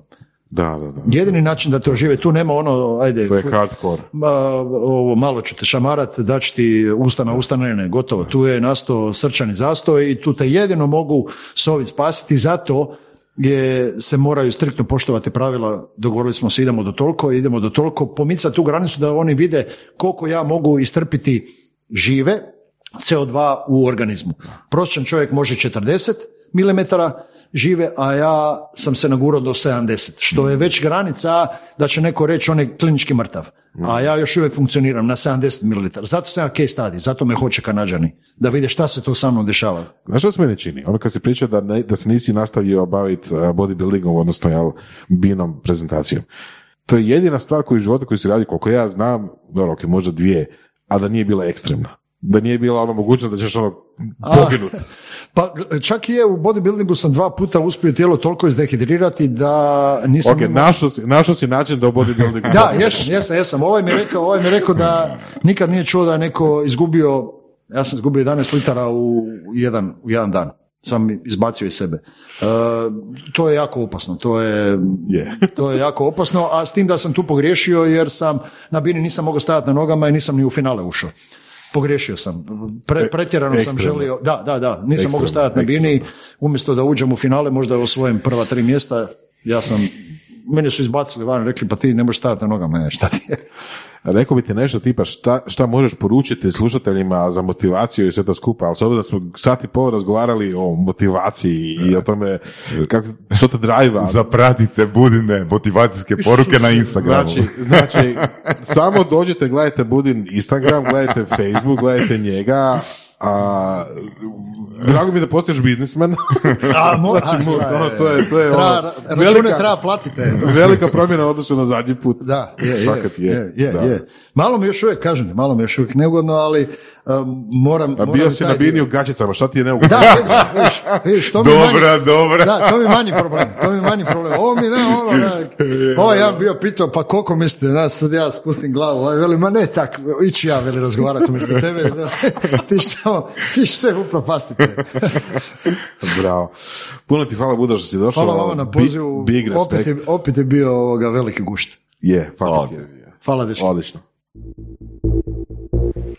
[SPEAKER 5] Da, da, da.
[SPEAKER 4] Jedini način da to žive, tu nema ono, ajde,
[SPEAKER 5] To je hardcore.
[SPEAKER 4] ma, ovo, malo ću te šamarat, da ću ti usta na usta, ne, ne, gotovo. Tu je nastao srčani zastoj i tu te jedino mogu s ovim spasiti, zato je, se moraju striktno poštovati pravila, dogovorili smo se idemo do toliko, idemo do toliko, pomicati tu granicu da oni vide koliko ja mogu istrpiti žive CO2 u organizmu. Prosječan čovjek može 40 mm žive, a ja sam se nagurao do 70, što je već granica da će neko reći on je klinički mrtav. A ja još uvijek funkcioniram na 70 ml. Zato sam ja case study, zato me hoće kanadžani, da vide šta se tu sa mnom dešava.
[SPEAKER 5] Znaš što se mene čini? Ono kad se priča da, ne, da se nisi nastavio baviti uh, bodybuildingom, odnosno jel, binom prezentacijom. To je jedina stvar koju u životu koju si radi, koliko ja znam, dobro, ok, možda dvije, a da nije bila ekstremna. Da nije bila ono mogućnost da ćeš ono poginut.
[SPEAKER 4] Pa čak i je u bodybuildingu sam dva puta uspio tijelo toliko izdehidrirati da nisam
[SPEAKER 5] Ok,
[SPEAKER 4] imao-
[SPEAKER 5] našao si, našao si način da u bodybuildingu...
[SPEAKER 4] Da, jesam, jesam, jesam. Ovaj mi je rekao, ovaj mi je rekao da nikad nije čuo da je neko izgubio, ja sam izgubio 11 litara u jedan, u jedan dan. sam izbacio iz sebe. E, to je jako opasno, to je,
[SPEAKER 5] Je.
[SPEAKER 4] to je jako opasno, a s tim da sam tu pogriješio jer sam na bini nisam mogao stajati na nogama i nisam ni u finale ušao. Pogriješio sam. Pre, pretjerano sam želio, da, da, da, nisam
[SPEAKER 5] Ekstremno,
[SPEAKER 4] mogao stajati na bini, umjesto da uđem u finale, možda osvojem prva tri mjesta, ja sam, mene su izbacili van, rekli pa ti ne možeš stajati na nogama, ne, šta ti je?
[SPEAKER 5] Rekao bi ti nešto tipa šta, šta možeš poručiti slušateljima za motivaciju i sve to skupa, ali s obzirom da smo sat i pol razgovarali o motivaciji i o tome kako, što te drajva.
[SPEAKER 3] Zapratite Budine motivacijske poruke na Instagramu.
[SPEAKER 5] Znači, znači, samo dođite, gledajte Budin Instagram, gledajte Facebook, gledajte njega, a, drago mi je da postaješ biznismen.
[SPEAKER 4] A, mo,
[SPEAKER 5] Znači, mu- to, to je, to je
[SPEAKER 4] treba,
[SPEAKER 5] ono,
[SPEAKER 4] račune
[SPEAKER 5] velika,
[SPEAKER 4] treba platite.
[SPEAKER 5] velika promjena odnosu na zadnji put.
[SPEAKER 4] Da, je, je,
[SPEAKER 5] je,
[SPEAKER 4] je,
[SPEAKER 5] da.
[SPEAKER 4] je. Malo mi još uvijek, kažem, malo mi još uvijek neugodno, ali moram...
[SPEAKER 5] A
[SPEAKER 4] moram
[SPEAKER 5] bio
[SPEAKER 4] i
[SPEAKER 5] si na bini u gačicama, šta ti je neugodno?
[SPEAKER 4] Da, vidiš, vidiš, vidiš, to mi
[SPEAKER 3] Dobra,
[SPEAKER 4] manji,
[SPEAKER 3] dobra.
[SPEAKER 4] Da, to mi je manji problem, to mi je manji problem. Ovo mi ne, ono, da, ovaj ja bio pitao, pa koliko mislite, da sad ja spustim glavu, ovaj veli, ma ne tak, ići ja, veli, razgovarati umjesto tebe, ti ćeš samo, ti ćeš sve upropastiti.
[SPEAKER 5] Bravo. Puno ti hvala Buda što si došao.
[SPEAKER 4] Hvala vama na
[SPEAKER 5] Bi-
[SPEAKER 4] pozivu,
[SPEAKER 5] Big respect.
[SPEAKER 4] opet je, opet je bio ovoga veliki gušt.
[SPEAKER 5] Je, fakat je.
[SPEAKER 4] Hvala dečko.
[SPEAKER 5] Odlično.